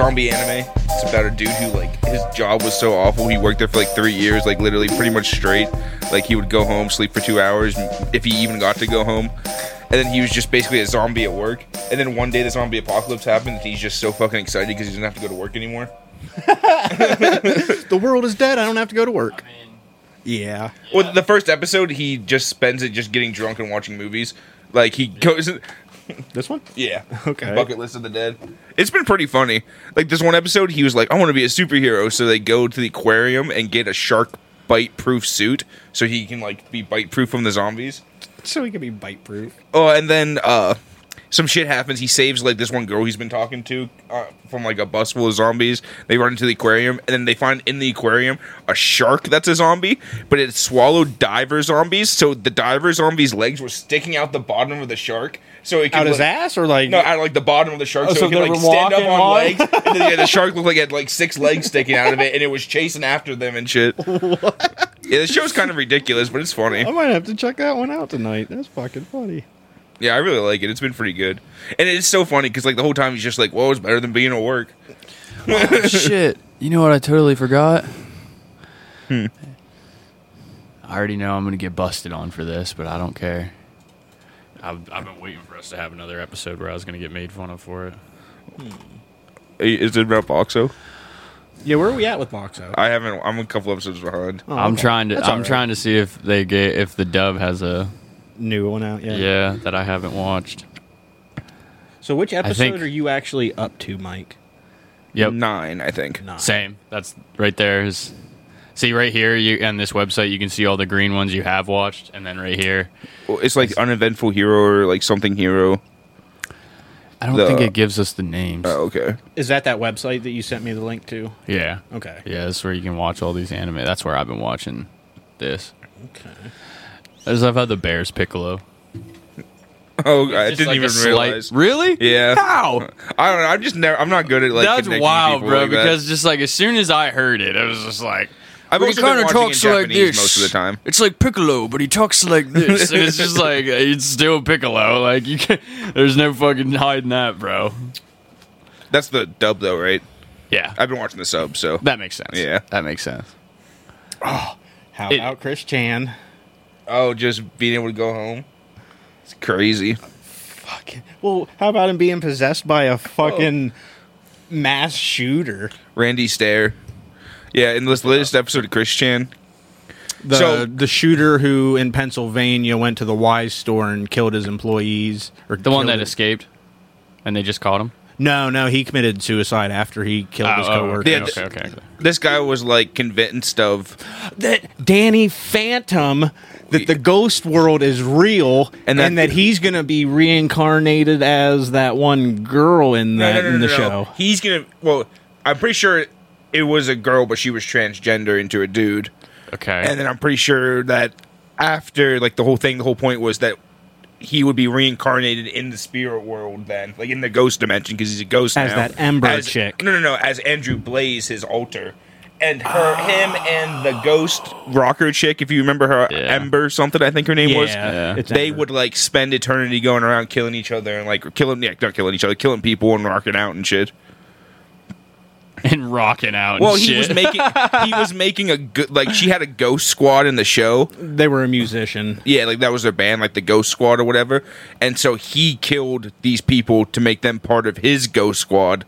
zombie anime. It's about a dude who like his job was so awful. He worked there for like three years, like literally pretty much straight. Like he would go home, sleep for two hours, if he even got to go home. And then he was just basically a zombie at work. And then one day the zombie apocalypse happened, and he's just so fucking excited because he doesn't have to go to work anymore. The world is dead. I don't have to go to work. Yeah. Well, the first episode, he just spends it just getting drunk and watching movies. Like he goes, This one? yeah, Okay. Bucket list of the dead. It's been pretty funny. Like this one episode, he was like, "I want to be a superhero," so they go to the aquarium and get a shark bite proof suit so he can like be bite proof from the zombies. So he can be bite proof. Oh, and then uh some shit happens. He saves like this one girl he's been talking to uh, from like a bus full of zombies. They run into the aquarium, and then they find in the aquarium a shark that's a zombie, but it swallowed diver zombies. So the diver zombies' legs were sticking out the bottom of the shark. So it could Out his like- ass or like No, out like the bottom of the shark, Oh, so, so it could like stand up on while- legs. And then, yeah, the shark looked like it had like six legs sticking out of it, and it was chasing after them and shit. Yeah, the show's kind of ridiculous, but it's funny. I might have to check that one out tonight. That's fucking funny. Yeah, I really like it. It's been pretty good, and it's so funny because like the whole time he's just like, "Well, it's better than being at work." Shit. You know what I totally forgot? Hmm. I already know I'm going to get busted on for this, but I don't care. I've, I've been waiting for us to have another episode where I was going to get made fun of for it. Is it about Boxo? Yeah, where are we at with Boxo? I haven't. I'm a couple episodes behind. Oh, I'm okay. trying to. That's I'm all right. trying to see if they get if the dub has a New one out, yeah. yeah, that I haven't watched. So which episode think- are you actually up to, Mike? Yep, Nine, I think. Nine. same. That's right there. Is see right here you on this website you can see all the green ones you have watched, and then right here Well, it's like uneventful hero or like something hero. I don't The- think it gives us the names. Oh, okay. Is that that website that you sent me the link to? Yeah, Okay. yeah, that's where you can watch all these anime. That's where I've been watching this. Okay. As I've had the Bears Piccolo. Oh, I Just didn't like even slight- realize. Really? Yeah. How? I don't know. I'm just never. I'm not good at like. That's connecting wild, people bro. like that. because just like as soon as I heard it, I was just like. I've he also been kinda watching in talks like Japanese this. most of the time. It's like Piccolo, but he talks like this. and it's just like it's still Piccolo. Like you can there's no fucking hiding that, bro. That's the dub though, right? Yeah. I've been watching the sub, so that makes sense. Yeah. That makes sense. Oh, how It- about Chris Chan? Oh, just being able to go home. It's crazy. Fucking. Well, how about him being possessed by a fucking mass shooter? Randy Stair. Yeah, in this latest episode of Chris Chan, The So- the shooter who in Pennsylvania went to the Weis store and killed his employees, or The one that his- escaped and they just caught him. No, no, he committed suicide after he killed his Oh, oh, coworker. Yeah, okay, okay, okay. this guy was like convinced of that Danny Phantom that the ghost world is real And and that- that, he's going to be reincarnated as that one girl in No, that no, no, in the no. show. He's gonna. Well, I'm pretty sure it was a girl, but she was transgender into a dude. Okay. And then I'm pretty sure that after like the whole thing, the whole point was that he would be reincarnated in the spirit world then, like in the ghost dimension, because he's a ghost As now. that Ember As- chick. No, no, no. As Andrew Blaze, his alter. And her, him, and the ghost rocker chick, if you remember her, Yeah. Ember something, I think her name was. Yeah. They Ember. would like spend eternity going around killing each other and like killing, yeah, not killing each other, killing people and rocking out and shit. and rocking out. and Well, he shit. was making he was making a good like she had a ghost squad in the show. They were a musician. Yeah, like that was their band, like the Ghost Squad or whatever. And so he killed these people to make them part of his Ghost Squad.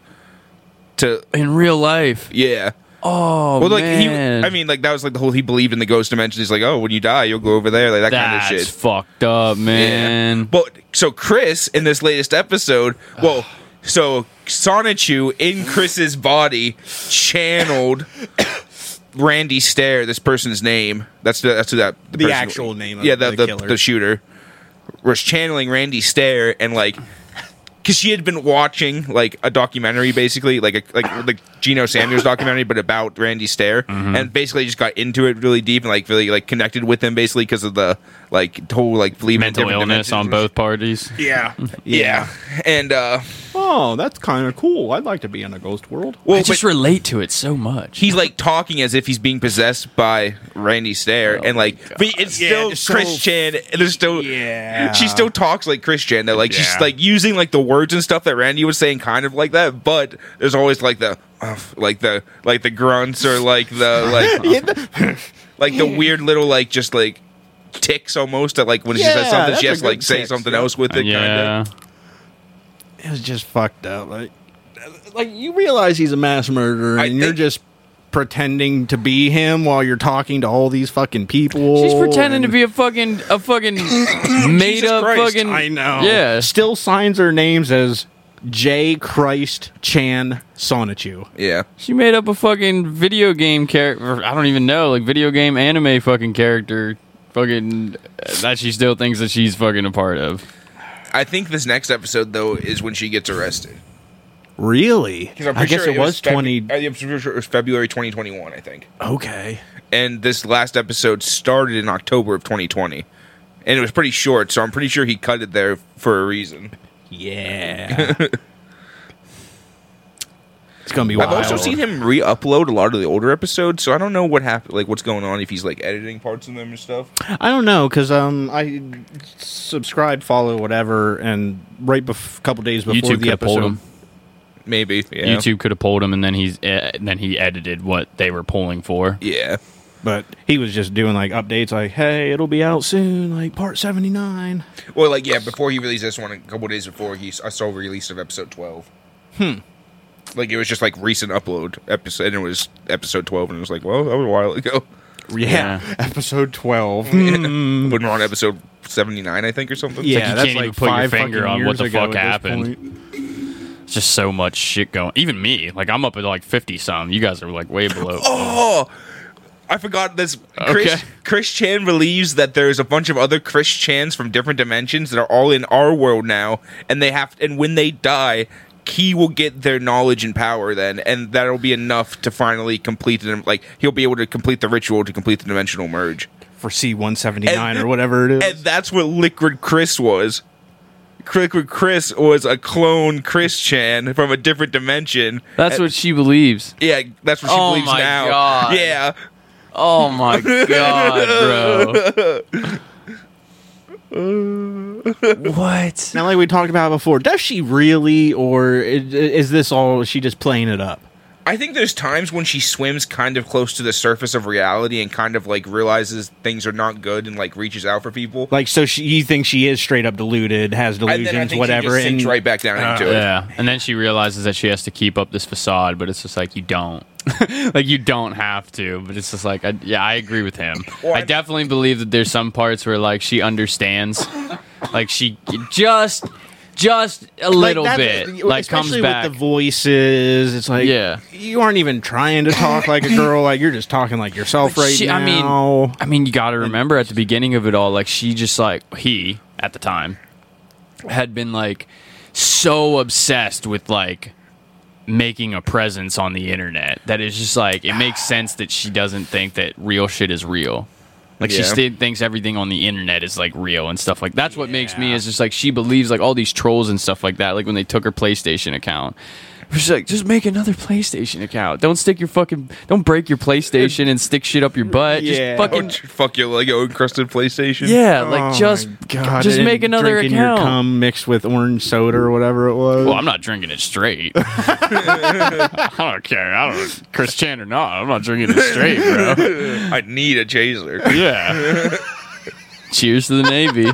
To in real life. yeah, Oh well, like man. he, I mean, like that was like the whole he believed in the ghost dimension. He's like, oh, when you die, you'll go over there, like that that's kind of shit. fucked up, man. Yeah. But so Chris in this latest episode, well, so Sonichu in Chris's body channeled Randy Stair, this person's name. That's the that's who that The person- actual name of yeah, the the the, killer. the shooter was channeling Randy Stair and like. Because she had been watching like a documentary, basically like a like like Geno Samuels documentary, but about Randy Stair, and basically just got into it really deep and like really like connected with him, basically because of the like whole like believing Mental illness dimensions on both parties. yeah. Yeah. And uh Well, oh, that's kind of cool. I'd like to be in a ghost world. Well, I just but relate to it so much. he's like talking as if he's being possessed by Randy Stair, Oh and like my but it's Yeah, still it's so- Chris And there's still Yeah. she still talks like Christian. Chan. That like she's Yeah. like using like the words and stuff that Randy was saying, kind of like that. But there's always like the uh, like the like the grunts or like the like like the weird little like just like ticks almost that like when she Yeah, says something that's she a has to like say tics, something yeah. else with it. yeah. Kinda. It was just fucked up. Like, like you realize he's a mass murderer, I and you're think- just pretending to be him while you're talking to all these fucking people. She's pretending to be a fucking a fucking made up Christ, fucking. I know. Yeah. Still signs her names as J. Christ Chan Sonichu. Yeah. She made up a fucking video game character. I don't even know, like video game anime fucking character. Fucking that she still thinks that she's fucking a part of. I think this next episode though is when she gets arrested. Really? 'Cause I'm I guess sure it was Febu- twenty. I'm pretty sure it was February 2021. I think. Okay. and this last episode started in October of 2020, and it was pretty short. So I'm pretty sure he cut it there for a reason. Yeah. it's gonna be wild. I've also seen him re-upload a lot of the older episodes, so I don't know what happened, like what's going on if he's like editing parts of them and stuff. I don't know because um I subscribe, follow, whatever, and right bef- a couple days before YouTube could the have pulled episode. him. Maybe, yeah. YouTube could have pulled him, and then he's uh, then he edited what they were pulling for. Yeah, But he was just doing like updates, like, "Hey, it'll be out soon, like part 79. well, like yeah, before he released this one, a couple days before he, I saw a release of episode 12. Hmm. Like it was just like recent upload episode, and it was episode 12, and it was like, well, that was a while ago. Yeah, Yeah. episode 12. when we're on episode 79, I think, or something. Yeah, like you that's can't like even put your five finger fucking on what years the ago fuck at this happened. point. It's just so much shit going. Even me, like I'm up at like fifty some. You guys are like way below. Oh, I forgot this. Chris, Okay. Chris Chan believes that there's a bunch of other Chris Chans from different dimensions that are all in our world now, and they have. And when they die, he will get their knowledge and power then, and that'll be enough to finally complete it. Like he'll be able to complete the ritual to complete the dimensional merge, For C179 or whatever it is. and that's what Liquid Chris was. Liquid Chris was a clone Chris Chan from a different dimension. That's And- what she believes. Yeah, that's what she Oh believes my now. God. Yeah. Oh my god, bro. what? now, like we talked about before, does she really, or is, is this all she just playing it up? I think there's times when she swims kind of close to the surface of reality and kind of like realizes things are not good and like reaches out for people. Like, so she, you think she is straight up deluded, has And then I delusions, think whatever, she just sinks and right back down uh, into it. Yeah, and then she realizes that she has to keep up this facade, but it's just like you don't, like you don't have to. But it's just like, I, yeah, I agree with him. Well, I I- definitely believe that there's some parts where like she understands, like she just, just a little that- bit, like comes especially back. with the voices. It's like, Yeah. you aren't even trying to talk like a girl. Like you're just talking like yourself right She- now. I mean, I mean, you got to remember at the beginning of it all, like she just like he at the time had been like so obsessed with like making a presence on the internet that is just like it makes sense that she doesn't think that real shit is real. Like she still thinks everything on the internet is like real and stuff like that's what makes me is just like she believes like all these trolls and stuff like that. Like when they took her PlayStation account, she's like, just make another PlayStation account. Don't stick your fucking, don't break your PlayStation and stick shit up your butt. Yeah. Just fucking Oh, fuck your Lego encrusted PlayStation. yeah, Oh like just God, just and make another drinking account. Your cum mixed with orange soda or whatever it was. well, I'm not drinking it straight. I don't care. I don't Chris Chan or not. I'm not drinking it straight, bro. I need a chaser. Yeah. Cheers to the Navy.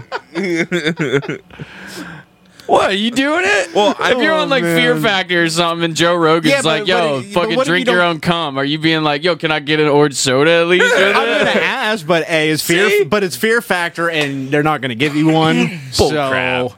What? Are you doing it? Well, I- if you're on oh, like Oh, Fear. Factor or something, and Joe Rogan's Yeah, but- like, "Yo, but fucking what if you drink your don't- own cum," are you being like, "Yo, can I get an orange soda at least?" with I'm gonna ask, but a is fear, See? but it's fear factor, and they're not gonna give you one. Bull so crap.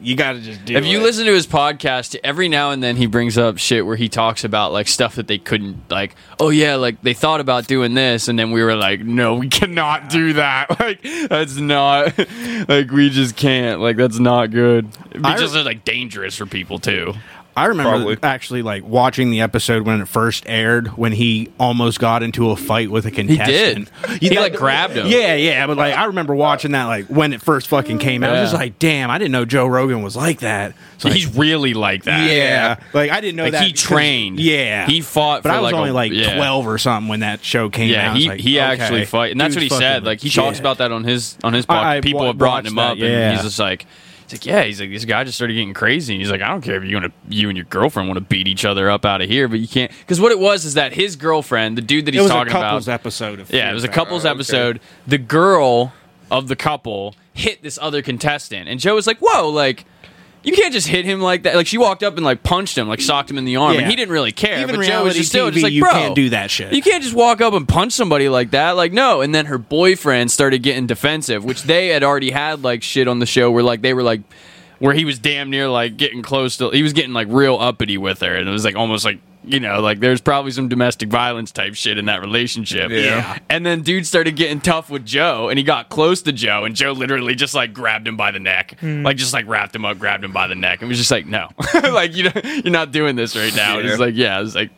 You got to just do. If you it. listen to his podcast, every now and then he brings up shit where he talks about like stuff that they couldn't like. Oh yeah, like they thought about doing this, and then we were like, no, we cannot do that. Like that's not like we just can't. Like that's not good. It I- just like dangerous for people too. I remember Probably. actually like watching the episode when it first aired when he almost got into a fight with a contestant. He, did. He like, grabbed him. Yeah, yeah, but like I remember watching that like when it first fucking came out. I was just like, damn, I didn't know Joe Rogan was like that. So He's really like that. yeah, like I didn't know Like, that. he trained. Yeah, He fought but for, I was like, a- only like yeah. twelve or something when that show came Yeah, out. Was he, like, he okay. actually fight, and that's what he said. Like he legit. talks about that on his on his podcast. People have brought him that, up, yeah. and he's just like, he's like, yeah, he's like, this guy just started getting crazy. And he's like, I don't care if you want to, you and your girlfriend want to beat each other up out of here, but you can't. Because what it was is that his girlfriend, the dude that It he's was a talking couples about, episode. Of yeah, it was a couples Oh, okay. episode. The girl of the couple hit this other contestant, and Joe was like, whoa, like. You can't just hit him like that. Like she walked up and like punched him, like socked him in the arm, Yeah. and he didn't really care. Even but Joe was just still TV, just like, you bro, can't do that shit. You can't just walk up and punch somebody like that. Like, no. And then her boyfriend started getting defensive, which they had already had like shit on the show where like they were like, where he was damn near like getting close to, he was getting like real uppity with her. And it was like almost like, you know, like there's probably some domestic violence type shit in that relationship. Yeah. And then dude started getting tough with Joe and he got close to Joe and Joe literally just like grabbed him by the neck. Hmm. Like just like wrapped him up, grabbed him by the neck. And was just like, no. like you know, you're not doing this right now. And Yeah. it's like, yeah, it's like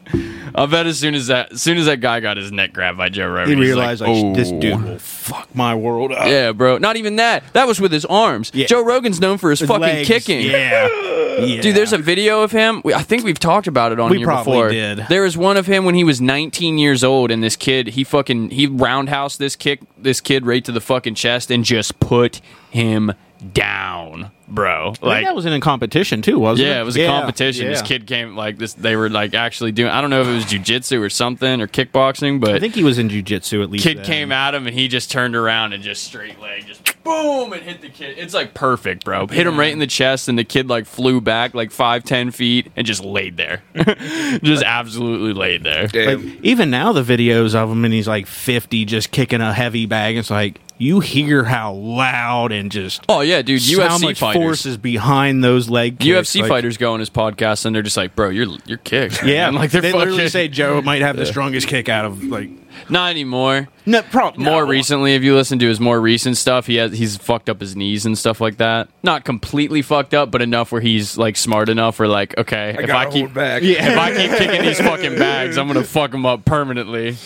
I'll bet as soon as that as soon as that guy got his neck grabbed by Joe Rogan, He realized like, like, this "Oh." dude will fuck my world up. Yeah, bro. Not even that. That was with his arms. Yeah. Joe Rogan's known for his, His fucking legs, kicking. Yeah. yeah. Dude, there's a video of him. we- I think we've talked about it on We here probably before. did. There was one of him when he was 19 years old, and this kid, he fucking he roundhouse this kick, this kid right to the fucking chest, and just put him down, bro. I think Like that was in a competition too, wasn't it? yeah, it was a competition. This yeah. kid came like this. They were like actually doing. I don't know if it was jujitsu or something or kickboxing, but I think he was in jujitsu at least. kid then. came at him and he just turned around and just straight leg, just boom, and hit the kid. It's like perfect, bro. Hit him right in the chest, and the kid like flew back like five, ten feet and just laid there, just absolutely laid there. Damn. Like even now, the videos of him and he's like fifty, just kicking a heavy bag. It's like you hear how loud and just Oh yeah, dude. how UFC much fighters. force is behind those leg kicks. UFC Like, fighters go on his podcast and they're just like, bro, you're you're kicked. Yeah, man. like they're they literally say Joe might have the strongest kick out of like not anymore. no, probably More recently, if you listen to his more recent stuff, he has he's fucked up his knees and stuff like that. Not completely fucked up, but enough where he's like smart enough where like, okay, I if I keep back. Yeah. if I keep kicking these fucking bags, I'm gonna fuck them up permanently.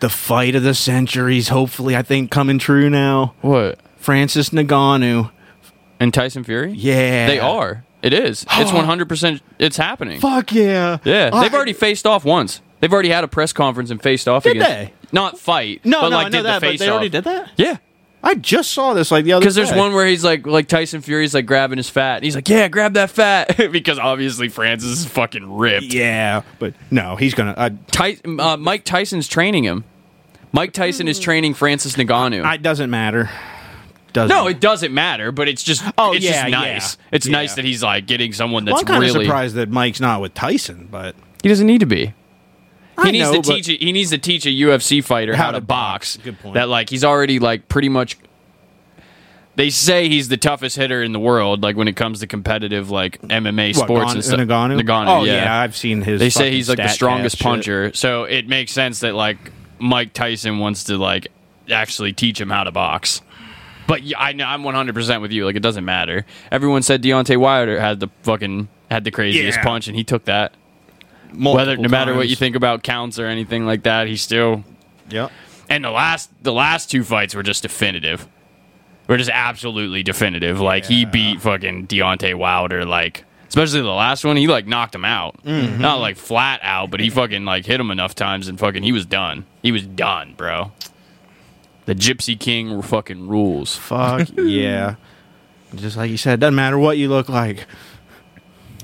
The fight of the centuries, hopefully, I think coming true now. What? Francis Ngannou. And Tyson Fury? Yeah, They are. It is. It's 100%. It's happening. Fuck yeah. Yeah. Ah. They've already faced off once. They've already had a press conference and faced off Did against. they? Not fight. No, but no, like I know did that, the but face they already did that. Yeah. I just saw this like the other. Because there's one where he's like, like Tyson Fury's like grabbing his fat. And he's like, yeah, grab that fat. because obviously Francis is fucking ripped. Yeah, but no, he's gonna. I, Ty- uh, Mike Tyson's training him. Mike Tyson is training Francis Ngannou. I doesn't matter. Doesn't. no, it doesn't matter, but it's just Oh, it's yeah, just yeah. nice. It's Yeah. nice that he's like getting someone Well, that's I'm kind of really surprised that Mike's not with Tyson, but he doesn't need to be. He I needs know, to teach. A, he needs to teach a UFC fighter how, How to box. box. Good point. That like he's already like pretty much. They say he's the toughest hitter in the world, like when it comes to competitive like MMA What, sports Gon- and stuff. Ngannou? Ngannou, oh yeah. I've seen his. They say he's like the strongest cast shit. puncher, so it makes sense that like Mike Tyson wants to like actually teach him how to box. But I know I'm 100 percent with you. Like it doesn't matter. Everyone said Deontay Wilder had the fucking had the craziest Yeah. punch, and he took that. Whether no matter what you think about counts or anything like that, he still. Yeah. And the last the last two fights were just definitive. Were just absolutely definitive. Like he beat fucking Deontay Wilder. Like especially the last one, he like knocked him out. Mm-hmm. Not like flat out, but he fucking like hit him enough times and fucking he was done. He was done, bro. The Gypsy King fucking rules. Fuck yeah. Just like you said, doesn't matter what you look like.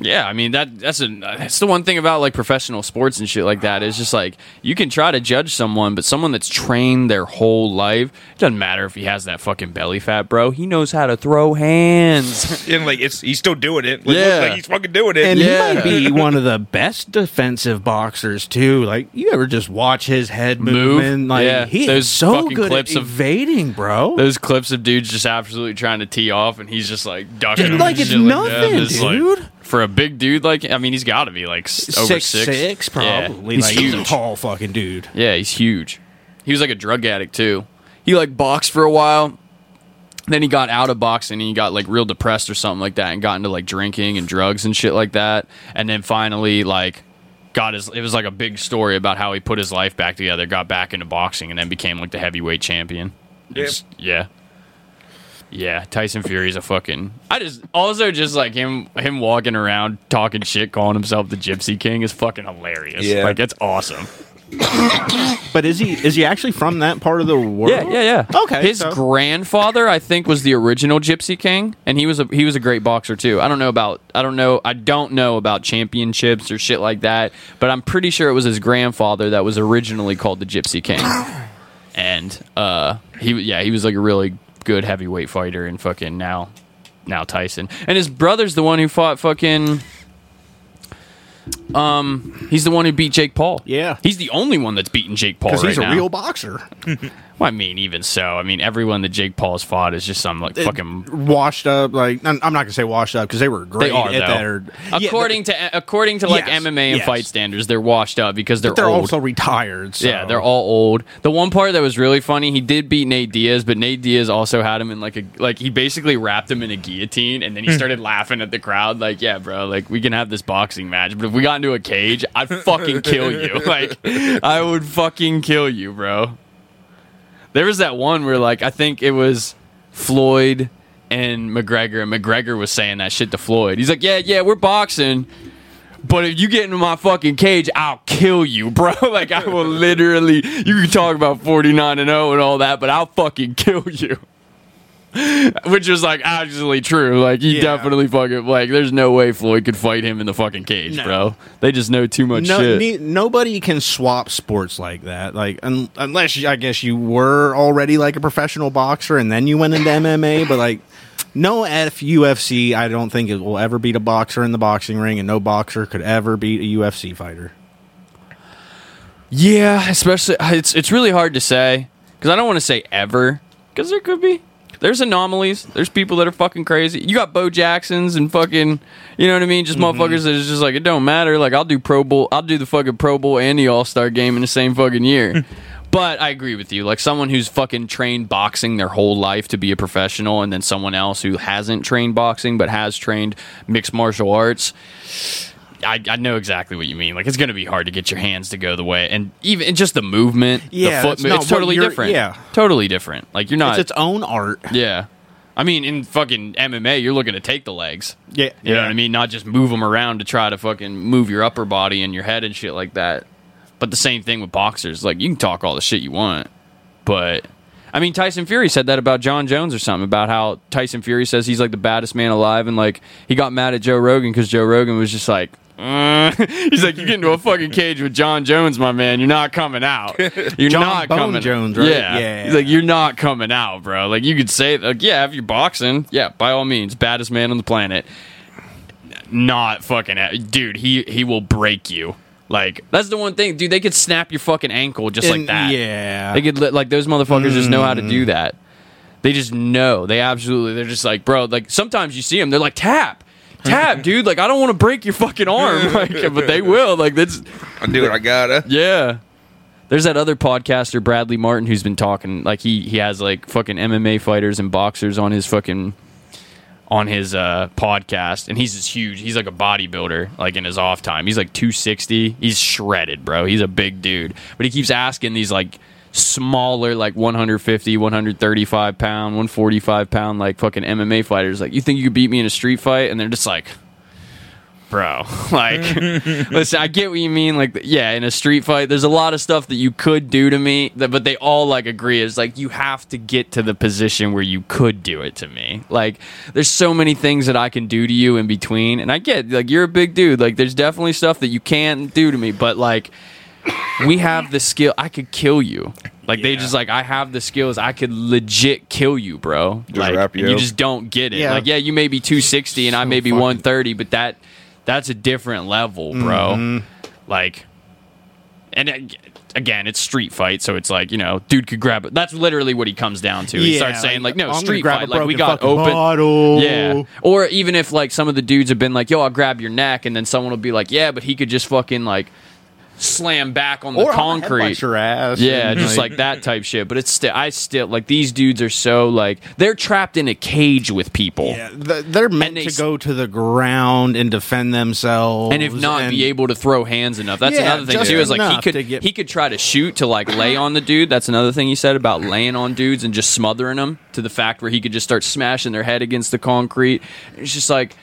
Yeah, I mean that that's a that's the one thing about like professional sports and shit like that. It's just like you can try to judge someone, but someone that's trained their whole life, it doesn't matter if he has that fucking belly fat, bro. He knows how to throw hands. and like it's he's still doing it. Like, Yeah. like he's fucking doing it. And Yeah. he might be one of the best defensive boxers too. Like you ever just watch his head Move? Like Yeah. he Those is so good clips at of- evading, bro. Those clips of dudes just absolutely trying to tee off, and he's just like ducking. Dude, like it's shit like that. nothing, It's like- dude. For a big dude like, I mean, he's got to be like s- over six, six, six, Yeah. probably. He's like he's a tall fucking dude. Yeah, he's huge. He was like a drug addict too. He like boxed for a while, then he got out of boxing and he got like real depressed or something like that and got into like drinking and drugs and shit like that and then finally like got his it was like a big story about how he put his life back together got back into boxing and then became like the heavyweight champion It's- yeah yeah tyson fury's a fucking i just also just like him him walking around talking shit calling himself the gypsy king is fucking hilarious Yeah. like it's awesome But is he is he actually from that part of the world? Yeah, yeah, yeah. Okay, His so- grandfather, I think, was the original Gypsy King, and he was a he was a great boxer too. I don't know about I don't know I don't know about championships or shit like that, but I'm pretty sure it was his grandfather that was originally called the Gypsy King. and uh, he yeah he was like a really good heavyweight fighter, and fucking now now Tyson, and his brother's the one who fought fucking. Um, he's the one who beat Jake Paul. Yeah. he's the only one that's beaten Jake Paul because right he's a now. real boxer. Well, I mean, even so, I mean, everyone that Jake Paul's fought is just some like fucking. washed up. Like I'm I'm not gonna say washed up because they were great They are at that. though. Or, Yeah, according to according to like Yes, MMA and yes. fight standards, they're washed up because they're, but they're old. also retired. So. yeah, they're all old. The one part that was really funny, he did beat Nate Diaz, but Nate Diaz also had him in like a like he basically wrapped him in a guillotine, and then he started laughing at the crowd, like, "Yeah, bro, like we can have this boxing match, but if we got into a cage, I'd fucking kill you. Like, I would fucking kill you, bro." There was that one where like I think it was Floyd and McGregor, and McGregor was saying that shit to Floyd. He's like, "Yeah, yeah, we're boxing." But if you get into my fucking cage, I'll kill you, bro. like I will literally. You can talk about forty nine and zero and all that, but I'll fucking kill you. Which is like actually true. Like he Yeah. definitely fucking like. There's no way Floyd could fight him in the fucking cage, No. bro. They just know too much no, shit. ne- nobody can swap sports like that. Like un- unless you, I guess you were already like a professional boxer and then you went into MMA. But like no F UFC, I don't think it will ever beat a boxer in the boxing ring, and no boxer could ever beat a UFC fighter. Yeah, especially it's it's really hard to say because I don't want to say ever because there could be. There's anomalies. There's people that are fucking crazy. You got Bo Jacksons and fucking, you know what I mean? Just mm-hmm. motherfuckers that is just like it don't matter. Like I'll do Pro Bowl, I'll do the fucking Pro Bowl and the All Star game in the same fucking year. but I agree with you. Like someone who's fucking trained boxing their whole life to be a professional, and then someone else who hasn't trained boxing but has trained mixed martial arts. I, I know exactly what you mean. Like it's going to be hard to get your hands to go the way, and even and just the movement, Yeah, the foot, it's mo- it's totally different. yeah. totally different. Like you're not. It's its own art. yeah, I mean, in fucking MMA, you're looking to take the legs. Yeah, You know what I mean? Not just move them around to try to fucking move your upper body and your head and shit like that. But the same thing with boxers. Like you can talk all the shit you want, but I mean Tyson Fury said that about Jon Jones or something about how Tyson Fury says he's like the baddest man alive, and like he got mad at Joe Rogan because Joe Rogan was just like. "Uh," he's like, you get into a fucking cage with Jon Jones, my man. You're not coming out. You're John not Bone coming. Jones, right? Yeah. Yeah. He's like, you're not coming out, bro. Like you could say, like, yeah, if you're boxing, yeah, by all means, baddest man on the planet not fucking dude he he will break you like that's the one thing dude they could snap your fucking ankle just like that Yeah. they could li- like those motherfuckers just know how to do that they just know they absolutely they're just like bro like sometimes you see them they're like tap tap dude like i don't want to break your fucking arm like but they will like that's I do what I gotta. yeah. There's that other podcaster, Bradley Martin, who's been talking like he he has like fucking MMA fighters and boxers on his fucking on his uh podcast and he's just huge. He's like a bodybuilder, like in his off time. He's like 260. He's shredded, bro. He's a big dude. But he keeps asking these like smaller like 150 135 pound 145 pound like fucking mma fighters like you think you could beat me in a street fight and they're just like bro. Like, listen, I get what you mean. Like, yeah, in a street fight, there's a lot of stuff that you could do to me, that, but they all like agree. It's like you have to get to the position where you could do it to me. Like, there's so many things that I can do to you in between, and I get like you're a big dude. Like, there's definitely stuff that you can't do to me, but like. We have the skill. I could kill you. Like they just like I have the skills. I could legit kill you, bro. Just like wrap you and you just don't get it. Yeah. Like yeah, you may be 260 and I So may be fucking- 130, but that that's a different level, bro. Mm-hmm. Like, and again, it's street fight, so it's like you know, dude could grab it. That's literally what he comes down to. he Yeah, starts saying like, like, no, I'm street grab fight. a Like we got open. bottle. Yeah. Or even if like some of the dudes have been like, yo, I'll grab your neck, and then someone will be like, yeah, but he could just fucking like slam back on the Or I'll concrete. headbutt your ass. Yeah, and, just like that type shit. But it's still, I still like these dudes are so like they're trapped in a cage with people, Yeah, they're meant they to go to the ground and defend themselves, and if not, and- be able to throw hands enough. That's Yeah, another thing just too. Is like he could get- he could try to shoot to like lay on the dude. That's another thing he said about laying on dudes and just smothering them to the fact where he could just start smashing their head against the concrete. It's just like.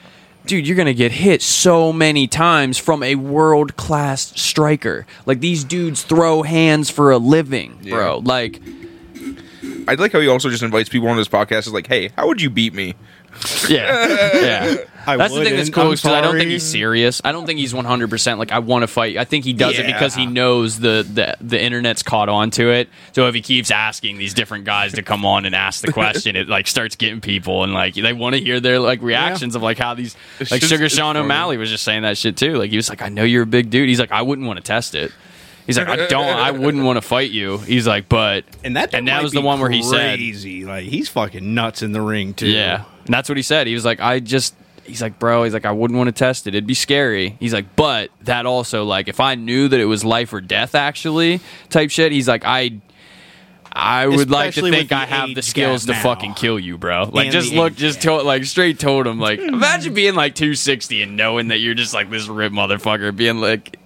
Dude, you're gonna get hit so many times from a world class striker. Like these dudes throw hands for a living, bro. Like, I like how he also just invites people on his podcast. Is like, hey, how would you beat me? Yeah, yeah. I that's the thing that's wouldn't. cool I'm because I don't think sorry. he's serious. I don't think he's one hundred percent like I want to fight. I think he does it because he Yeah. knows the, the the internet's caught on to it. So if he keeps asking these different guys to come on and ask the question, it like starts getting people and like they want to hear their like reactions of like how these It's like just- Sugar it's Sean funny. O'Malley was just saying that shit too. Like he was like, I know you're a big dude. He's like, I wouldn't want to test it. He's like, I don't. I wouldn't want to fight you. He's like, but and that and that was the one where he said, crazy. Like he's fucking nuts in the ring too. yeah. And that's what he said. He was like, I just he's like, bro, he's like, I wouldn't want to test it. It'd be scary. He's like, but that also like if I knew that it was life or death actually type shit, he's like, I I would like to think I have the skills to fucking kill you, bro. Like And just look, just told like straight told him like hmm. imagine being like 260 and knowing that you're just like this rip motherfucker being like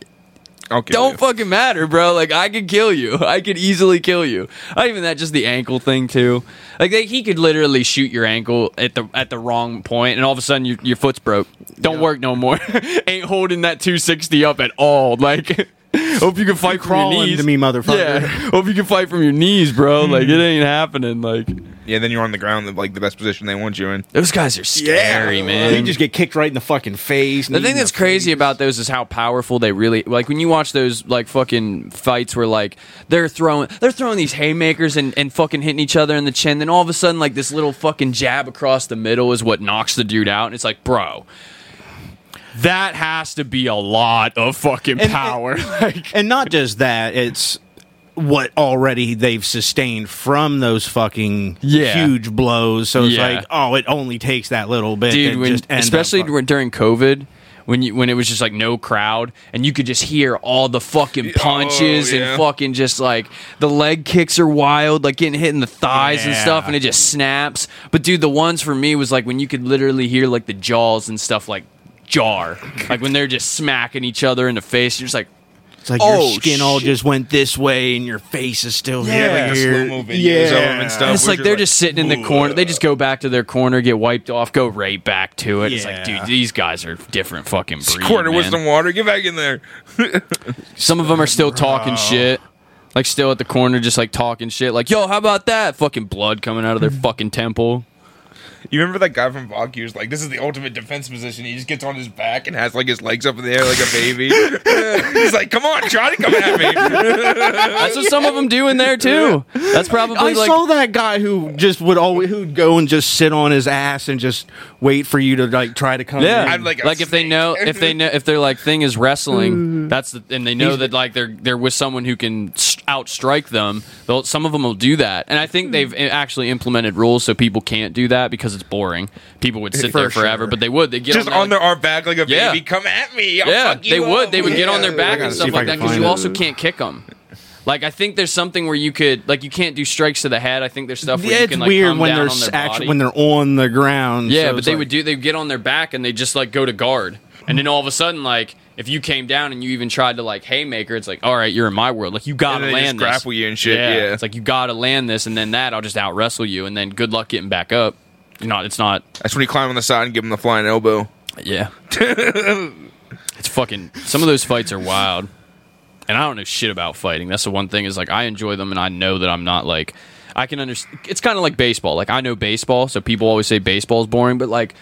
don't you. fucking matter, bro. Like I could kill you. I could easily kill you. Not even that, just the ankle thing too. Like they, he could literally shoot your ankle at the at the wrong point, and all of a sudden your your foot's broke. Don't work no more. Ain't holding that 260 up at all. Like hope you can fight from your knees. to me, motherfucker. Yeah. Hope you can fight from your knees, bro. Like it ain't happening. Like Yeah, then you're on the ground, like the best position they want you in. those guys are scary, man. You just get kicked right in the fucking face. The thing that's crazy about those is how powerful they really like when you watch those like fucking fights where like they're throwing they're throwing these haymakers and, and fucking hitting each other in the chin, then all of a sudden like this little fucking jab across the middle is what knocks the dude out, and it's like, bro, that has to be a lot of fucking And- power. like and not just that, it's what already they've sustained from those fucking Yeah. huge blows. So it's Yeah. like, oh, it only takes that little bit, dude when, just end up especially during- covid when you when it was just like no crowd and you could just hear all the fucking oh, punches Oh, yeah. and fucking just like the leg kicks are wild like getting hit in the thighs and stuff and it just snaps but dude the ones for me was like when you could literally hear like the jaws and stuff like jar like when they're just smacking each other in the face you're just like It's like Oh, your skin all just went this way and your face is still Yeah, here. slow-mo videos of them and stuff. And it's like they're like, just sitting in the corner. They uh. just go back to their corner, get wiped off, go right back to it. It's like, dude, these guys are different fucking breed. Quarter with some water. Get back in there. Some of them are still talking shit. Like still at the corner, just like talking shit. Like, yo, how about that? Fucking blood coming out of their fucking temple. You remember that guy from Bach? He was like, "This is the ultimate defense position." He just gets on his back and has like his legs up in the air like a baby. He's like, "Come on, try to come at me." That's what some of them do in there too. That's probably I like saw that guy who just would always who'd go and just sit on his ass and just wait for you to like try to come. Yeah, in. I'm like like, if they know if they know if their like thing is wrestling, that's the, and they know that like they're they're with someone who can outstrike them. They'll, some of them will do that, and I think hmm. they've eh, actually implemented rules so people can't do that because it's boring. People would sit For there forever, sure. but they would. They get just on, on their, their arm back like a Yeah. baby. Come at me. I'll yeah, fuck you they would. They would get on their back gotta and see stuff if I like that because find you it. also can't kick them. Like I think there's something where you could like you can't do strikes to the head. I think there's stuff where Yeah, you it's can like weird come when down they're on their actually body. when they're on the ground. Yeah, so but it's they like- would do. They would get on their back and they just like go to guard, and then all of a sudden, like if you came down and you even tried to like haymaker, it's like, all right, you're in my world. Like you gotta And they just land this. grapple you and shit, yeah. it's like you gotta land this, and then that I'll just out wrestle you, and then good luck getting back up. Not, it's not. That's when you climb on the side and give him the flying elbow. Yeah, it's fucking. Some of those fights are wild, and I don't know shit about fighting. That's the one thing is like I enjoy them, and I know that I'm not like I can understand. It's kind of like baseball. Like I know baseball, so people always say baseball's boring, but like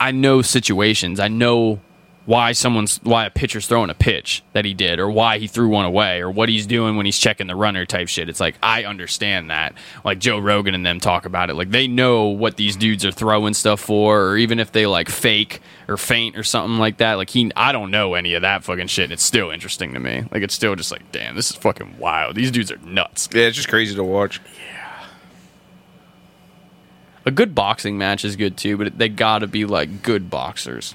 I know situations. I know why someone's why a pitcher's throwing a pitch that he did, or why he threw one away, or what he's doing when he's checking the runner type shit. It's like I understand that. Like Joe Rogan and them talk about it. Like they know what these dudes are throwing stuff for, or even if they like fake or faint or something like that. Like he, I don't know any of that fucking shit. And it's still interesting to me. Like it's still just like, damn, this is fucking wild. These dudes are nuts. Yeah, it's just crazy to watch. A good boxing match is good too, but they gotta be like good boxers.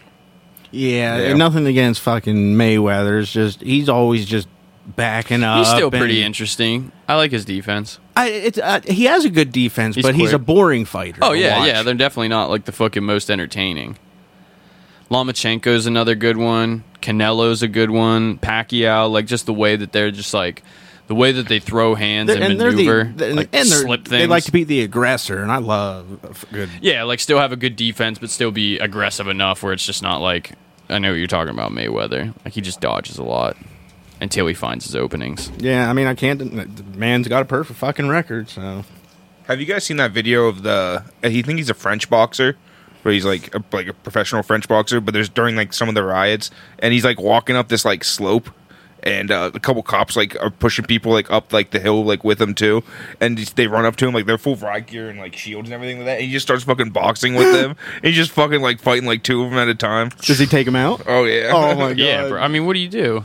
Yeah, Yeah. nothing against fucking Mayweather. It's just he's always just backing up. He's still pretty interesting. I like his defense. I, it's, uh, he has a good defense, He's but he's a boring fighter. Oh yeah, watch. yeah. They're definitely not like the fucking most entertaining. Lomachenko's another good one. Canelo's a good one. Pacquiao, like just the way that they're just like the way that they throw hands They're- and, they're the- maneuver, like and they're- slip things. they like to beat the aggressor, and I love good. yeah, like still have a good defense, but still be aggressive enough where it's just not like I know what you're talking about, Mayweather. Like he just dodges a lot until he finds his openings. Yeah, I mean, I can't. The man's got a perfect fucking record, so Have you guys seen that video of the? uh, He think he's a French boxer, but he's like a, like a professional French boxer. But there's during like some of the riots, and he's like walking up this like slope, and uh, a couple cops like are pushing people like up like the hill like with them too, and they run up to him like they're full riot gear and like shields and everything like that. And he just starts fucking boxing with them. and he's just fucking like fighting like two of them at a time. does he take him out? Oh yeah. Oh my god! Yeah, bro. I mean, what do you do?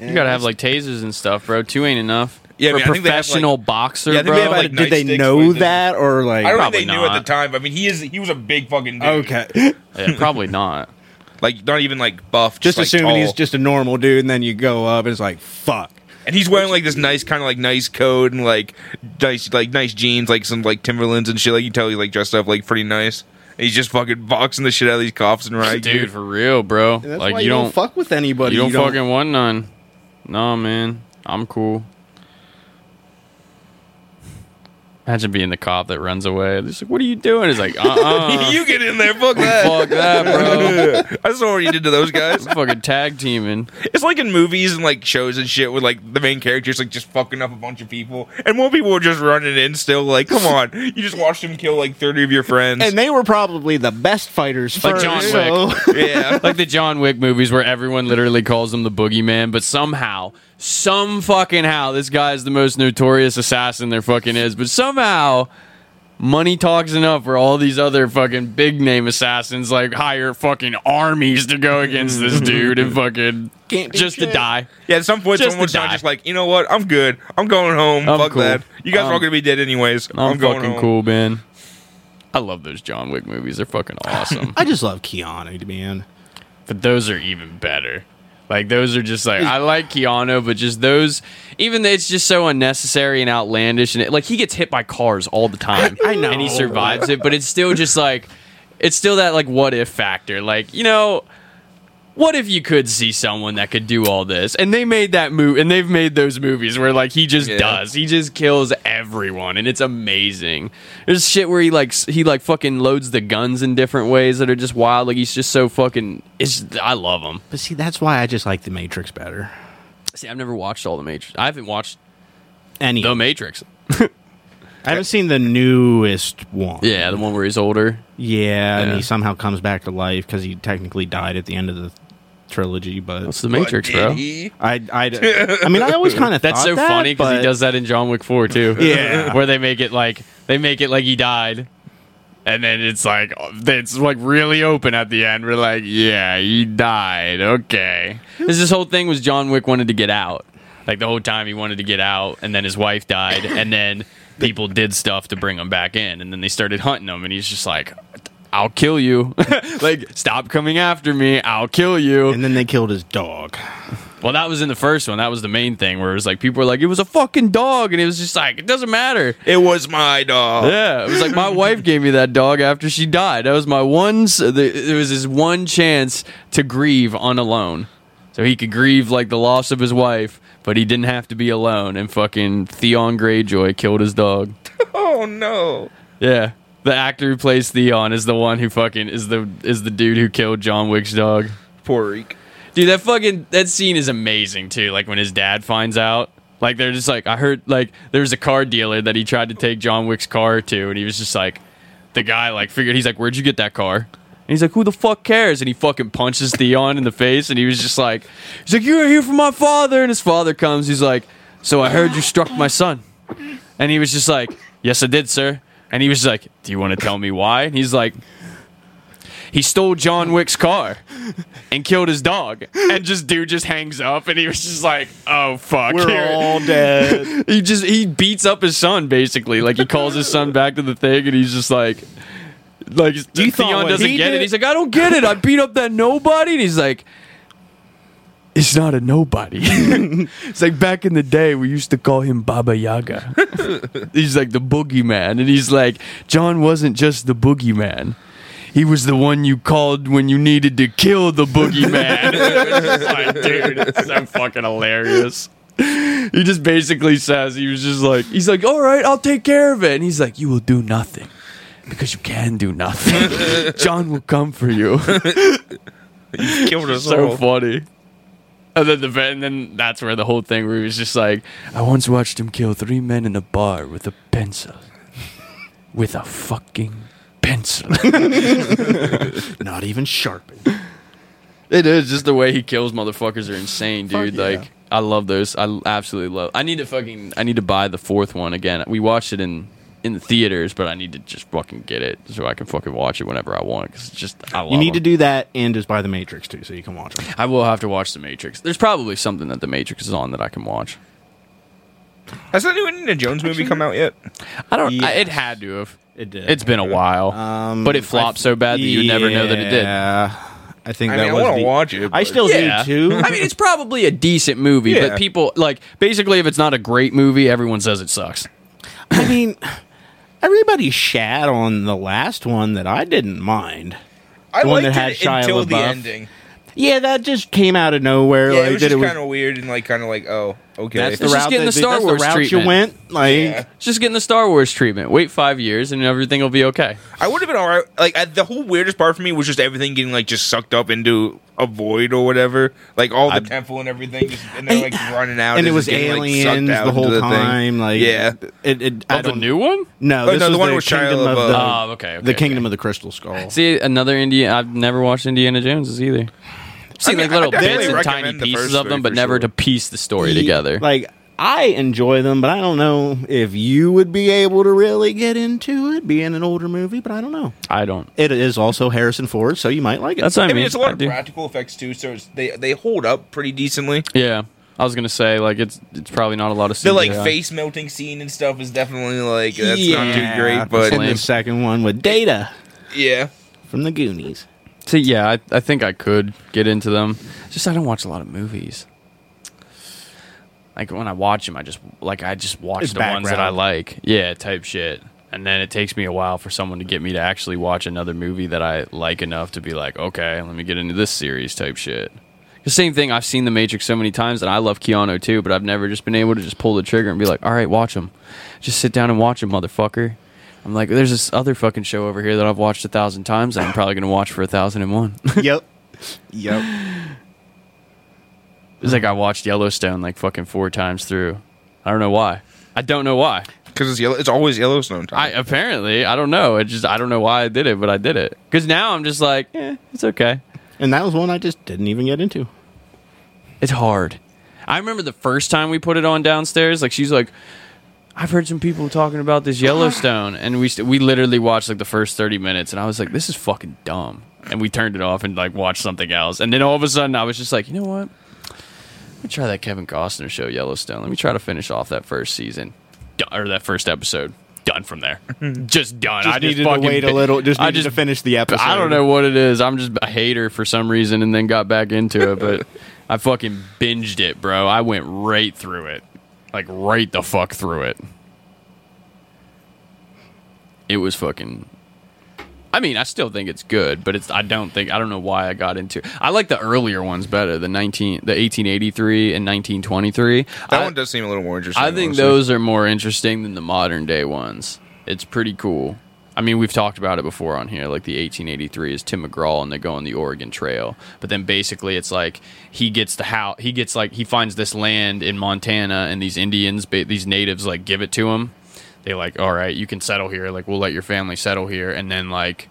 You gotta have like tasers and stuff, bro. Two ain't enough. Yeah, I mean, a I think they have, like- professional boxer, Yeah, bro. they have, like, Did they know that, or like? I don't Probably think they knew at the time. I mean, he is he was a big fucking dude. okay, yeah, probably not. Like not even like buff. just like, assuming he's just a normal dude, and then you go up, and it's like, fuck. And he's wearing like this nice kind of like nice coat and like nice like nice jeans, like some like Timberlands and shit. Like you tell he's like dressed up like pretty nice. And he's just fucking boxing the shit out of these cops and right, gear. Dude, for real, bro. That's like why you don't, fuck with anybody. you don't fucking want none. No, man. I'm cool. Imagine being the cop that runs away. He's like, "What are you doing?" He's like, "Uh, uh you get in there, fuck that. fuck that, bro." I saw what you did to those guys. fucking tag teaming. It's like in movies and like shows and shit where like the main character's like just fucking up a bunch of people, and more people are just running in still. Like, come on, you just watched him kill like thirty of your friends. And they were probably the best fighters. Like first, John so- yeah, like the John Wick movies where everyone literally calls him the boogeyman, but somehow, some fucking how, this guy is the most notorious assassin there fucking is, but somehow money talks enough for all these other fucking big name assassins like hire fucking armies to go against this dude and fucking Can't do just to die. yeah. At some point, Just someone's not just like, you know what? I'm good. I'm going home. I'm Fuck cool. that. You guys are all Um, gonna be dead anyways. I'm, I'm, going fucking home. cool, man. I love those John Wick movies. They're fucking awesome. I just love Keanu, man. but those are even better. Like those are just like I like Keanu, but just those, even though it's just so unnecessary and outlandish, and it, like he gets hit by cars all the time. I know. and he survives it, but it's still just like it's still that like what if factor. Like you know, what if you could see someone that could do all this? And they made that move, and they've made those movies where like he just Yeah. does, he just kills everyone, and it's amazing. There's shit where he like he like fucking loads the guns in different ways that are just wild. Like he's just so fucking. It's I love him. But see, that's why I just like the Matrix better. See, I've never watched all the Matrix. I haven't watched Any, the Matrix. I haven't seen the newest one. Yeah, the one where he's older. yeah, and Yeah. he somehow comes back to life because he technically died at the end of the trilogy. But That's the But Matrix, did bro. he? I, I, I mean, I always kind of That's so that, funny because he does that in John Wick 4 too. Yeah. where they make it like they make it like he died, and then it's like it's like really open at the end. We're like, yeah, he died. Okay, 'Cause this whole thing was John Wick wanted to get out. Like the whole time he wanted to get out, and then his wife died, and then people did stuff to bring him back in, and then they started hunting him, and he's just like. I'll kill you. like, stop coming after me. I'll kill you. And then they killed his dog. Well, that was in the first one. That was the main thing where it was like people were like, it was a fucking dog. And it was just like, it doesn't matter. It was my dog. Yeah. It was like, my wife gave me that dog after she died. That was my one, it was his one chance to grieve on alone. So he could grieve like the loss of his wife, but he didn't have to be alone. And fucking Theon Greyjoy killed his dog. Oh no. Yeah. The actor who plays Theon is the one who fucking is the is the dude who killed John Wick's dog. Poor Reek. Dude, that fucking that scene is amazing too. Like when his dad finds out, like they're just like I heard like there was a car dealer that he tried to take John Wick's car to, and he was just like, the guy like figured he's like, where'd you get that car? And he's like, who the fuck cares? And he fucking punches Theon in the face, and he was just like, he's like, you're here for my father, and his father comes, he's like, so I heard you struck my son, and he was just like, yes, I did, sir. And he was like, do you want to tell me why? And he's like. He stole John Wick's car and killed his dog. And just dude just hangs up and he was just like, oh fuck. We're here." all dead. he just he beats up his son basically. Like he calls his son back to the thing and he's just like like thought Theon doesn't he get it. He's like, I don't get it. I beat up that nobody. And he's like it's not a nobody. it's like back in the day, we used to call him Baba Yaga. he's like the boogeyman. And he's like, John wasn't just the boogeyman. He was the one you called when you needed to kill the boogeyman. Like, dude, it's so fucking hilarious. He just basically says, he was just like, he's like, all right, I'll take care of it. And he's like, you will do nothing because you can do nothing. John will come for you. Killed us so all. funny. And then the and then that's where the whole thing where he was just like, I once watched him kill three men in a bar with a pencil, with a fucking pencil. Not even sharpened. it is just the way he kills motherfuckers are insane, dude. Yeah. Like I love those. I absolutely love. I need to fucking. I need to buy the fourth one again. We watched it in in the theaters, but I need to just fucking get it so I can fucking watch it whenever I want. Because just I love You need to do that and just buy the Matrix too, so you can watch them. I will have to watch the Matrix. There's probably something that the Matrix is on that I can watch. Has that new Indiana Jones movie come out yet? I don't. I, it had to have. It did. It's been a while, Um, but it flopped I- so bad that you never know that it did. Yeah, I think I that mean, I was want the- to watch it. I still Yeah. do too. I mean, it's probably a decent movie, Yeah. but people like basically if it's not a great movie, everyone says it sucks. I mean, everybody shat on the last one that I didn't mind. I the one liked that had it Shia until the LaBeouf. ending. Yeah, that just came out of nowhere. Yeah, like it was just it was, kind of weird and like kind of like oh okay. that's the It's just route getting that, the Star that's Wars route treatment. you went. Like. It's just getting the Star Wars treatment. Wait five years and everything will be okay. I would have been alright. Like I, the whole weirdest part for me was just everything getting like just sucked up into a void or whatever. Like all the temple and everything, just, and they're like running out, and it just was getting, like, sucked aliens out the whole thing. time. Like, yeah, it. it I Oh, the don't new one? No, Oh, this no, the one with Shia kingdom of LaBeouf. the, Oh, okay, okay, the kingdom of the crystal skull. See, another Indiana. I've never watched Indiana Joneses either. I've seen I mean, like little bits and tiny pieces of them, but never sure. to piece the story together. Like I enjoy them, but I don't know if you would be able to really get into it, being an older movie. But I don't know. I don't. It is also Harrison Ford, so you might like it. That's what I I mean. mean, it's a lot I of do. practical effects too, so it's, they they hold up pretty decently. Yeah, I was gonna say like it's it's probably not a lot of The like face melting scene and stuff is definitely like that's not Yeah. too great, but and lame. the second one with Data yeah. from the Goonies. See, yeah, I, I think I could get into them. It's Just I don't watch a lot of movies. Like when I watch them, I just like I just watch It's the ones that I like. Yeah, type shit. And then it takes me a while for someone to get me to actually watch another movie that I like enough to be like, okay, let me get into this series type shit. The same thing. I've seen The Matrix so many times, and I love Keanu too, but I've never just been able to just pull the trigger and be like, all right, watch them. Just sit down and watch them, motherfucker. I'm like, there's this other fucking show over here that I've watched a thousand times, and I'm probably gonna watch for a thousand and one. yep. Yep. It's like I watched Yellowstone like fucking four times through. I don't know why. I don't know why. Because it's yellow. It's always Yellowstone time. I apparently I don't know. It just I don't know why I did it, but I did it. Because now I'm just like, eh, it's okay. And that was one I just didn't even get into. It's hard. I remember the first time we put it on downstairs. Like she's like, I've heard some people talking about this Yellowstone, and we st- we literally watched like the first thirty minutes, and I was like, this is fucking dumb. And we turned it off and like watched something else. And then all of a sudden, I was just like, you know what? Let me try that Kevin Costner show, Yellowstone. Let me try to finish off that first season or that first episode. Done from there. just done. Just I just needed fucking to wait a little. Just I just to finish the episode. I don't know what it is. I'm just a hater for some reason, and then got back into it. But I fucking binged it, bro. I went right through it, like right the fuck through it. It was fucking. I mean, I still think it's good, but it's. I don't think. I don't know why I got into. I like the earlier ones better. The nineteen, the eighteen eighty three and nineteen twenty three. that one does seem a little more interesting. I think honestly. those are more interesting than the modern day ones. It's pretty cool. I mean, we've talked about it before on here. Like the 1883 is Tim McGraw, and they go on the Oregon Trail. But then basically, it's like he gets the how he gets like he finds this land in Montana, and these Indians, these natives, like give it to him. They like, all right, you can settle here. Like we'll let your family settle here, and then like,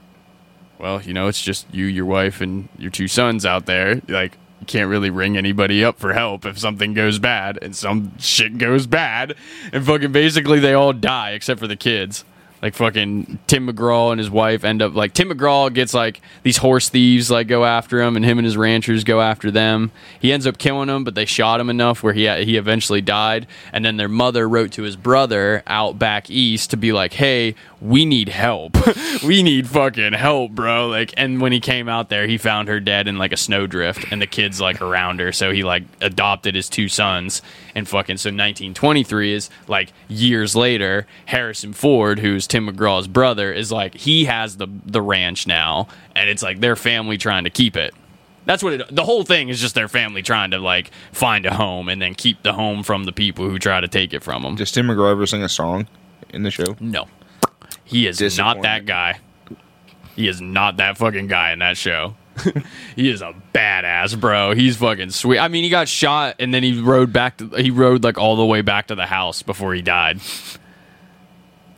well, you know, it's just you, your wife, and your two sons out there. Like you can't really ring anybody up for help if something goes bad and some shit goes bad and fucking basically they all die except for the kids Like fucking Tim McGraw and his wife end up like Tim McGraw gets like these horse thieves like go after him, and him and his ranchers go after them. He ends up killing them, but they shot him enough where he he eventually died. And then their mother wrote to his brother out back east to be like, "Hey, we need help. we need fucking help, bro." Like, and when he came out there, he found her dead in like a snowdrift, and the kids like around her. So he like adopted his two sons, and fucking so 1923 is like years later. Harrison Ford, who's Tim McGraw's brother, is like he has the the ranch now, and it's like their family trying to keep it. That's what it. The whole thing is just their family trying to like find a home and then keep the home from the people who try to take it from them. Does Tim McGraw ever sing a song in the show? No, he is not that guy. He is not that fucking guy in that show. he is a badass, bro. He's fucking sweet. I mean, he got shot and then he rode back to he rode like all the way back to the house before he died.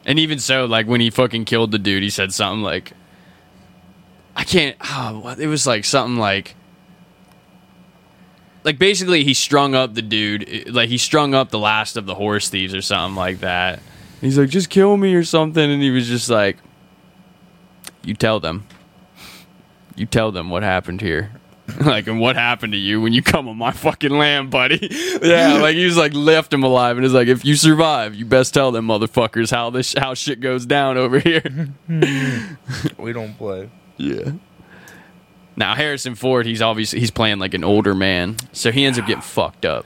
And even so, like when he fucking killed the dude, he said something like, "I can't." Oh, it was like something like, like basically he strung up the dude, like he strung up the last of the horse thieves or something like that. He's like, "Just kill me" or something, and he was just like, "You tell them." You tell them what happened here. like and what happened to you when you come on my fucking land, buddy. yeah, like he was like left him alive and is like, if you survive, you best tell them motherfuckers how this how shit goes down over here. We don't play. yeah. Now Harrison Ford, he's obviously he's playing like an older man, so he ends up getting fucked up.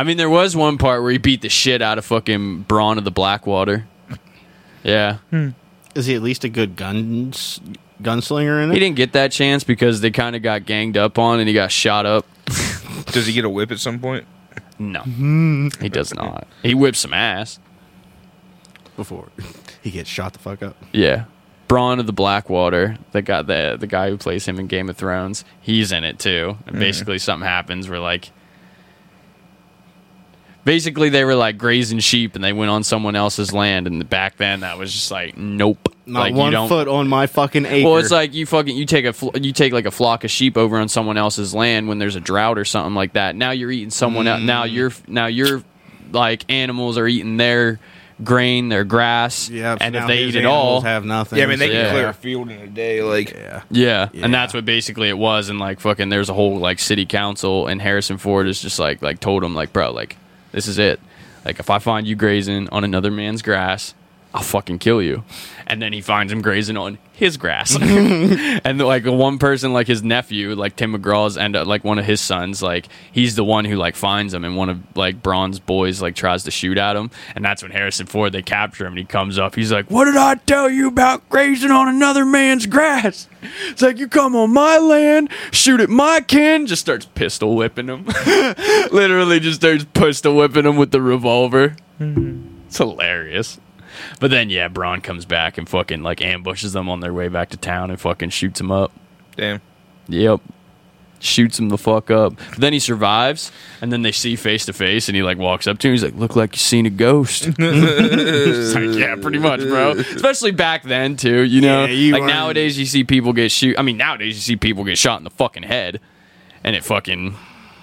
I mean, there was one part where he beat the shit out of fucking Bronn of the Blackwater. Yeah, hmm. Is he at least a good guns gunslinger in it? he didn't get that chance because they kind of got ganged up on and he got shot up. Does he get a whip at some point? No, hmm. he does not. He whips some ass. before he gets shot the fuck up. Yeah. Bronn of the Blackwater, the guy the the guy who plays him in Game of Thrones, he's in it too. And hmm. basically something happens where like basically they were like grazing sheep and they went on someone else's land and back then that was just like nope. Not like one foot on my fucking acre. Well, it's like you fucking you take a fl- you take like a flock of sheep over on someone else's land when there's a drought or something like that. Now you're eating someone else. Now Mm. you're now you're like animals are eating their grain, their grass, yeah, and if they eat it all, animals have nothing. Yeah, I mean they so- can Yeah. clear a field in a day. Like yeah. Yeah, Yeah. and that's what basically it was. And like fucking, there's a whole like city council, and Harrison Ford is just like like told him like, bro, like this is it. Like if I find you grazing on another man's grass, I'll fucking kill you. And then he finds him grazing on his grass, and like one person, like his nephew, like Tim McGraw's, and uh, like one of his sons, like he's the one who like finds him, and one of like Bronn's boys like tries to shoot at him, and that's when Harrison Ford they capture him, and he comes up, he's like, "What did I tell you about grazing on another man's grass?" It's like you come on my land, shoot at my kin, just starts pistol whipping him. Literally, just starts pistol whipping him with the revolver. It's hilarious. But then, yeah, Bronn comes back and fucking like ambushes them on their way back to town and fucking shoots them up. damn. Yep. Shoots him the fuck up. But then he survives, and then they see face to face, and he like walks up to him. He's like, "Look like you seen a ghost." It's like, yeah, pretty much, bro. Especially back then too. You know, Yeah, you like weren't- nowadays you see people get shoot. I mean, nowadays you see people get shot in the fucking head, and it fucking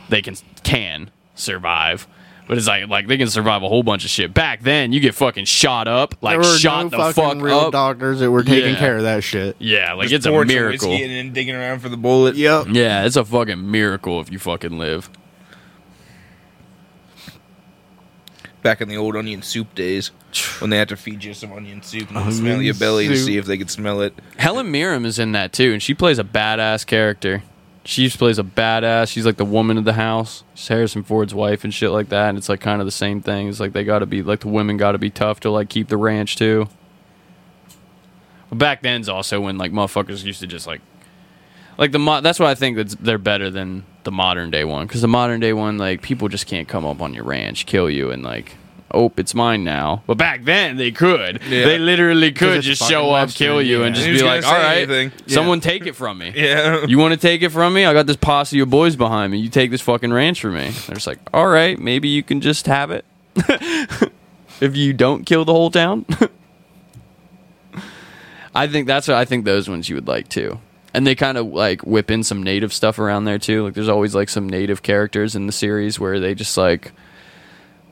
they can can survive. But it's like like they can survive a whole bunch of shit. Back then, you get fucking shot up, like there were shot no the fucking fuck real up. doctors that were taking Yeah. care of that shit. yeah, like Just it's a miracle. and then digging around for the bullet. Yep. Yeah, it's a fucking miracle if you fucking live. Back in the old onion soup days, when they had to feed you some onion soup and then Onion smell your belly to soup. see if they could smell it. Helen Mirren is in that too, and she plays a badass character. She just plays a badass. She's like the woman of the house. She's Harrison Ford's wife and shit like that. And it's like kind of the same thing. It's like they got to be like the women got to be tough to like keep the ranch too. But back then's also when like motherfuckers used to just like like the mo- that's why I think that they're better than the modern day one because the modern day one like people just can't come up on your ranch, kill you, and like. Oh, it's mine now. But back then they could. Yeah. They literally could just show up, Western, kill you, and just Who's be like, all right, say right, anything?" someone take it from me. Yeah. You want to take it from me? I got this posse of boys behind me. You take this fucking ranch from me. They're just like, all right, maybe you can just have it if you don't kill the whole town. I think that's what I think those ones you would like too. And they kind of like whip in some native stuff around there too. Like there's always like some native characters in the series where they just like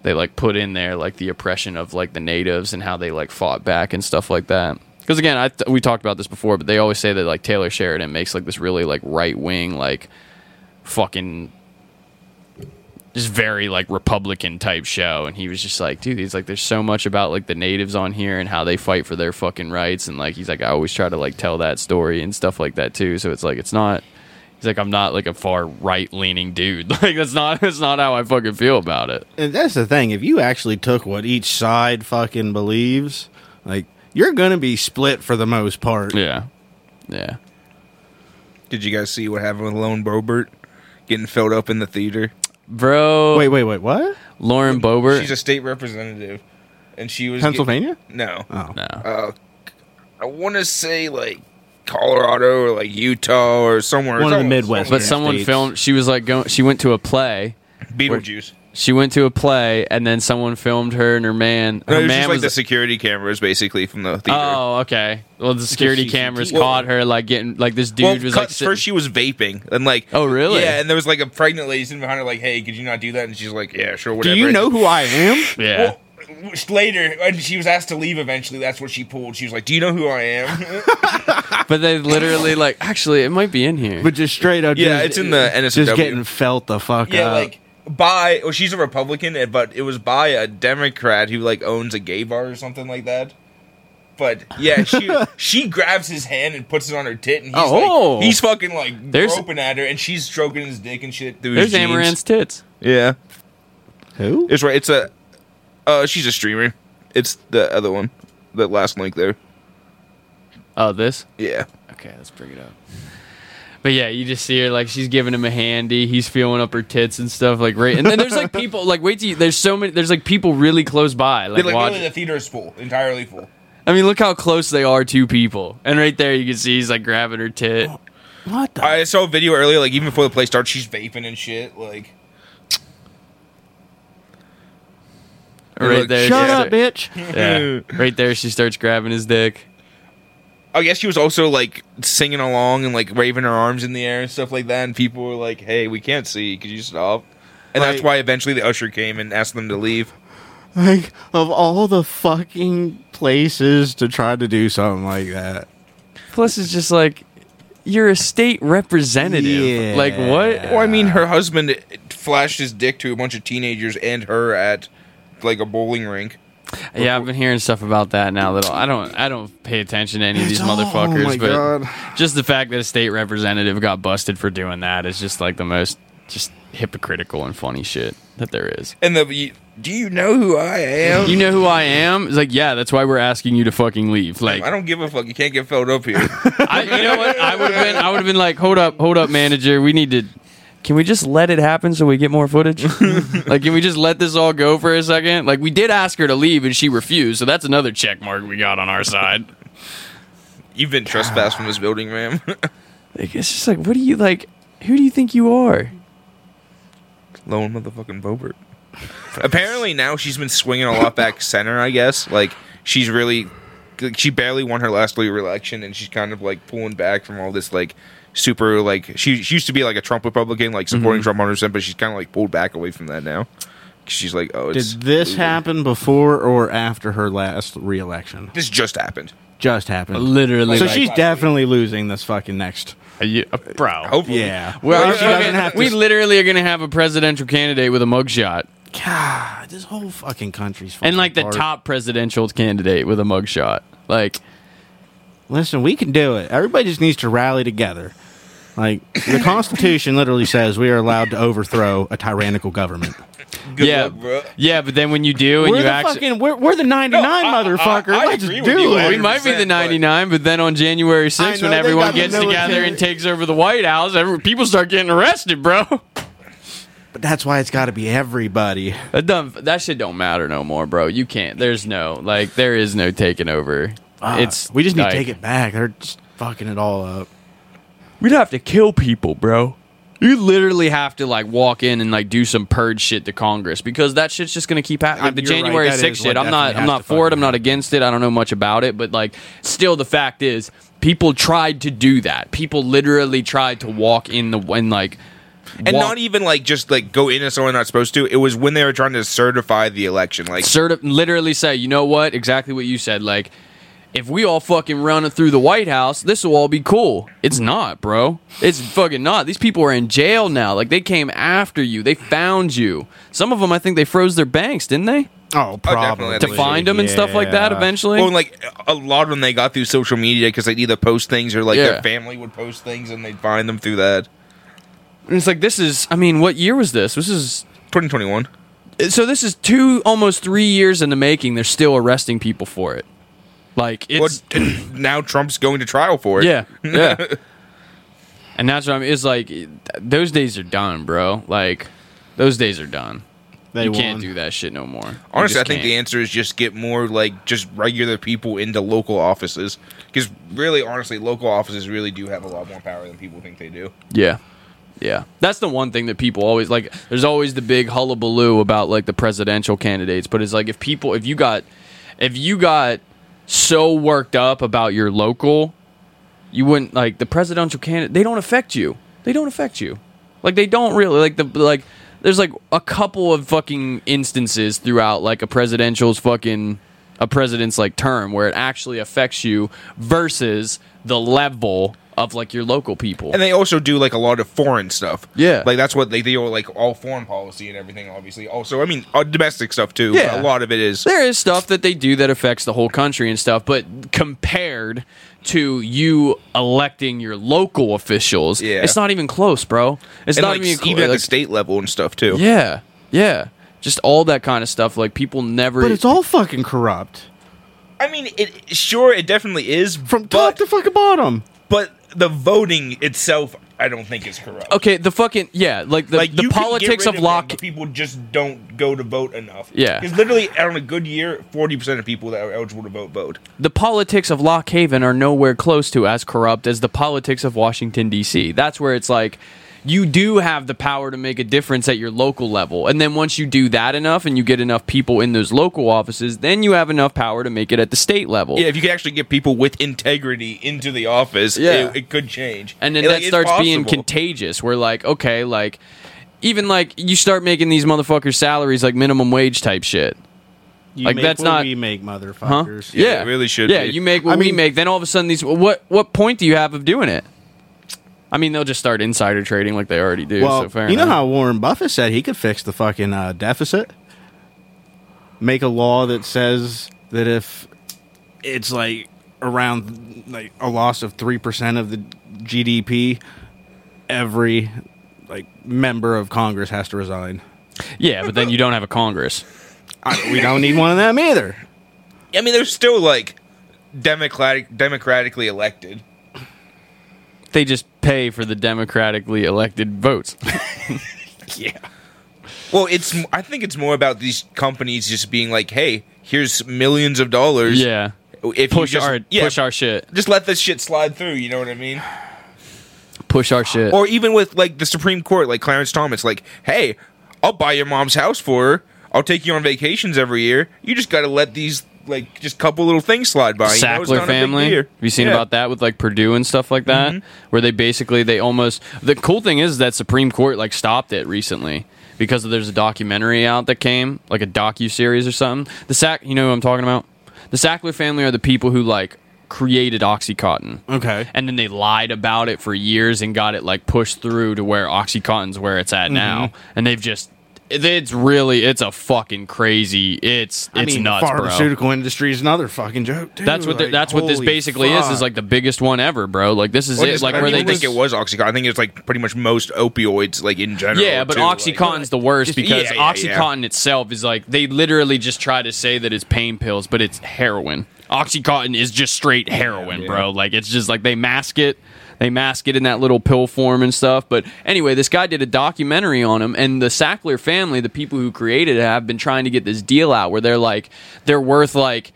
they like put in there like the oppression of like the natives and how they like fought back and stuff like that. Because again, I th- we talked about this before, but they always say that like Taylor Sheridan makes like this really like right wing like fucking just very like Republican type show, and he was just like, dude, he's like, there's so much about like the natives on here and how they fight for their fucking rights, and like he's like, I always try to like tell that story and stuff like that too. So it's like it's not. He's like, I'm not like a far right leaning dude. Like that's not that's not how I fucking feel about it. And that's the thing. If you actually took what each side fucking believes, like you're gonna be split for the most part. Yeah, yeah. Did you guys see what happened with Lauren Boebert getting filled up in the theater? Bro, Wait, wait, wait. What? Lauren Boebert. She's a state representative, and she was Pennsylvania? get- no, Oh, no. uh, I want to say like Colorado or like Utah or somewhere. One of the Midwest. but someone States. filmed. She was like going. She went to a play. Beetlejuice. She went to a play, and then someone filmed her and her man. No, Her it was man just like was the security cameras, basically from the theater. Oh, okay. Well, the security CCTV. cameras Well- caught her like getting like this dude well, was like sit- first she was vaping, and like, Oh, really? Yeah, and there was like a pregnant lady sitting behind her, like, "Hey, could you not do that?" And she's like, "Yeah, sure, Do you know who I am? yeah. Well, later, when she was asked to leave eventually, that's what she pulled. She was like, "Do you know who I am?" but they literally like actually it might be in here. But just straight up, Yeah, just- it's in the NSFW. Just getting felt the fuck yeah, up. like by. Well, she's a Republican, eh, but it was by a Democrat who like owns a gay bar or something like that. But yeah, she she grabs his hand and puts it on her tit, and he's Oh. like, he's fucking like There's- groping at her, and she's stroking his dick and shit through There's his jeans. Amouranth's tits. Yeah, who? it's right. It's a. Uh, she's a streamer. It's the other one. The last link there. Oh, this. Yeah. Okay, let's bring it up. But yeah, you just see her like she's giving him a handy. He's feeling up her tits and stuff like right. And then there's like people like wait till you, there's so many. There's like people really close by. Like, Like, watch- literally, the theater is full, entirely full. I mean, look how close they are to people. And right there, you can see he's like grabbing her tit. What the? I saw a video earlier, like even before the play starts, she's vaping and shit. Like, Right look, there, Shut she up, bitch. Yeah, right there, she starts grabbing his dick. I guess she was also like singing along and like waving her arms in the air and stuff like that. And people were like, "Hey, we can't see. Could you stop?" And that's why eventually the usher came and asked them to leave. Like of all the fucking places to try to do something like that. Plus, it's just like you're a state representative. Yeah. Like what? Well, I mean, her husband flashed his dick to a bunch of teenagers and her at like a bowling rink. Yeah, I've been hearing stuff about that now. That I don't, I don't pay attention to any of these It's motherfuckers. oh my but God. just the fact that a state representative got busted for doing that is just like the most just hypocritical and funny shit that there is. And the do you know who I am? You know who I am? It's like, yeah, that's why we're asking you to fucking leave. Like, I don't give a fuck. You can't get filled up here. I, you know what? I would have been, I would have been like, hold up, hold up, manager. We need to. Can we just let it happen so we get more footage? like, can we just let this all go for a second? Like, we did ask her to leave and she refused, so that's another check mark we got on our side. You've been trespassed from this building, ma'am. Like, it's just like, what do you like? Who do you think you are? Lauren motherfucking Boebert. Apparently now she's been swinging a lot back center. I guess like she's really like, she barely won her last re-election, and she's kind of like pulling back from all this like super like she, she used to be like a Trump Republican, like supporting Trump 100, percent but she's kind of like pulled back away from that now. She's like, oh, it's Did this losing. happen before or after her last reelection? This just happened. Just happened. Literally, So like, she's definitely losing this fucking next. are you- uh, bro. Hopefully, Yeah. Well, Well, we she doesn't have to- we literally are gonna have a presidential candidate with a mugshot, God, this whole fucking country's falling and like the apart. top presidential candidate with a mugshot. Like, Listen, we can do it. Everybody just needs to rally together. Like the Constitution literally says we are allowed to overthrow a tyrannical government. Good yeah, luck, bro. yeah. But then when you do, and We're you the actually. fucking we're, we're the ninety nine No, I- I- motherfucker. I Let's agree with do you, it. we might be the 99, but then on January 6th, when everyone gets together and takes over the White House, every, people start getting arrested, bro. But that's why it's got to be everybody. That, don't, that shit don't matter no more, bro. You can't. There's no, like, there is no taking over. Ah, it's we just need like, to take it back. They're just fucking it all up. We'd have to kill people, bro. You literally have to like walk in and like do some purge shit to Congress because that shit's just gonna keep happening. Like the you're January that 6th shit. I'm not. I'm not for it. fucking I'm not against it. I don't know much about it, but like, still, the fact is, people tried to do that. People literally tried to walk in the when like and not even like just like go into someone not supposed to. It was when they were trying to certify the election. Like certi- literally say, you know what? Exactly what you said. Like, if we all fucking run it through the White House, this will all be cool. It's not, bro. It's fucking not. These people are in jail now. Like, they came after you. They found you. Some of them, I think they froze their banks, didn't they? Oh, oh probably To To find them and stuff like that Yeah. eventually. Well, and, like a lot of them, they got through social media because they'd either post things or like Yeah. their family would post things, and they'd find them through that. and it's like, this is, I mean, what year was this? This is, 2021. so this is two, almost three years in the making. They're still arresting people for it. Like, it's. What? and now Trump's going to trial for it. Yeah, yeah. and that's what I mean. It's like those days are done, bro. Like those days are done. They you can't do that shit no more. Honestly, I think the can't. answer is just get more like just regular people into local offices because really, honestly, local offices really do have a lot more power than people think they do. yeah, yeah. That's the one thing that people always like. There's always the big hullabaloo about like the presidential candidates, but it's like if people, if you got, if you got so worked up about your local, you wouldn't like the presidential candidate. They don't affect you. They don't affect you. Like they don't really like the like. There's like a couple of fucking instances throughout like a presidential's fucking a president's like term where it actually affects you versus the level of like your local people. And they also do like a lot of foreign stuff. Yeah. like that's what they do, like all foreign policy and everything. Obviously, also, I mean, uh, domestic stuff too. Yeah. a lot of it is. there is stuff that they do that affects the whole country and stuff, but compared to you electing your local officials, Yeah. it's not even close, bro. It's and not like, even clo- even at like- the state level and stuff too. Yeah, yeah. Just all that kind of stuff. Like people never. But it's all fucking corrupt I mean, it sure it definitely is from but, top to fucking bottom. but the voting itself, I don't think is corrupt. okay. The fucking yeah, like the, like the you can get politics of them, lock. people just don't go to vote enough. Yeah. because literally on a good year, forty percent of people that are eligible to vote vote. the politics of Lock Haven are nowhere close to as corrupt as the politics of Washington D.C. That's where it's like you do have the power to make a difference at your local level, and then once you do that enough and you get enough people in those local offices, then you have enough power to make it at the state level. Yeah, if you can actually get people with integrity into the office, Yeah. it, it could change. and then It, that like, starts being contagious. We're like, okay, like even like you start making these motherfuckers salaries like minimum wage type shit. You Like, make that's what not- we make, Huh? motherfuckers. Yeah, it really should Yeah, be. you make what I we mean- make. Then all of a sudden, these what what point do you have of doing it? I mean, they'll just start insider trading like they already do. Well, so fair you know enough. how Warren Buffett said he could fix the fucking uh, deficit? Make a law that says that if it's like around like a loss of 3% of the GDP, every like member of Congress has to resign. Yeah, but then you don't have a Congress. I, we don't need one of them either. I mean, they're still like democratic, democratically elected. They just pay for the democratically elected votes. Yeah. Well, it's. I think it's more about these companies just being like, "Hey, here's millions of dollars. yeah, if push just, our yeah, push our shit. just let this shit slide through." You know what I mean? Push our shit. Or even with like the Supreme Court, like Clarence Thomas, like, "Hey, I'll buy your mom's house for her. I'll take you on vacations every year. You just got to let these like just a couple little things slide by." you know? It's Sackler not a big family. deal. Have you seen Yeah. about that with like Purdue and stuff like that? Mm-hmm. Where they basically they almost the cool thing is that Supreme Court like stopped it recently because there's a documentary out that came like a docu series or something. The Sack, you know who I'm talking about? The Sackler family are the people who like created OxyContin. Okay. And then they lied about it for years and got it like pushed through to where OxyContin's where it's at now. Mm-hmm. And they've just it's really it's a fucking crazy it's it's I mean, nuts, the bro. pharmaceutical industry is another fucking joke. Too. That's what the, Like, that's what this holy basically is. Is like the biggest one ever, bro. Like this is Well, it. Like I where they think just it was OxyContin. I think it's like pretty much most opioids, like in general. yeah, but too, like- OxyContin's the worst Just- because yeah, yeah, yeah. OxyContin itself is like they literally just try to say that it's pain pills, but it's heroin. OxyContin is just straight heroin, yeah. bro. Like it's just like they mask it. They mask it in that little pill form and stuff. But anyway, this guy did a documentary on him, and the Sackler family, the people who created it, have been trying to get this deal out where they're like, they're worth like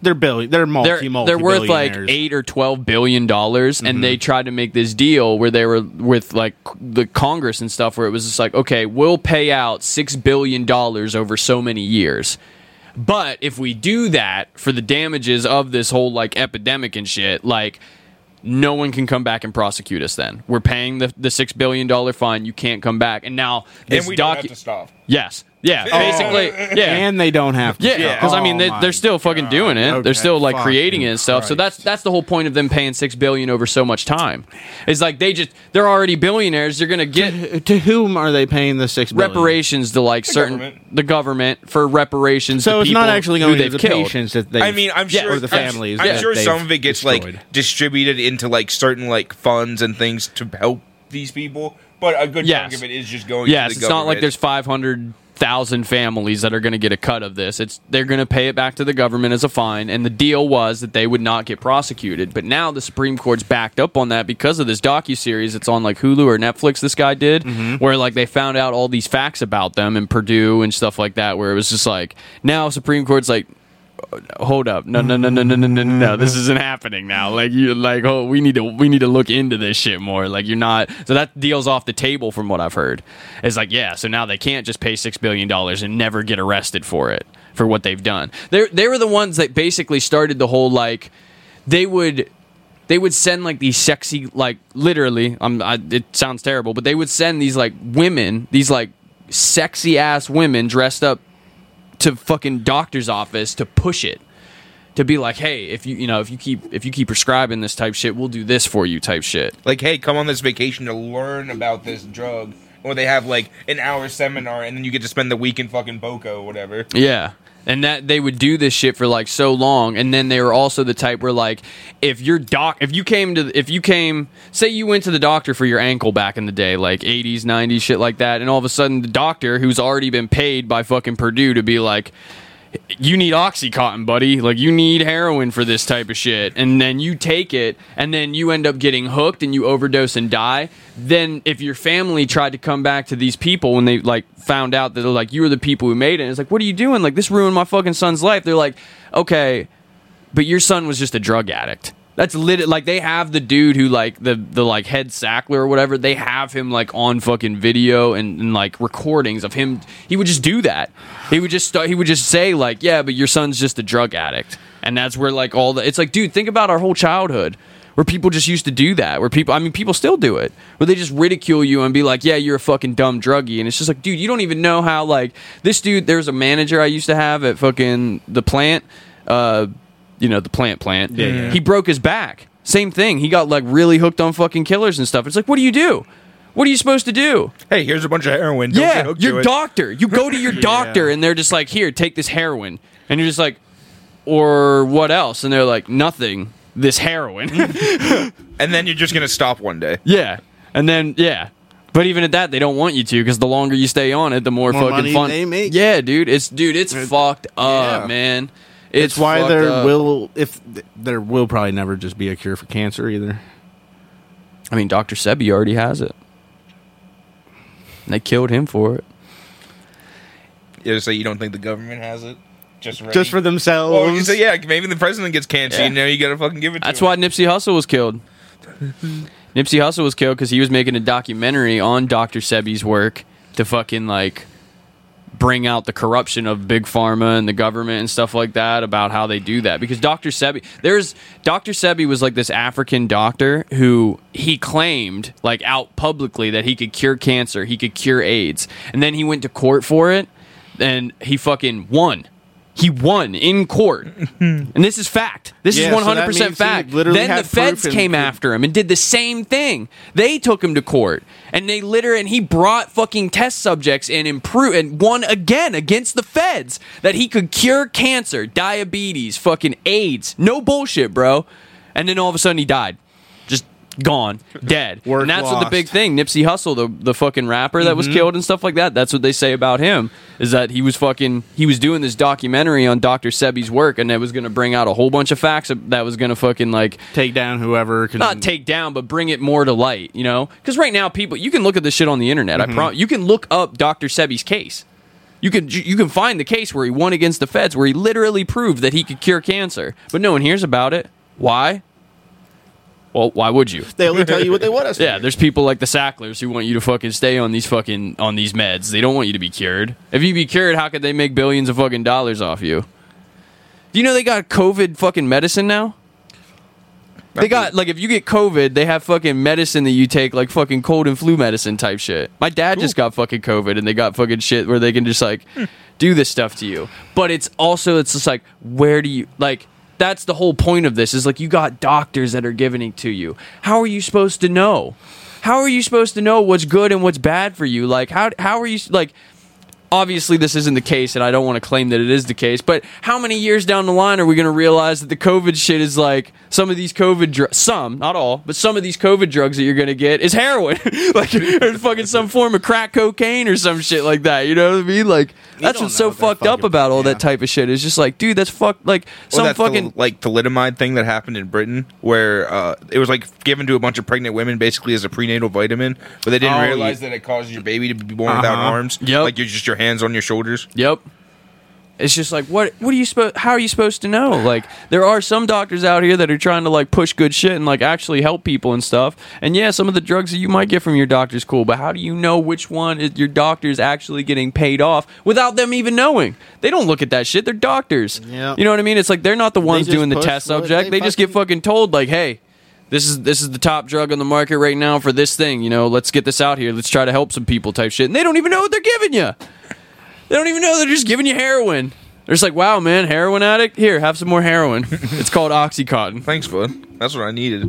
they're billion. They're multi. they're, multi they're worth like eight or twelve billion dollars, and mm-hmm. they tried to make this deal where they were with like the Congress and stuff, where it was just like, okay, we'll pay out six billion dollars over so many years. But if we do that for the damages of this whole like epidemic and shit, like no one can come back and prosecute us. Then we're paying the the six billion dollar fine. You can't come back. And now this and we don't have to stop. Yes. Yeah. Basically. Yeah. And they don't have to. Yeah, because I mean they, my they're still fucking doing it. Okay, They're still like fucking creating it and stuff. So that's that's the whole point of them paying six billion over so much time. It's like they just they're already billionaires. They're gonna get to whom are they paying the six billion? reparations to like certain government. the government for reparations. So to it's not actually who going to they've the killed. patients that they. I mean, I'm Yeah, sure or the I'm- families I'm, that sure they've some of it gets destroyed. like distributed into like certain like funds and things to help these people, but a good Yes. chunk of it is just going. Yes, to the it's not like government. there's five hundred thousand families that are going to get a cut of this. It's they're going to pay it back to the government as a fine, and the deal was that they would not get prosecuted. But now the Supreme Court's backed up on that because of this docu series. It's on like Hulu or Netflix. This guy did, mm-hmm. where like they found out all these facts about them and Purdue and stuff like that. Where it was just like now Supreme Court's like. Hold up! No, no, no, no, no, no, no, no! This isn't happening now. Like you, like oh, we need to, we need to look into this shit more. Like you're not. So that deal's off the table from what I've heard. It's like yeah. So now they can't just pay six billion dollars and never get arrested for it for what they've done. They they were the ones that basically started the whole like they would they would send like these sexy like literally um I, it sounds terrible but they would send these like women these like sexy ass women dressed up to fucking doctor's office to push it to be like hey if you you know if you keep if you keep prescribing this type shit we'll do this for you type shit like, hey, come on this vacation to learn about this drug, or they have like an hour seminar, and then you get to spend the week in fucking Boca or whatever. Yeah. And that they would do this shit for like so long, and then they were also the type where like if your doc, if you came to, if you came, say you went to the doctor for your ankle back in the day, like '80s, '90s, shit like that, and all of a sudden the doctor, who's already been paid by fucking Purdue to be like, you need oxycontin buddy. Like you need heroin for this type of shit. And then you take it and then you end up getting hooked and you overdose and die. Then if your family tried to come back to these people when they like found out that like you were the people who made it it's like what are you doing? Like this ruined my fucking son's life. They're like okay but your son was just a drug addict. That's lit. Like they have the dude who like the the like head Sackler or whatever. They have him like on fucking video and, and like recordings of him. He would just do that. He would just start. He would just say like, "Yeah, but your son's just a drug addict," and that's where like all the. It's like, dude, think about our whole childhood. Where people just used to do that, where people, I mean, people still do it, where they just ridicule you and be like, "Yeah, you're a fucking dumb druggie," and it's just like, dude, you don't even know how. Like this dude, there's a manager I used to have at fucking the plant, uh, you know, the plant plant. Yeah, yeah. He broke his back. Same thing. He got like really hooked on fucking killers and stuff. It's like, what do you do? What are you supposed to do? Hey, here's a bunch of heroin. Don't get yeah, hooked to your it. doctor. You go to your doctor and they're just like, here, take this heroin. And you're just like, or what else? And they're like, nothing. This heroin. and then you're just gonna stop one day. yeah. And then, yeah. But even at that, they don't want you to because the longer you stay on it, the more, More fucking money fun they make. Yeah, dude. It's dude. It's fucked up, yeah. man. It's, It's, why there up. will if there will probably never just be a cure for cancer either. I mean, Dr. Sebi already has it. They killed him for it. You so you don't think the government has it, just ready. Just for themselves. Well, you say yeah, maybe the president gets cancer. Yeah. You know, you gotta fucking give it. That's to why him. Nipsey Hussle was killed. Nipsey Hussle was killed because he was making a documentary on Dr. Sebi's work to fucking like bring out the corruption of big pharma and the government and stuff like that about how they do that because Dr. Sebi there's Dr. Sebi was like this African doctor who he claimed like out publicly that he could cure cancer, he could cure AIDS. And then he went to court for it and he fucking won. He won in court. Mm-hmm. and this is fact. This Yeah, is so that 100% means he fact. literally Then the feds came after him and did the same thing. They took him to court and they literally and he brought fucking test subjects and improved and won again against the feds that he could cure cancer, diabetes, fucking AIDS. No bullshit, bro. And then all of a sudden he died. Gone, dead. Work and that's what the big thing. Nipsey Hussle, the the fucking rapper that was mm-hmm. killed and stuff like that. That's what they say about him is that he was fucking he was doing this documentary on Dr. Sebi's work and it was going to bring out a whole bunch of facts that was going to fucking like take down whoever can not take down, but bring it more to light, you know? Because right now, people, you can look at this shit on the internet. I mm-hmm. promise. You can look up Dr. Sebi's case. You can you can find the case where he won against the feds, where he literally proved that he could cure cancer, but no one hears about it. Why? Well, why would you? They only tell you what they want us. to Yeah, there's people like the Sacklers who want you to fucking stay on these fucking on these meds. They don't want you to be cured. If you be cured, how could they make billions of fucking dollars off you? Do you know they got COVID fucking medicine now? They got like if you get COVID, they have fucking medicine that you take, like fucking cold and flu medicine type shit. My dad just got fucking COVID, and they got fucking shit where they can just like hmm. do this stuff to you. But it's also it's just like where do you like? That's the whole point of this. Is like you got doctors that are giving it to you. How are you supposed to know? How are you supposed to know what's good and what's bad for you? Like how how are you like? obviously this isn't the case and I don't want to claim that it is the case, but how many years down the line are we going to realize that the COVID shit is like some of these COVID drugs, some, not all, but some of these COVID drugs that you're going to get is heroin, like or fucking some form of crack cocaine or some shit like that. You know what I mean? Like that's what's so what fucked up about all yeah. that type of shit. It's just like, dude, that's fucked. Like some fucking the, like thalidomide thing that happened in Britain, where uh, it was like given to a bunch of pregnant women basically as a prenatal vitamin, but they didn't Oh, realize yeah. that it causes your baby to be born without Uh-huh. arms. Yep. like you're just your hands on your shoulders. Yep. It's just like what what are you supposed how are you supposed to know? Like there are some doctors out here that are trying to like push good shit and like actually help people and stuff. And yeah, some of the drugs that you might get from your doctor's cool, but how do you know which one is your doctor's actually getting paid off without them even knowing? They don't look at that shit. They're doctors. Yeah. You know what I mean? It's like they're not the ones doing the test subject. they They, just get fucking told like, "Hey, this is this is the top drug on the market right now for this thing. You know, let's get this out here. Let's try to help some people." Type shit, and they don't even know what they're giving you. They don't even know they're just giving you heroin. They're just like, "Wow, man, heroin addict. Here, have some more heroin. it's called OxyContin." Thanks, bud. That's what I needed.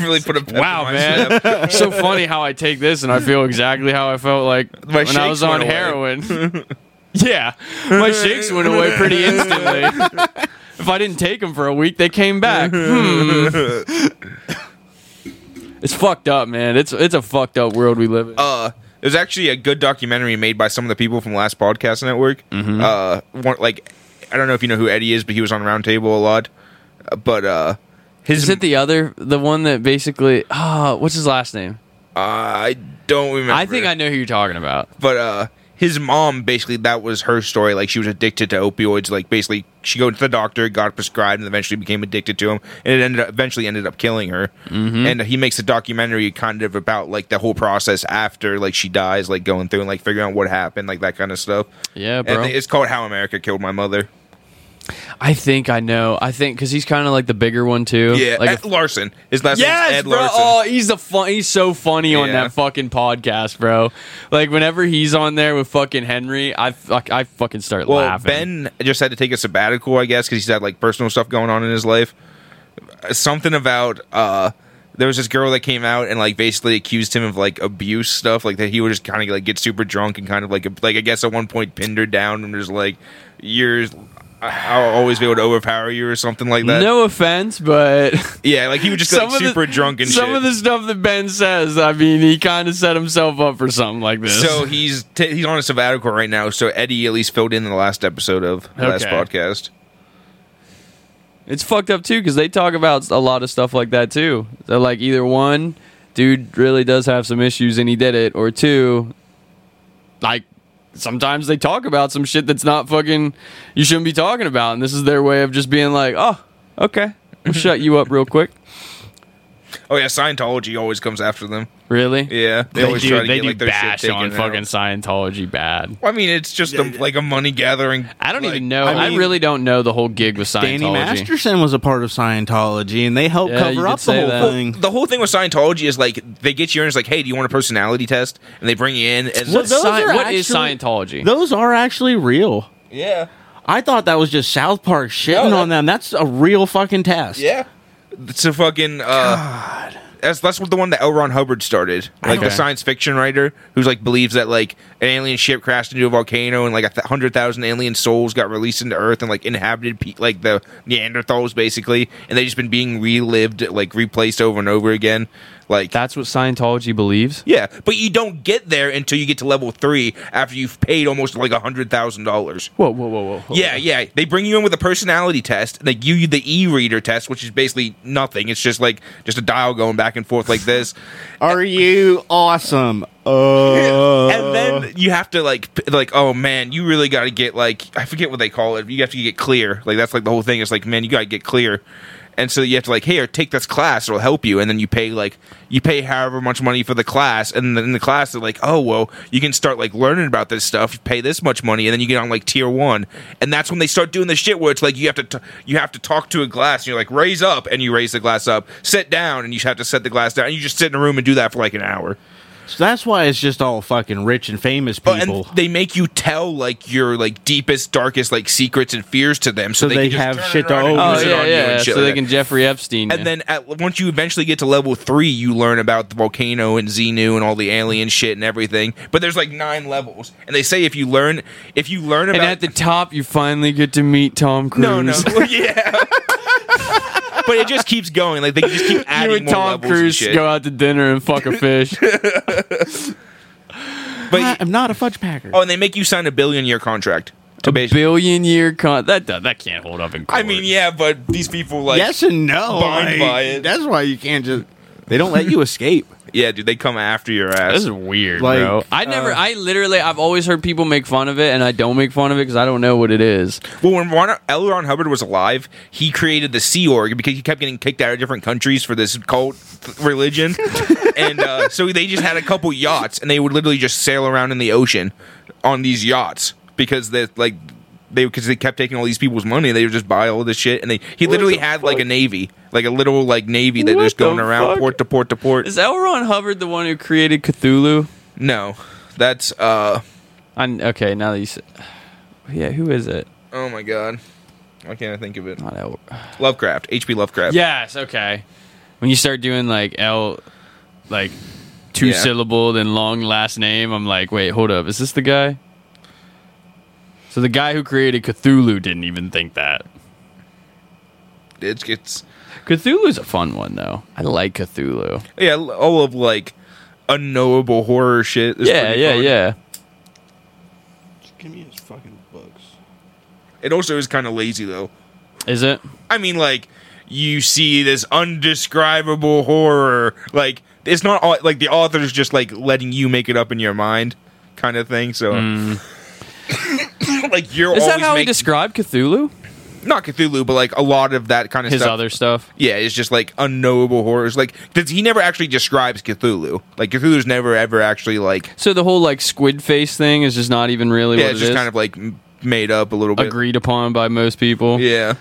really put a pep in Wow, my man. step. so funny how I take this and I feel exactly how I felt like My when I shakes was on went away. heroin. yeah, my shakes went away pretty instantly. if I didn't take them for a week, they came back. Hmm. it's fucked up, man. It's it's a fucked up world we live in. uh it was actually a good documentary made by some of the people from last podcast network Mm-hmm. uh one, like i don't know if you know who eddie is but he was on roundtable a lot Uh, but uh his Is it the other, the one that basically? Ah, what's his last name? uh, i don't remember I think I know who you're talking about. but uh his mom basically that was her story. Like she was addicted to opioids. Like basically she go to the doctor got prescribed and eventually became addicted to them and it ended up eventually ended up killing her. Mm-hmm. and he makes a documentary kind of about like the whole process after like she dies like going through and like figuring out what happened like that kind of stuff. Yeah, And bro. it's called how america killed my mother I think I know. I think because he's kind of like the bigger one too. yeah like Ed Larson his last name's Yes, Ed bro. Larson Oh, he's the fun. He's so funny on Yeah. that fucking podcast, bro. Like whenever he's on there with fucking Henry, I fuck, I fucking start well laughing. Ben just had to take a sabbatical I guess because he's had like personal stuff going on in his life something about uh there was this girl that came out and like basically accused him of like abuse stuff, like that he would just kind of like get super drunk and kind of like like I guess at one point pinned her down and was like, "You're, I- I'll always be able to overpower you" or something like that. no offense, but Yeah, like he would just get like, super the, drunk and shit. some shit. of the stuff that Ben says, I mean, he kind of set himself up for something like this. so he's t- he's on a sabbatical right now. So Eddie at least filled in the last episode of the last podcast. It's fucked up too because they talk about a lot of stuff like that too. So like either one, dude really does have some issues and he did it, or two, like sometimes they talk about some shit that's not fucking you shouldn't be talking about, and this is their way of just being like, oh, okay, we'll shut you up real quick. Oh yeah, Scientology always comes after them. Really? Yeah, they, They, always do, try to they get do like their bash shit on taken fucking out. Scientology bad. I mean, it's just a, like a money gathering. I don't like- even know. I I, really don't know the whole gig with Scientology. Danny Masterson was a part of Scientology, and they helped Yeah, cover up the whole that. thing. The whole thing with Scientology is like they get you in. And it's like, hey, do you want a personality test? And they bring you in. And Well, What's those Sci- are what is actually- Scientology? Those are actually real. yeah, I thought that was just South Park shitting No, that- on them. That's a real fucking test. yeah. It's a fucking. Uh, That's that's what the one that L. Ron Hubbard started, like the science fiction writer who's like believes that like an alien ship crashed into a volcano and like a th- hundred thousand alien souls got released into Earth and like inhabited pe- like the Neanderthals basically, and they just been being relived, like replaced over and over again. Like That's what Scientology believes. yeah, but you don't get there until you get to level three after you've paid almost like a hundred thousand dollars. Whoa, whoa, whoa, whoa. Yeah, yeah. They bring you in with a personality test. They give you the e-meter test, which is basically nothing. It's just like just a dial going back and forth like this. Are you awesome? Uh, and then you have to like p- like oh man, you really got to get like I forget what they call it. You have to get clear. Like that's like the whole thing. It's like man, you got to get clear. And so you have to like, hey, take this class, it'll help you, and then you pay like you pay however much money for the class, and then in the class they're like, oh well, you can start like learning about this stuff, you pay this much money, and then you get on like tier one, and that's when they start doing the shit where it's like you have to t- you have to talk to a glass, and you're like raise up, and you raise the glass up, sit down, and you have to set the glass down, and you just sit in a room and do that for like an hour. So that's why it's just all fucking rich and famous But people. and they make you tell like your like deepest, darkest like secrets and fears to them, so, So they, they can just have turn shit to around and owe Oh use yeah, on you yeah. and shit So like they that. can Jeffrey Epstein. And you. then at, once you eventually get to level three, you learn about the volcano and Xenu and all the alien shit and everything. But there's like nine levels, and they say if you learn, if you learn and at the top, you finally get to meet Tom Cruise. no, no, yeah. but it just keeps going. Like they just keep you adding and more Tom levels and Cruise shit. go out to dinner and fuck a fish. But I'm not a fudge packer. oh, and they make you sign a billion year contract to a basically. billion year con that that that can't hold up in court. I mean, yeah, but these people like yes and no. bind like, by it. That's why you can't just. They don't let you escape. Yeah, dude, they come after your ass. This is weird, Like, bro. I never, uh, I literally, I've always heard people make fun of it, and I don't make fun of it because I don't know what it is. Well, when Ron, L. Ron Hubbard was alive, he created the Sea Org because he kept getting kicked out of different countries for this cult religion, and uh, so they just had a couple yachts, and they would literally just sail around in the ocean on these yachts because they like they because they kept taking all these people's money. They would just buy all this shit, and they he literally the had like a navy, like a little like navy that What just going around fuck? port to port to port. Is L. Ron Hubbard the one who created Cthulhu? no, that's uh I, okay, now that you said, yeah, who is it? oh my god, why can't I think of it? Not L. Lovecraft, H.P. Lovecraft. Yes, okay. When you start doing like L, like two Yeah. syllable then long last name, I'm like, wait, hold up, is this the guy? So the guy who created Cthulhu didn't even think that. it's it's. Cthulhu's a fun one though. I like Cthulhu. Yeah, all of like unknowable horror shit. Is yeah, pretty yeah, fun. yeah. Give me his fucking books. It also is kind of lazy though. Is it? I mean, like you see this undescribable horror. Like it's not all, like the author's just like letting you make it up in your mind, kind of thing. So, mm. like you're. Is that how he described Cthulhu? not Cthulhu, but like a lot of that kind of His stuff. other stuff. Yeah, it's just like unknowable horrors. Like he never actually describes Cthulhu. Like Cthulhu's never ever actually like. So the whole like squid face thing is just not even really Yeah, what it's it just is? kind of like m- made up a little bit. agreed upon by most people. Yeah.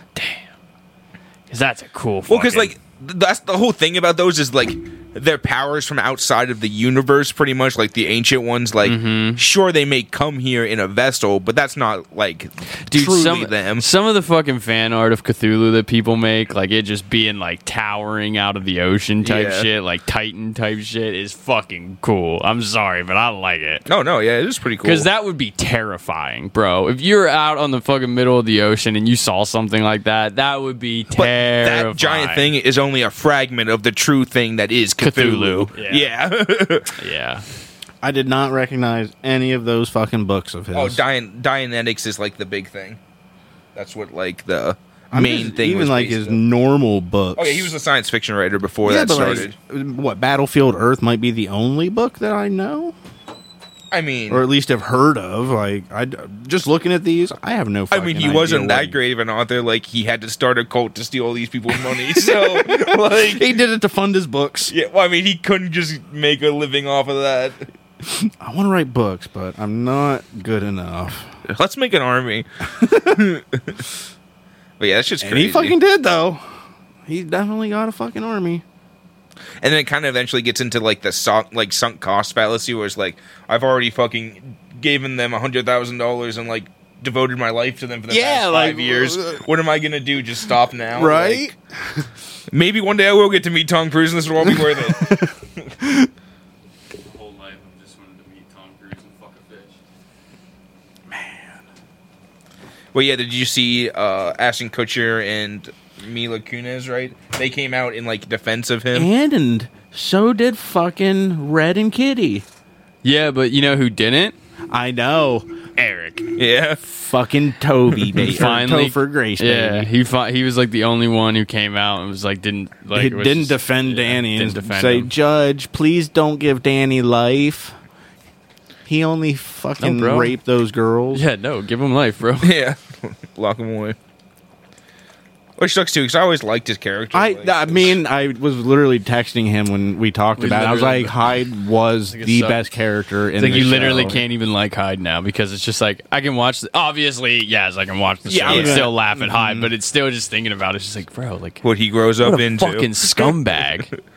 'Cause that's a cool. Well, because fucking- like th- that's the whole thing about those is like their powers from outside of the universe, pretty much like the ancient ones. Like, Mm-hmm. sure they may come here in a vessel, but that's not like Dude, truly some, them. some of the fucking fan art of Cthulhu that people make, like it just being like towering out of the ocean type Yeah. shit, like Titan type shit, is fucking cool. I'm sorry, but I like it. No, no, yeah, it is pretty cool. Because that would be terrifying, bro. If you're out on the fucking middle of the ocean and you saw something like that, that would be but terrifying. that giant thing is only a fragment of the true thing that is Cthulhu. Cthulhu, Yeah. Yeah. I did not recognize any of those fucking books of oh, his. oh, Dian- Dianetics is like the big thing. That's what like the I'm main just- thing. Even was like his on. normal books. Oh yeah, he was a science fiction writer before Yeah, that but, like, started. what Battlefield Earth might be the only book that I know, I mean, or at least have heard of. Like I just looking at these, I have no. I mean, he wasn't that he- great of an author. Like he had to start a cult to steal all these people's money. So, like, He did it to fund his books. yeah. Well, I mean, he couldn't just make a living off of that. I want to write books, but I'm not good enough. Let's make an army. but yeah, that's just And crazy. he fucking did though. He definitely got a fucking army. And then it kind of eventually gets into like the sunk, like sunk cost fallacy, where it's like I've already fucking given them a hundred thousand dollars and like devoted my life to them for the Yeah, past like, five years. uh, What am I gonna do? Just stop now? Right? Like, maybe one day I will get to meet Tom Cruise, and this will all be worth it. The whole life I've just wanted to meet Tom Cruise and fuck a fish. Well, yeah. Did you see uh, Ashton Kutcher and Mila Kunis? Right? They came out in like defense of him. And and so did fucking Red and Kitty. Yeah, but you know who didn't? I know. Eric. Yeah. Fucking Toby baby. Finally, Topher Grace Yeah, baby. he fi- he was like the only one who came out and was like didn't like he was didn't just- defend yeah, Danny Didn't defend say, him. Judge, please don't give Danny life. He only fucking No, raped those girls. Yeah, no, give him life, bro. Yeah. Lock him away. Which sucks too, because I always liked his character. I, like, I mean, I was literally texting him when we talked We about it. I was literally- like, Hyde was Like, it the sucked. best character in It's like the you literally show. can't even like Hyde now because it's just like I can watch. The, obviously, yes, I can watch the Yeah, show and yeah. still laugh at Hyde, mm-hmm. but it's still just thinking about it. It's just like, bro, like what he grows up what a into. fucking scumbag.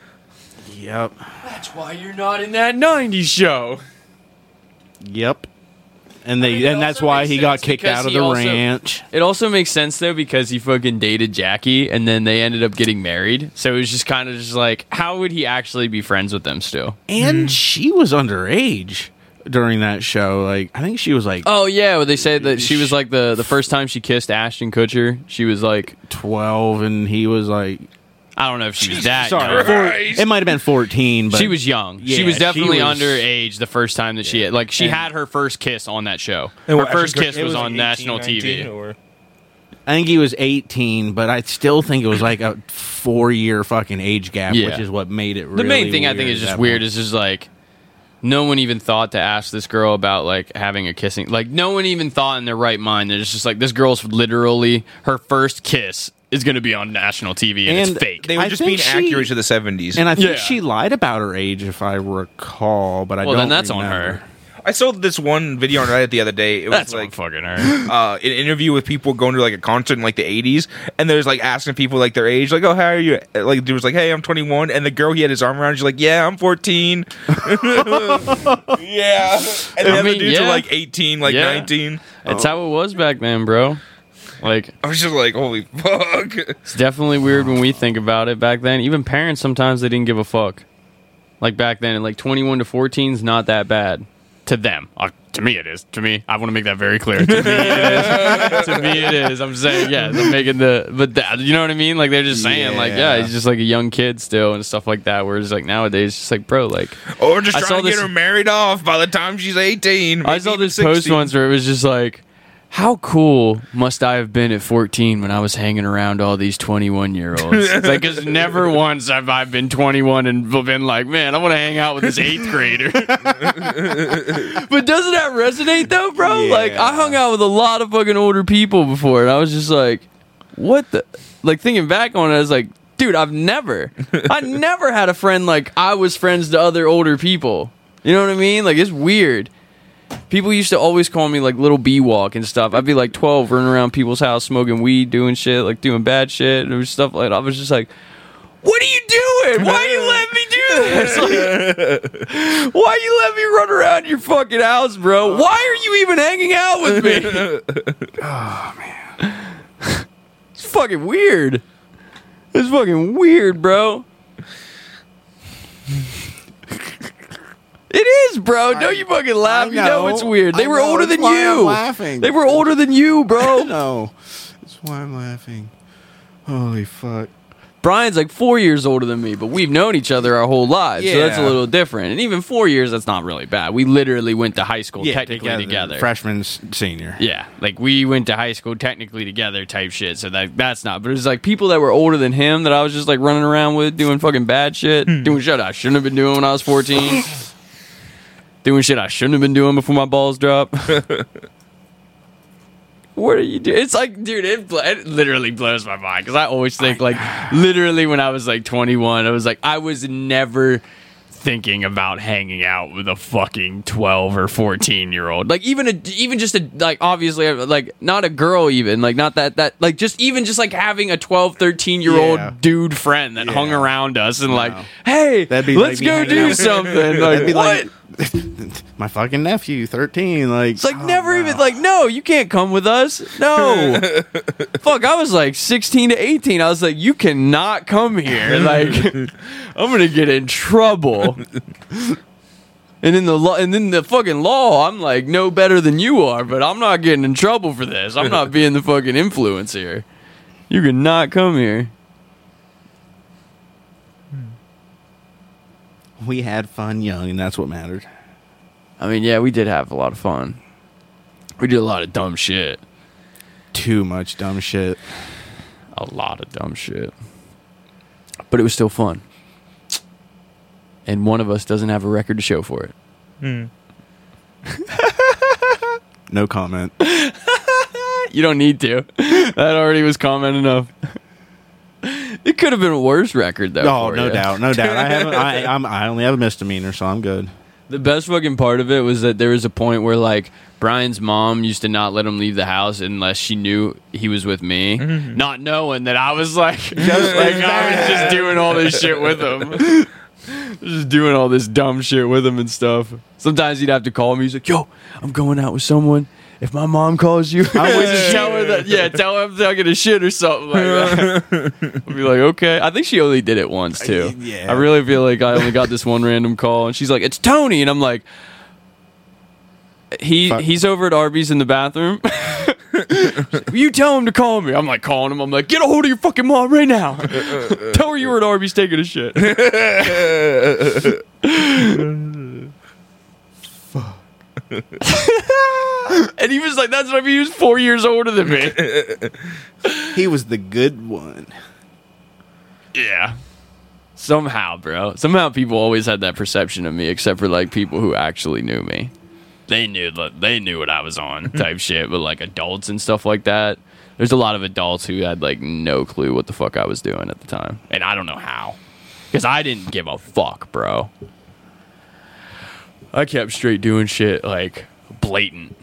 Yep. That's why you're not in that '90s show. Yep. And they mean, and that's why he got kicked out of the also- ranch. It also makes sense though because he fucking dated Jackie and then they ended up getting married. So it was just kind of just like, how would he actually be friends with them still? And hmm. she was underage during that show. Like I think she was like Oh yeah, well, they said that she was like the the first time she kissed Ashton Kutcher. She was like, twelve, and he was like I don't know if she was that. sorry, young. four- Christ. it might have been fourteen, but she was young. she Yeah, was she definitely was- underage the first time that she had, like she And- had her first kiss on that show. And her what, first Ashton kiss Kutcher was, was on 18, national 19, TV. or- I think he was eighteen, but I still think it was like a four year fucking age gap, Yeah. which is what made it. The main really thing I think is just weird point. is just like no one even thought to ask this girl about like having a kissing. Like no one even thought in their right mind that it's just like this girl's literally her first kiss is going to be on national TV and, And it's fake. They were I just being she- accurate to the 70s. And I think Yeah. she lied about her age, if I recall. But I well, don't. then that's on her. I saw this one video on Reddit the other day. It was That's on like fucking her. uh, an interview with people going to like a concert in like the 80s, and there's like asking people like their age, like, oh, how are you? Like, dude was like, hey, I'm 21, and the girl he had his arm around, she's like, yeah, I'm 14. yeah, and the I other mean, dudes yeah. are like 18, like Yeah. 19. That's how it was back then, bro. Like I was just like, holy fuck. It's definitely weird when we think about it back then. Even parents sometimes they didn't give a fuck. Like back then, like 21 to 14 is not that bad to them. Uh, to me, it is. To me, I want to make that very clear. To me, it is. to me, it is. I'm saying, yeah, I'm making the, but that, you know what I mean? Like they're just saying, like, yeah, Yeah. he's just like a young kid still and stuff like that. Whereas like nowadays, it's just like, bro, like Or just I trying to get this- her married off by the time she's 18. I maybe saw even this post 16. once where it was just like, how cool must I have been at 14 when I was hanging around all these 21 year olds? It's like, because never once have I been 21 and been like, man, I want to hang out with this eighth grader. but doesn't that resonate though, bro? Like, I hung out with a lot of fucking older people before, and I was just like, what the? Like, thinking back on it, I was like, dude, I've never, I never had a friend like I was friends to other older people. You know what I mean? Like, it's weird. People used to always call me like little B walk and stuff. I'd be like 12 running around people's house smoking weed, doing shit, like doing bad shit and stuff like that. I was just like, what are you doing? Why you let me do this? Like, why you let me run around your fucking house, bro? Why are you even hanging out with me? oh, man. It's fucking weird. It's fucking weird, bro. It is, bro. Don't you fucking laugh. You know it's weird. They I were know, older than why I'm you. laughing. They were older than you, bro. No, that's why I'm laughing. Holy fuck! Brian's like four years older than me, but we've known each other our whole lives, so that's a little different. And even four years, that's not really bad. We literally went to high school technically together. freshman, senior. Yeah, like we went to high school technically together, type shit. So that that's not. But it's like people that were older than him that I was just like running around with, doing fucking bad shit, hmm. doing shit I shouldn't have been doing when I was fourteen, doing shit I shouldn't have been doing before my balls drop. What are you doing? It's like, dude, it, bl- it literally blows my mind because I always think, like, literally when I was like 21, I was like, I was never thinking about hanging out with a fucking 12 or 14 year old. Like, even a, even just a, like, obviously, uh, like, not a girl, even, like, not that, that, like, just even just like having a 12, 13 year old Yeah. dude friend that hung around us and, like, hey, That'd be let's like go do something. Like, be what? my fucking nephew, thirteen. Like It's like oh, never wow. even like no, you can't come with us. No. Fuck, I was like 16 to 18. I was like you cannot come here. Like I'm going to get in trouble. And in the law, and in the fucking law, I'm like no better than you are, but I'm not getting in trouble for this. I'm not being the fucking influence here. You cannot come here. We had fun young, and that's what mattered. I mean, yeah, we did have a lot of fun. We did a lot of dumb shit. Too much dumb shit. a lot of dumb shit. But it was still fun. And one of us doesn't have a record to show for it. Hmm. No comment. You don't need to. That already was comment enough. It could have been a worse record though. Oh, no you. doubt, no doubt. I haven't. I, I'm, I only have a misdemeanor, so I'm good. The best fucking part of it was that there was a point where like Brian's mom used to not let him leave the house unless she knew he was with me, mm-hmm. not knowing that I was like, just like I was just doing all this shit with him. Just doing all this dumb shit with him and stuff. Sometimes he'd have to call me. He's like, "Yo, I'm going out with someone. If my mom calls you, I with just tell her that. Yeah, tell her I'm taking a shit or something like that." I'll be like, "Okay." I think she only did it once too. Yeah. I really feel like I only got this one random call, and she's like, "It's Tony," and I'm like, "He Fuck. he's over at Arby's in the bathroom." you tell him to call me. I'm like calling him. I'm like, get a hold of your fucking mom right now. tell her you were at Arby's taking a shit. And he was like, that's what I mean. He was four years older than me. He was the good one. yeah. Somehow, bro. Somehow people always had that perception of me, except for like people who actually knew me. They knew that they knew what I was on type shit, but like adults and stuff like that. There's a lot of adults who had like no clue what the fuck I was doing at the time. And I don't know how. Because I didn't give a fuck, bro. I kept straight doing shit like blatant.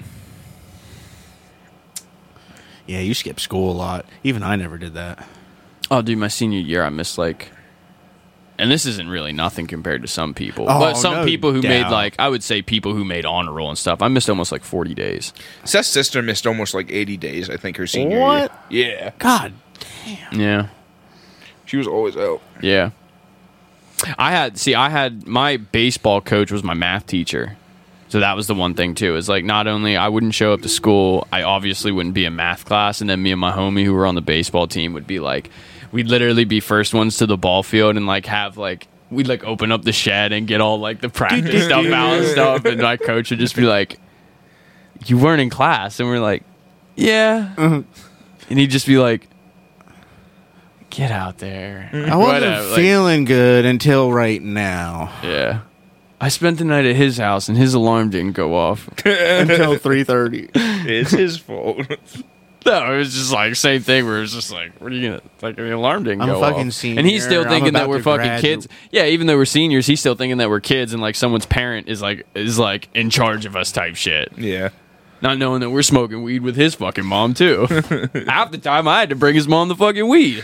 Yeah, you skip school a lot. Even I never did that. Oh, dude, my senior year, I missed like, and this isn't really nothing compared to some people, Oh, but some no people who made like, I would say people who made honor roll and stuff. I missed almost like forty days. Seth's sister missed almost like 80 days, I think, her senior What? year. Yeah. God, damn. Yeah, She was always out. yeah. I had see, I had my baseball coach was my math teacher. So that was the one thing too. Is like not only I wouldn't show up to school, I obviously wouldn't be in math class, and then me and my homie who were on the baseball team would be like, we'd literally be first ones to the ball field and like have like we'd like open up the shed and get all like the practice stuff out and stuff, and my coach would just be like, "You weren't in class," and we're like, "Yeah," uh-huh. and he'd just be like, "Get out there." I wasn't Whatever, like- feeling good until right now. yeah. I spent the night at his house and his alarm didn't go off. until three thirty. It's his fault. No, it was just like same thing where it's just like, what are you gonna like? The alarm didn't I'm a go fucking off, senior. and he's still I'm thinking that about we're to fucking gradu- kids. Yeah, even though we're seniors, he's still thinking that we're kids, and like someone's parent is like is like in charge of us type shit, yeah. not knowing that we're smoking weed with his fucking mom too. Half the time, I had to bring his mom the fucking weed.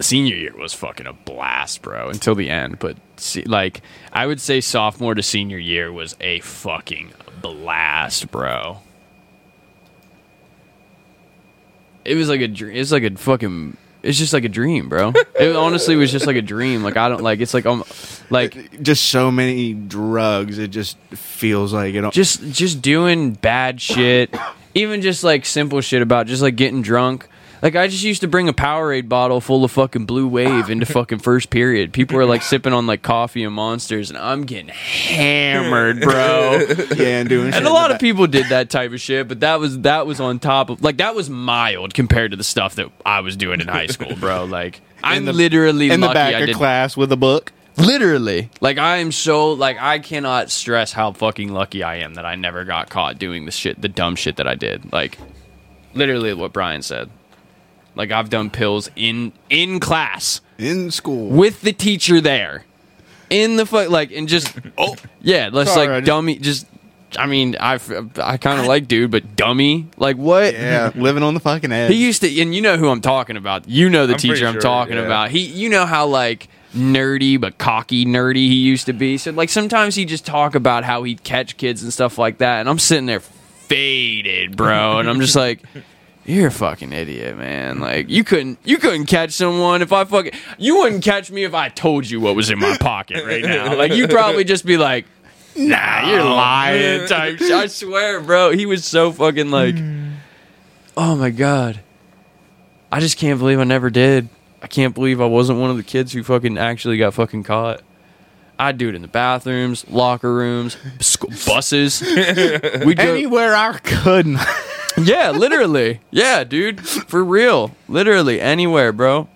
Senior year was fucking a blast, bro, until the end. But see, like, I would say sophomore to senior year was a fucking blast, bro. It was like a dream. It's like a fucking. It's just like a dream, bro. It honestly was just like a dream. Like I don't like. It's like um, like Just so many drugs. It just feels like it. just just doing bad shit even just like simple shit about just like getting drunk like i just used to bring a powerade bottle full of fucking blue wave into fucking first period people were like sipping on like coffee and monsters and i'm getting hammered bro yeah, and doing. and in a lot of people did that type of shit but that was that was on top of like that was mild compared to the stuff that i was doing in high school bro like i'm the- literally back- in the back of class with a book. Literally. Like I am so like I cannot stress how fucking lucky I am that I never got caught doing the shit the dumb shit that I did. Like literally what Brian said. Like I've done pills in in class in school. with the teacher there. In the fuck like and just oh yeah, let's Sorry, like just- dummy just I mean, I I kind of like dude, but dummy, like what? yeah, living on the fucking edge. He used to, and you know who I'm talking about. You know the I'm pretty teacher I'm sure, talking yeah. about. He, you know how like nerdy but cocky nerdy he used to be. So like sometimes he just talk about how he'd catch kids and stuff like that, and I'm sitting there faded, bro, and I'm just like. You're a fucking idiot, man. Like you couldn't you couldn't catch someone if I fucking you wouldn't catch me if I told you what was in my pocket right now. Like you'd probably just be like, Nah, you're lying type shit. I swear, bro. He was so fucking like Oh my god. I just can't believe I never did. I can't believe I wasn't one of the kids who fucking actually got fucking caught. I'd do it in the bathrooms, locker rooms, buses. We'd go, Anywhere I could. yeah, literally. Yeah, dude. For real. Literally anywhere, bro.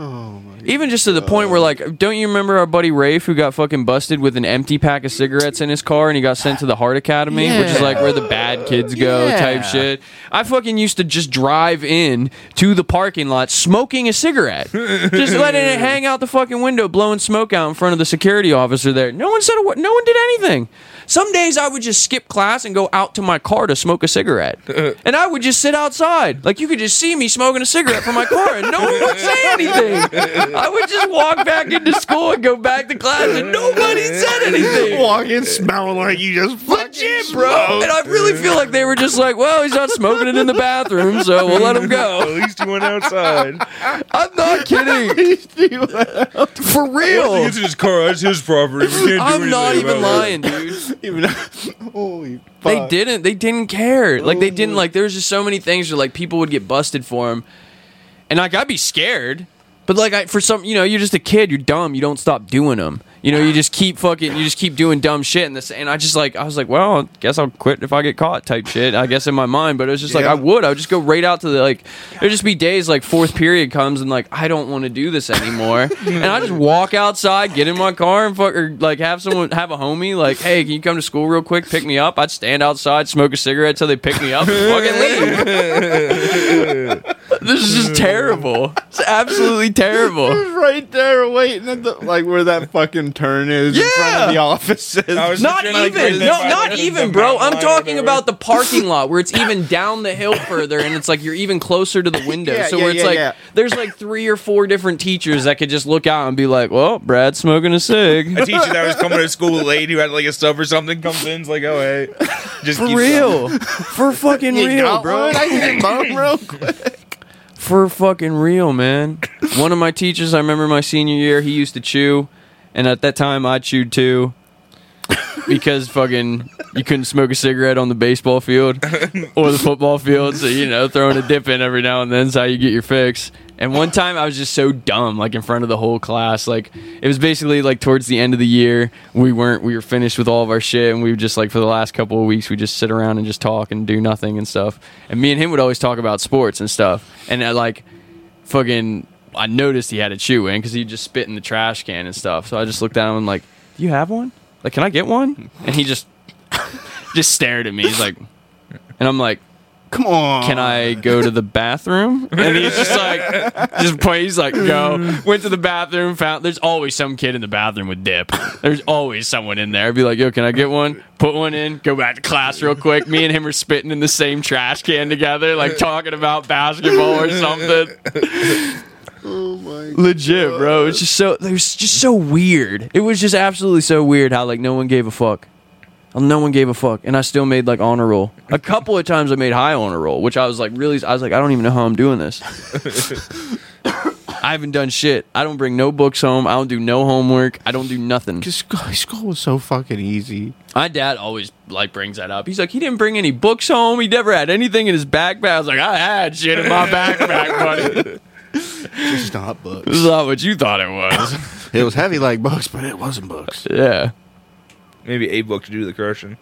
Oh my Even just to the point where, like, don't you remember our buddy Rafe who got fucking busted with an empty pack of cigarettes in his car and he got sent to the Heart Academy, which is like where the bad kids go Yeah. type shit. I fucking used to just drive in to the parking lot smoking a cigarette, just letting it hang out the fucking window, blowing smoke out in front of the security officer there. No one said a word. No one did anything. Some days I would just skip class and go out to my car to smoke a cigarette, and I would just sit outside. Like you could just see me smoking a cigarette from my car, and no one would say anything. I would just walk back into school and go back to class, and nobody said anything. Walking smelling like you just fucking Legit, bro. And I really feel like they were just like, well, he's not smoking it in the bathroom, so we'll let him go. At least he went outside. I'm not kidding. For real. It's his car. It's his property. We can't do I'm not anything even about it. lying, dude. Even holy They didn't. They didn't care. Like they didn't. Like there was just so many things where like people would get busted for them, and like I'd be scared. But like I, for some, you know, you're just a kid. You're dumb. You don't stop doing them. You know, you just keep fucking. You just keep doing dumb shit. And this, and I just like I was like, well, I guess I'll quit if I get caught. Type shit. I guess in my mind, but it was just like Yeah. I would. I would just go right out to the like. There'd just be days like fourth period comes and like I don't want to do this anymore, and I just walk outside, get in my car, and fuck or like have someone have a homie like, hey, can you come to school real quick, pick me up? I'd stand outside, smoke a cigarette till they pick me up, and fucking leave. this is just terrible. It's absolutely terrible. It was right there waiting at the like where that fucking turn is in front Yeah. of the offices. I was Not picturing, like, even, right no, by not the- even, bro. mountain I'm line or talking whatever. about the parking lot where it's even down the hill further, and it's like you're even closer to the window. Yeah, so yeah, where it's yeah, like yeah. there's like three or four different teachers that could just look out and be like, "Well, Brad's smoking a cig." A teacher that was coming to school late who had like a sub or something comes in, is like, oh hey, just For keeps real, for fucking You real, got bro. one? I can bum real quick. For fucking real, man. One of my teachers, I remember my senior year, he used to chew, and at that time I chewed too. Because fucking you couldn't smoke a cigarette on the baseball field or the football field, so you know, throwing a dip in every now and then is how you get your fix. And one time I was just so dumb, like in front of the whole class. Like it was basically like towards the end of the year, we weren't we were finished with all of our shit, and we were just like for the last couple of weeks we just sit around and just talk and do nothing and stuff. And me and him would always talk about sports and stuff. And I like fucking I noticed he had a chew in because he just spit in the trash can and stuff. So I just looked at him and like, "Do you have one? Like, can I get one?" And he just just stared at me. He's like, and I'm like, Come on. "Can I go to the bathroom?" And he's just like, just point. He's like, "Go." Went to the bathroom. Found there's always some kid in the bathroom with dip. There's always someone in there. I'd be like, "Yo, can I get one?" Put one in. Go back to class real quick. Me and him are spitting in the same trash can together, like talking about basketball or something. Oh my Legit, bro. It's just so it was just so weird. It was just absolutely so weird how like no one gave a fuck. No one gave a fuck, and I still made like honor roll. A couple of times I made high honor roll, which I was like really. I was like, I don't even know how I'm doing this. I haven't done shit. I don't bring no books home. I don't do no homework. I don't do nothing. Because school, school was so fucking easy. My dad always like brings that up. He's like, he didn't bring any books home. He never had anything in his backpack. I was like, I had shit in my backpack, buddy. Just not This is not what you thought it was. It was heavy like books, but it wasn't books. yeah. maybe a book to do the crushing.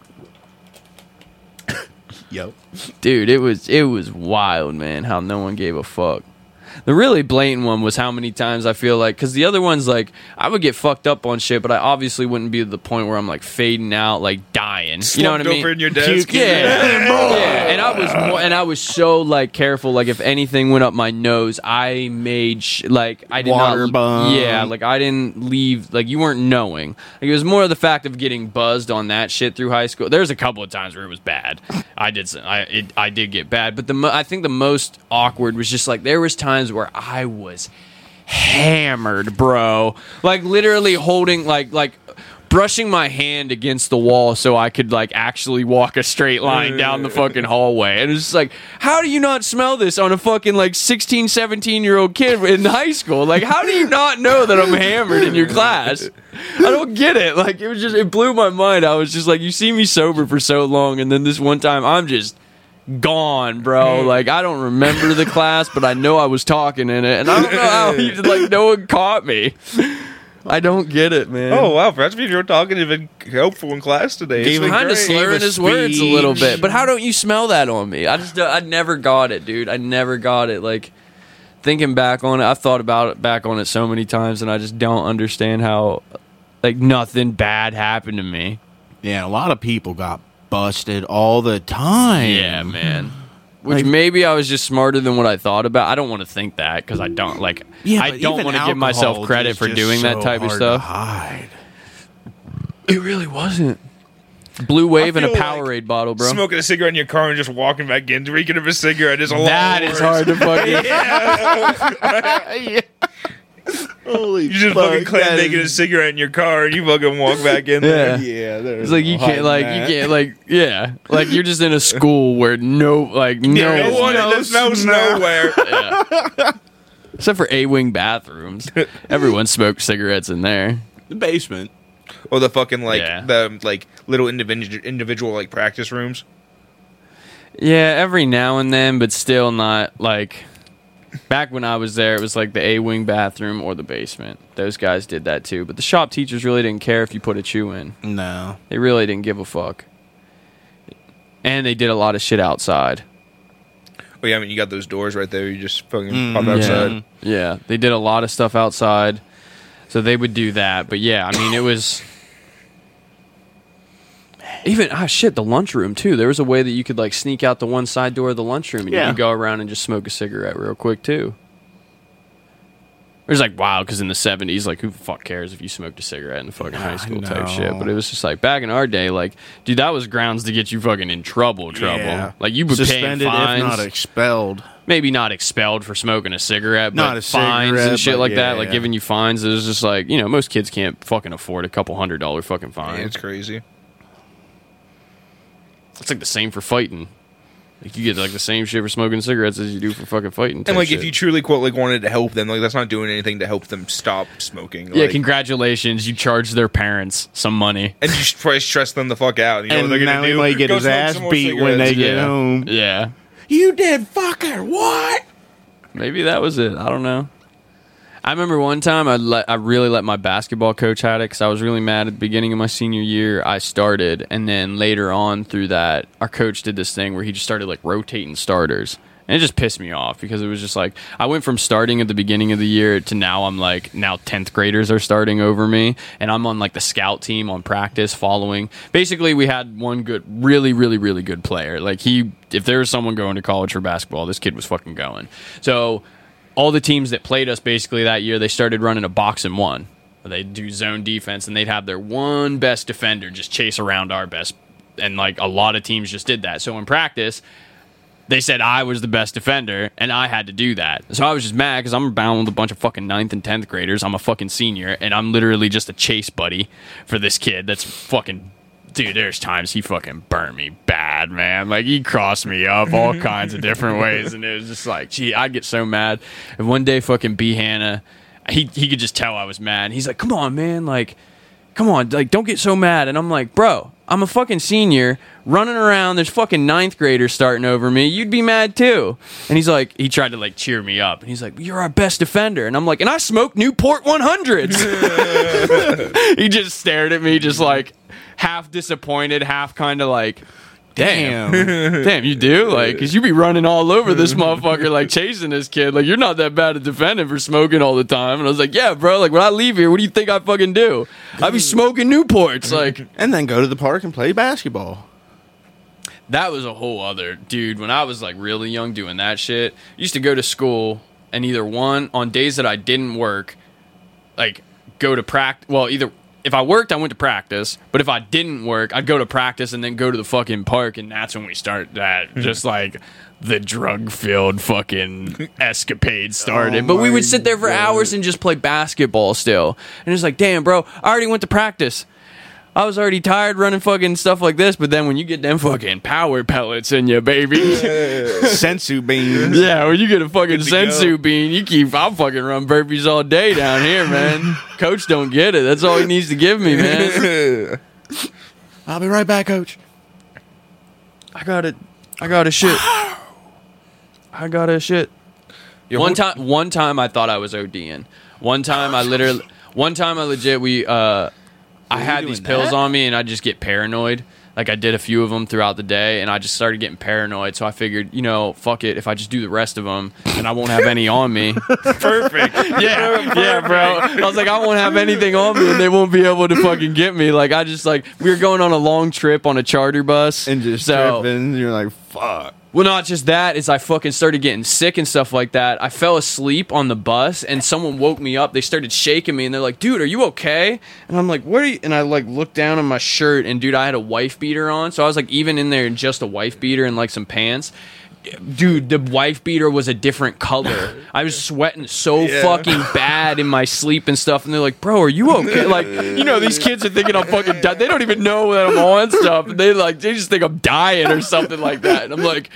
Yep. dude it was it was wild man how no one gave a fuck the really blatant one was how many times I feel like because the other ones like I would get fucked up on shit, but I obviously wouldn't be to the point where I'm like fading out, like dying. You know what I mean? over in your desk. Yeah, yeah, and I was more, and I was so like careful. Like if anything went up my nose, I made sh- like I did Water not. bomb. Yeah, like I didn't leave. Like you weren't knowing. Like it was more of the fact of getting buzzed on that shit through high school. There's a couple of times where it was bad. I did. I it, I did get bad, but the mo- I think the most awkward was just like there was times where I was hammered, bro. Like literally holding like like brushing my hand against the wall so I could like actually walk a straight line down the fucking hallway. And it's just like, how do you not smell this on a fucking like 16, 17 year old kid in high school? Like, how do you not know that I'm hammered in your class? I don't get it. Like, it was just, it blew my mind. I was just like, you see me sober for so long, and then this one time I'm just gone, bro. Like I don't remember the class, but I know I was talking in it, and I don't know how he like no one caught me. I don't get it, man. Oh wow, freshman you were talking have been helpful in class today. It's Gave kind of slurring his words a little bit, but how don't you smell that on me? I just uh, I never got it, dude. I never got it. Like thinking back on it, I've thought about it back on it so many times, and I just don't understand how like nothing bad happened to me. Yeah, a lot of people got busted all the time. Yeah, man. Which Like- maybe I was just smarter than what I thought about. I don't want to think that because I don't like. Yeah, I but don't even want to give myself credit is for just doing that so type of hard to stuff. hide. It really wasn't. Blue wave and a feel Powerade like bottle, bro. Smoking a cigarette in your car and just walking back in, drinking of a cigarette is a lot. That is worse. hard to fucking. Holy You just fuck, fucking clam that naked a cigarette in your car and you fucking walk back in there. Yeah, there's It's like you can't, like that. you can't, like yeah, like you're just in a school where no, like no, Yeah, no one, no there's no smell. nowhere. except for A-wing bathrooms. Everyone smoked cigarettes in there. the basement. or the fucking like Yeah. the like little individual individual like practice rooms. Yeah, every now and then, but still not like. Back when I was there, it was like the A-wing bathroom or the basement. Those guys did that too, but the shop teachers really didn't care if you put a chew in. No. They really didn't give a fuck. And they did a lot of shit outside. Oh yeah, I mean you got those doors right there. You just fucking Mm, pop outside. Yeah. Yeah, they did a lot of stuff outside. So they would do that. But yeah, I mean, it was even ah shit, the lunchroom too. There was a way that you could like sneak out the one side door of the lunchroom and you Yeah. could go around and just smoke a cigarette real quick too. It was like wow, because in the seventies, like who the fuck cares if you smoked a cigarette in the fucking high school type shit? know. But it was just like back in our day, like dude, that was grounds to get you fucking in trouble, trouble. Yeah. Like you would pay suspended fines if not expelled. maybe not expelled for smoking a cigarette, but Not a fines cigarette, and shit but like yeah, that, like yeah. giving you fines. It was just like you know most kids can't fucking afford a couple hundred dollar fucking fine. Yeah, it's crazy. It's like the same for fighting. Like you get like the same shit for smoking cigarettes as you do for fucking fighting. And like shit. if you truly quote like wanted to help them, like that's not doing anything to help them stop smoking. yeah, like, congratulations, you charged their parents some money. and you should probably stress them the fuck out. You know and what they're now gonna he do? might get Go his ass beat when they get Yeah. home. Yeah, You did fucker what? maybe that was it. I don't know. I remember one time I let I really let my basketball coach had it because I was really mad at the beginning of my senior year. I started, and then later on through that, our coach did this thing where he just started like rotating starters, and it just pissed me off because it was just like I went from starting at the beginning of the year to now I'm like now tenth graders are starting over me, and I'm on like the scout team on practice following. Basically, we had one good, really, really, really good player. Like he, if there was someone going to college for basketball, this kid was fucking going. So all the teams that played us basically that year, they started running a box and one. They do zone defense, and they'd have their one best defender just chase around our best. And like a lot of teams just did that. So in practice, they said I was the best defender, and I had to do that. So I was just mad because I'm bound with a bunch of fucking ninth and tenth graders. I'm a fucking senior, and I'm literally just a chase buddy for this kid that's fucking. Dude, there's times he fucking burned me bad, man. Like he crossed me up all kinds of different ways, and it was just like, gee, I'd get so mad. And one day, fucking B Hannah, he he could just tell I was mad. He's like, "Come on, man, like." come on, like, don't get so mad. And I'm like, bro, I'm a fucking senior running around. There's fucking ninth graders starting over me. You'd be mad too. And he's like, he tried to like cheer me up. And he's like, you're our best defender. And I'm like, and I smoke Newport 100s. he just stared at me, just like half disappointed, half kind of like, damn. Damn. You do? Like, cause you be running all over this motherfucker, like chasing this kid. Like, you're not that bad at defending for smoking all the time. And I was like, yeah, bro. Like, when I leave here, what do you think I fucking do? I be smoking Newports. Like, and then go to the park and play basketball. that was a whole other dude. When I was like really young doing that shit, I used to go to school and either one on days that I didn't work, like go to practice. Well, either if I worked, I went to practice. But if I didn't work, I'd go to practice and then go to the fucking park, and that's when we start that mm-hmm. just like the drug filled fucking escapade started. Oh but we would sit there for God. hours and just play basketball still. And it's like, damn, bro, I already went to practice. I was already tired running fucking stuff like this, but then when you get them fucking power pellets in you, baby. Senzu beans. yeah, when you get a fucking senzu go. bean, you keep I'll fucking run burpees all day down here, man. Coach don't get it. That's all he needs to give me, man. I'll be right back, coach. I got it. I got a shit. I got a shit. Yo, one time one time I thought I was ODing. One time I literally one time I legit we uh I had doing these pills that? on me and I just get paranoid. Like I did a few of them throughout the day, and I just started getting paranoid. So I figured, you know, fuck it. If I just do the rest of them, and I won't have any on me. Perfect. yeah, yeah, bro. I was like, I won't have anything on me, and they won't be able to fucking get me. Like I just like we were going on a long trip on a charter bus, and just so. tripping. You're like, fuck. Well, not just that, is I fucking started getting sick and stuff like that. I fell asleep on the bus and someone woke me up. They started shaking me and they're like, dude, are you okay? And I'm like, what are you? And I like looked down on my shirt and dude, I had a wife beater on. So I was like, even in there just a wife beater and like some pants. Dude, the wife beater was a different color. I was sweating so Yeah. fucking bad in my sleep and stuff. And they're like, bro, are you okay? Like, you know, these kids are thinking I'm fucking dead. They don't even know that I'm on stuff. They like, they just think I'm dying or something like that. And I'm like,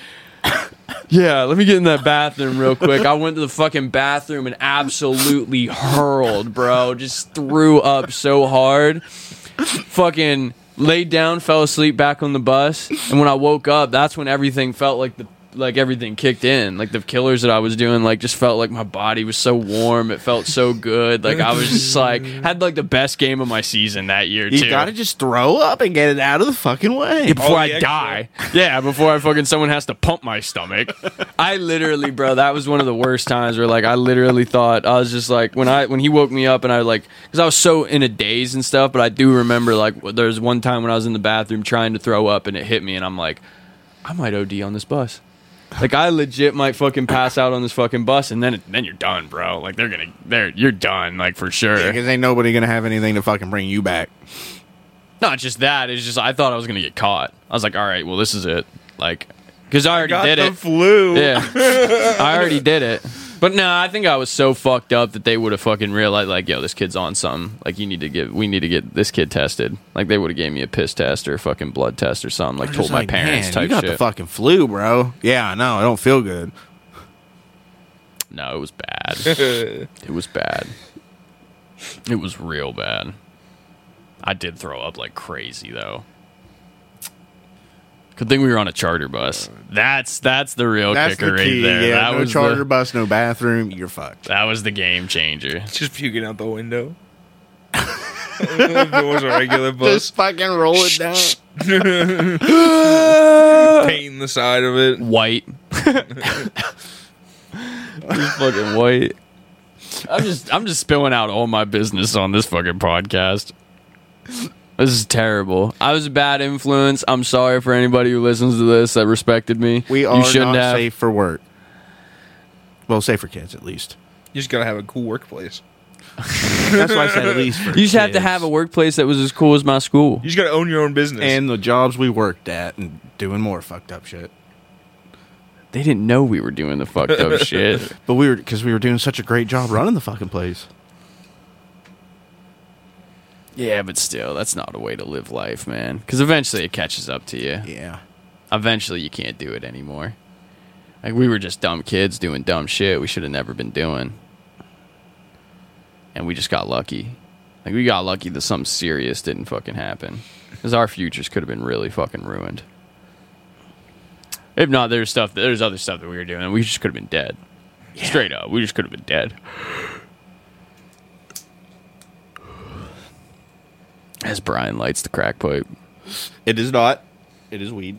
yeah, let me get in that bathroom real quick. I went to the fucking bathroom and absolutely hurled, bro. Just threw up so hard. Fucking laid down, fell asleep back on the bus. And when I woke up, that's when everything felt like the like everything kicked in. Like the killers that I was doing, like just felt like my body was so warm. It felt so good. Like I was just like had like the best game of my season that year You too gotta just throw up and get it out of the fucking way. before All I die. Yeah, before I fucking someone has to pump my stomach. I literally, bro, that was one of the worst times where like I literally thought I was just like when I when he woke me up and I like because I was so in a daze and stuff. But I do remember like there was one time when I was in the bathroom trying to throw up and it hit me and I'm like, I might OD on this bus. Like I legit might fucking pass out on this fucking bus and then then you're done, bro. Like they're gonna they're you're done like for sure. Because ain't nobody gonna have anything to fucking bring you back. Not just that, it's just I thought I was gonna get caught. I was like, all right, well this is it. Like, because I already Got did the it. flu. Yeah, I already did it. But no, I think I was so fucked up that they would have fucking realized, like, yo, this kid's on something. Like, you need to get, we need to get this kid tested. Like, they would have gave me a piss test or a fucking blood test or something. Like, I'm told just my like, parents "Man, type You got shit. the fucking flu, bro. Yeah, I know. I don't feel good. no, it was bad. it was bad. It was real bad. I did throw up like crazy though. Good thing we were on a charter bus. That's that's the real That's kicker the key. right there. Yeah, that no was charter the, bus, no bathroom. You're fucked. that was the game changer. Just puking out the window. if it was a regular bus, Just fucking roll it down. painting the side of it. White. Just fucking white. I'm just I'm just spilling out all my business on this fucking podcast. This is terrible. I was a bad influence. I'm sorry for anybody who listens to this that respected me. We you are shouldn't not have. safe for work. Well, safe for kids at least. You just gotta have a cool workplace. That's why I said at least for You just have to kids. have a workplace that was as cool as my school. You just gotta own your own business. and the jobs we worked at and doing more fucked up shit. They didn't know we were doing the fucked up shit. But we were because we were doing such a great job running the fucking place. Yeah, but still, that's not a way to live life, man. Because eventually it catches up to you. Yeah. Eventually you can't do it anymore. Like we were just dumb kids doing dumb shit we should have never been doing. And we just got lucky. Like we got lucky that something serious didn't fucking happen. Because our futures could have been really fucking ruined. If not, there's stuff there's other stuff that we were doing and we just could have been dead. Straight up. We just could have been dead. As Brian lights the crack pipe. It is not. It is weed.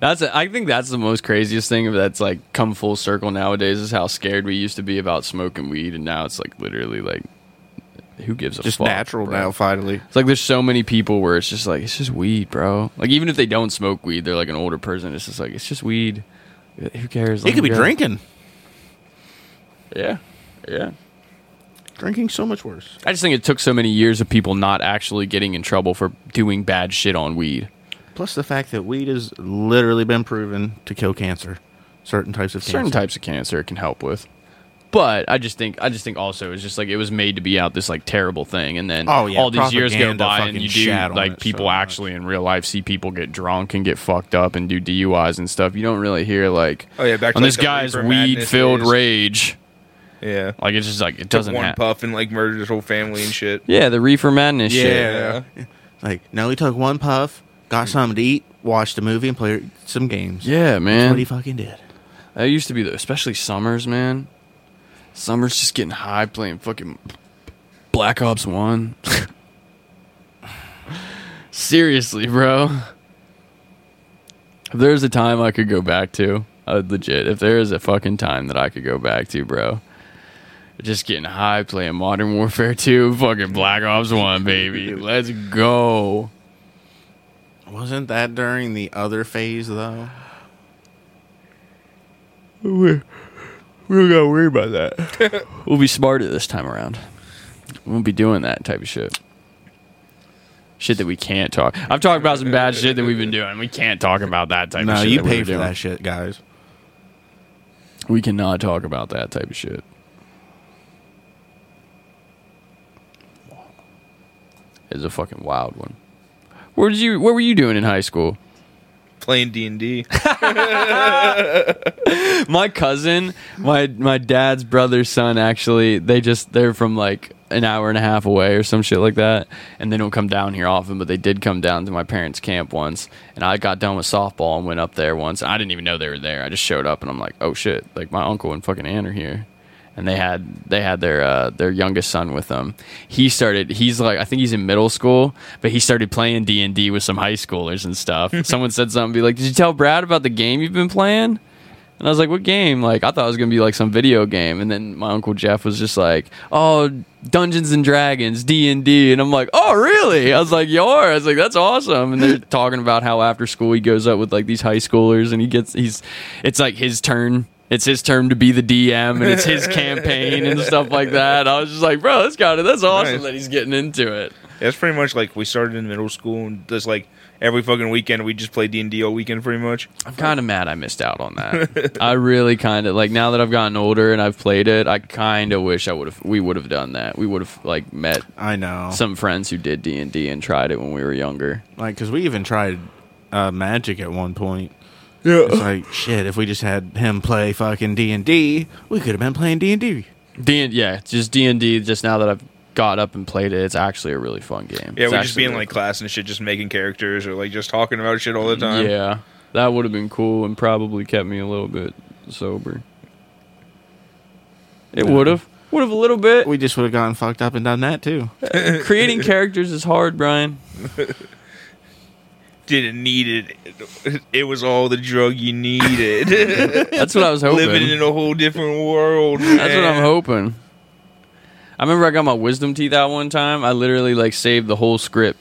That's I think that's the most craziest thing that's like come full circle nowadays is how scared we used to be about smoking weed and now it's like literally like who gives a fuck? Just fuck, natural bro? now, finally. It's like there's so many people where it's just like it's just weed, bro. Like even if they don't smoke weed, they're like an older person. It's just like it's just weed. Who cares? He could be go. drinking. Yeah, yeah. Drinking so much worse. I just think it took so many years of people not actually getting in trouble for doing bad shit on weed. Plus the fact that weed has literally been proven to kill cancer. Certain types of certain cancer. types of cancer it can help with. But I just think I just think also it's just like it was made to be out this like terrible thing, and then Oh, yeah, all these years go propaganda by, and fucking you do shat on like it people so much. actually in real life see people get drunk and get fucked up and do DUIs and stuff. You don't really hear like oh yeah, back to on like, this the guy's Reefer weed filled days. rage. Yeah, Like it's just like it doesn't one happen. puff and like murdered his whole family and shit. Yeah, the reefer madness shit. Yeah. Like, no, he took one puff, got something to eat, watched a movie, and played some games. Yeah, That's man. what he fucking did. That used to be the especially summers, man. Summers just getting high playing fucking Black Ops One. Seriously, bro. If there's a time I could go back to, I would legit. If there is a fucking time that I could go back to, bro. Just getting high, playing Modern Warfare 2, fucking Black Ops 1, baby. Let's go. Wasn't that during the other phase though? We, we don't gotta worry about that. we'll be smarter this time around. We won't be doing that type of shit. Shit that we can't talk. I've talked about some bad shit that we've been doing. We can't talk about that type No, of shit. No, you that we pay for doing. that shit, guys. We cannot talk about that type of shit. It's a fucking wild one. Where did you? What were you doing in high school? Playing D and D. my cousin, my my dad's brother's son, actually, they just they're from like an hour and a half away or some shit like that, and they don't come down here often. But they did come down to my parents' camp once, and I got done with softball and went up there once. I didn't even know they were there. I just showed up and I'm like, oh shit, like my uncle and fucking aunt are here. And they had they had their uh, their youngest son with them. He started. He's like I think he's in middle school, but he started playing D and D with some high schoolers and stuff. Someone said something, be like, "Did you tell Brad about the game you've been playing?" And I was like, "What game?" Like I thought it was gonna be like some video game. And then my uncle Jeff was just like, "Oh, Dungeons and Dragons, D and D." And I'm like, "Oh, really?" I was like, "You are?" I was like, "That's awesome." And they're talking about how after school he goes up with like these high schoolers and he gets he's it's like his turn. It's his turn to be the DM and it's his campaign and stuff like that. I was just like, "Bro, that's got it. That's awesome Nice. that he's getting into it." That's pretty much like we started in middle school and just like every fucking weekend we just play D and D all weekend pretty much. I'm kind of mad I missed out on that. I really kind of like now that I've gotten older and I've played it. I kind of wish I would have. We would have done that. We would have like met I know. some friends who did D and D and tried it when we were younger. like, because we even tried uh, Magic at one point. It's like shit. If we just had him play fucking D and D, we could have been playing D and D. D and yeah, just D and D. Just now that I've got up and played it, it's actually a really fun game. Yeah, It's we just being actually in like class and shit, just making characters or like just talking about shit all the time. Yeah, that would have been cool and probably kept me a little bit sober. It Yeah. would have. Would have a little bit. We just would have gotten fucked up and done that too. Creating characters is hard, Brian. Didn't need it. It was all the drug you needed. That's what I was hoping. Living in a whole different world. That's what I'm hoping. I remember I got my wisdom teeth out one time. I literally like saved the whole script.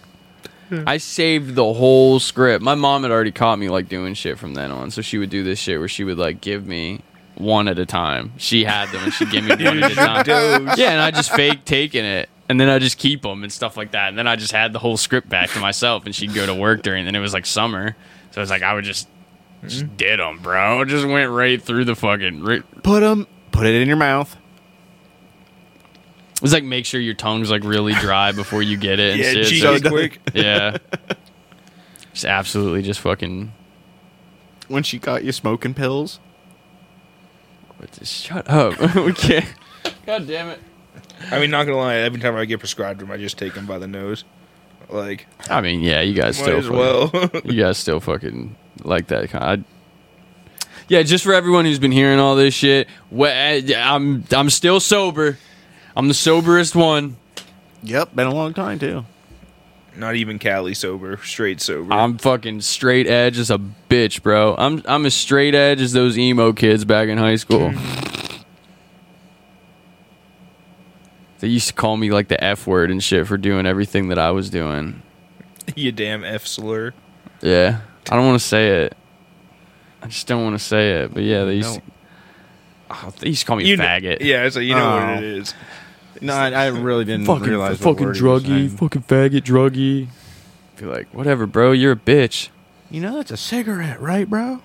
I saved the whole script. My mom had already caught me like doing shit from then on, so she would do this shit where she would like give me one at a time. She had them and she'd give me one at a time. Yeah, and I just fake taking it. And then I just keep them and stuff like that. And then I just had the whole script back to myself. And she'd go to work during. And it was like summer, so it's like I would just just mm-hmm. did them, bro. Just went right through the fucking. Right, Put them. Put it in your mouth. It's like make sure your tongue's like really dry before you get it and Yeah, shit. cheese So- quick. yeah. Just absolutely just fucking When she got you smoking pills. shut up. we can't God damn it. I mean, not gonna lie. Every time I get prescribed them, I just take them by the nose. Like, I mean, yeah, you guys might still as fucking- well. you guys still fucking like that kind of Yeah, just for everyone who's been hearing all this shit, wh- I'm I'm still sober. I'm the soberest one. Yep, been a long time too. not even Cali sober, straight sober. I'm fucking straight edge as a bitch, bro. I'm I'm as straight edge as those emo kids back in high school. they used to call me like the F word and shit for doing everything that I was doing. you damn f slur. Yeah. I don't want to say it. I just don't want to say it. But yeah, they used No. to, oh, they used to call me You faggot. yeah, so you know Oh. what it is. No, I, I really didn't Fucking realize fucking word he was druggy, fucking faggot, druggy. Be like, whatever, bro. You're a bitch. You know that's a cigarette, right, bro?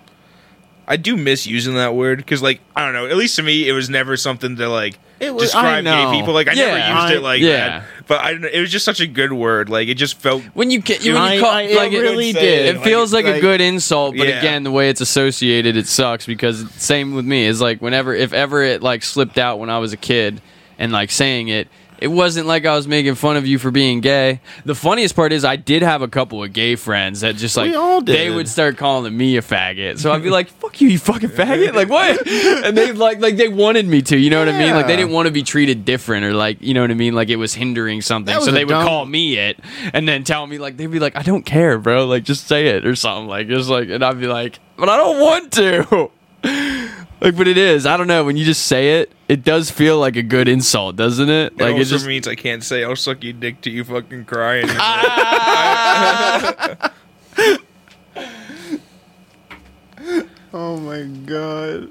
I do miss using that word because, like, I don't know. At least to me, it was never something to like It was- I describe gay people. Like, I never used I- it like yeah. that. But I, don't know, it was just such a good word. Like, it just felt. When you can, you, when I- you call, I- it like really it, did. It feels like, Like- a good insult, but Yeah. again, the way it's associated, it sucks because same with me is like whenever, if ever it like slipped out when I was a kid, and like saying it, It wasn't like I was making fun of you for being gay. The funniest part is I did have a couple of gay friends that just like they would start calling me a faggot. So I'd be like, "Fuck you, you fucking faggot!" Like what? And they like like they wanted me to. You know what I mean? Like they didn't want to be treated different or like you know what I mean? Like it was hindering something. So they would dumb- call me it and then tell me like they'd be like, "I don't care, bro. Like just say it or something." Like just like and I'd be like, "But I don't want to." Like, but it is. I don't know. When you just say it, it does feel like a good insult, doesn't it? It Like it also just means I can't say I'll suck your dick till you fucking cry. Oh my god.